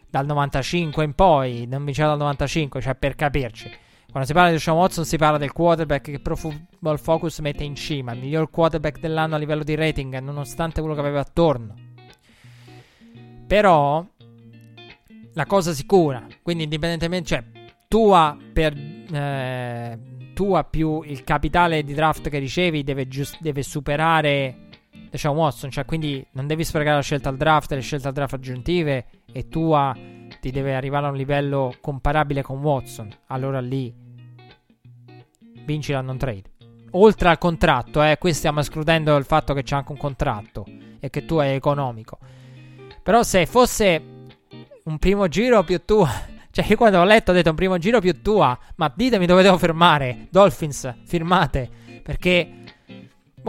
[SPEAKER 2] dal 95 in poi, non vinceva dal 95, cioè per capirci. Quando si parla di Sean Watson si parla del quarterback che Pro Football Focus mette in cima, il miglior quarterback dell'anno a livello di rating, nonostante quello che aveva attorno. Però la cosa sicura, quindi indipendentemente, cioè tua per eh, tua più il capitale di draft che ricevi deve, giust- deve superare diciamo Watson, cioè quindi non devi sprecare la scelta al draft, le scelte al draft aggiuntive e tua ti deve arrivare a un livello comparabile con Watson. Allora lì vinci la non trade. Oltre al contratto, eh, qui stiamo escludendo il fatto che c'è anche un contratto e che tu è economico. Però se fosse un primo giro più tua, cioè io quando ho letto ho detto un primo giro più tua, ma ditemi dove devo firmare. Dolphins, firmate, perché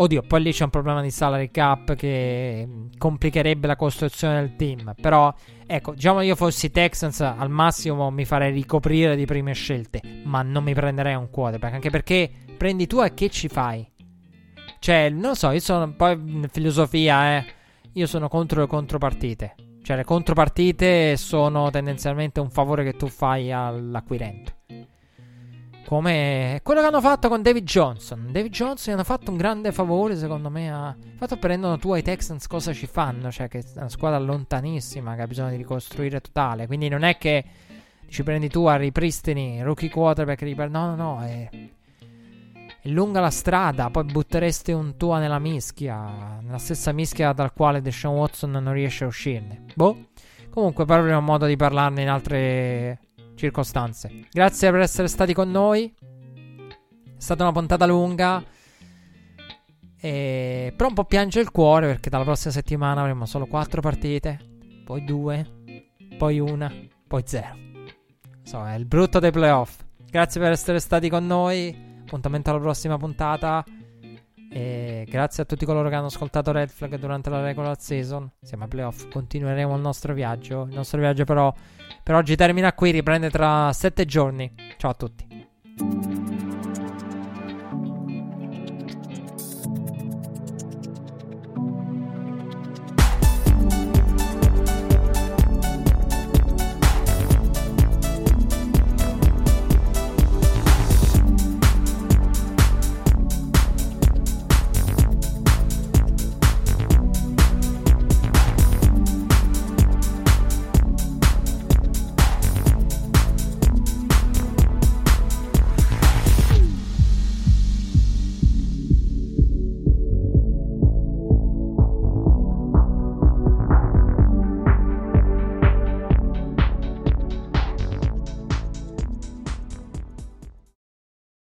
[SPEAKER 2] Oddio, poi lì c'è un problema di salary cap che complicherebbe la costruzione del team. Però, ecco, diciamo io fossi Texans, al massimo mi farei ricoprire di prime scelte. Ma non mi prenderei un quarterback. Anche perché prendi tu e che ci fai? Cioè, non lo so, io sono poi filosofia, eh. Io sono contro le contropartite. Cioè, le contropartite sono tendenzialmente un favore che tu fai all'acquirente. Come quello che hanno fatto con David Johnson. David Johnson hanno fatto un grande favore, secondo me. A... Fatto prendono tu ai Texans cosa ci fanno. Cioè, che è una squadra lontanissima che ha bisogno di ricostruire totale. Quindi non è che ci prendi tu a ripristini rookie quarterback. Riper... No, no, no. È... è lunga la strada. Poi butteresti un tua nella mischia. Nella stessa mischia dal quale Deshaun Watson non riesce a uscirne. Boh. Comunque, poi avremo modo di parlarne in altre circostanze. Grazie per essere stati con noi. È stata una puntata lunga. E... Però un po' piange il cuore perché dalla prossima settimana avremo solo 4 partite, poi 2, poi una, poi 0. So, è il brutto dei playoff. Grazie per essere stati con noi. Appuntamento alla prossima puntata. E grazie a tutti coloro che hanno ascoltato Red Flag durante la regular season. Siamo ai playoff. Continueremo il nostro viaggio. Il nostro viaggio, però, per oggi termina qui. Riprende tra 7 giorni. Ciao a tutti.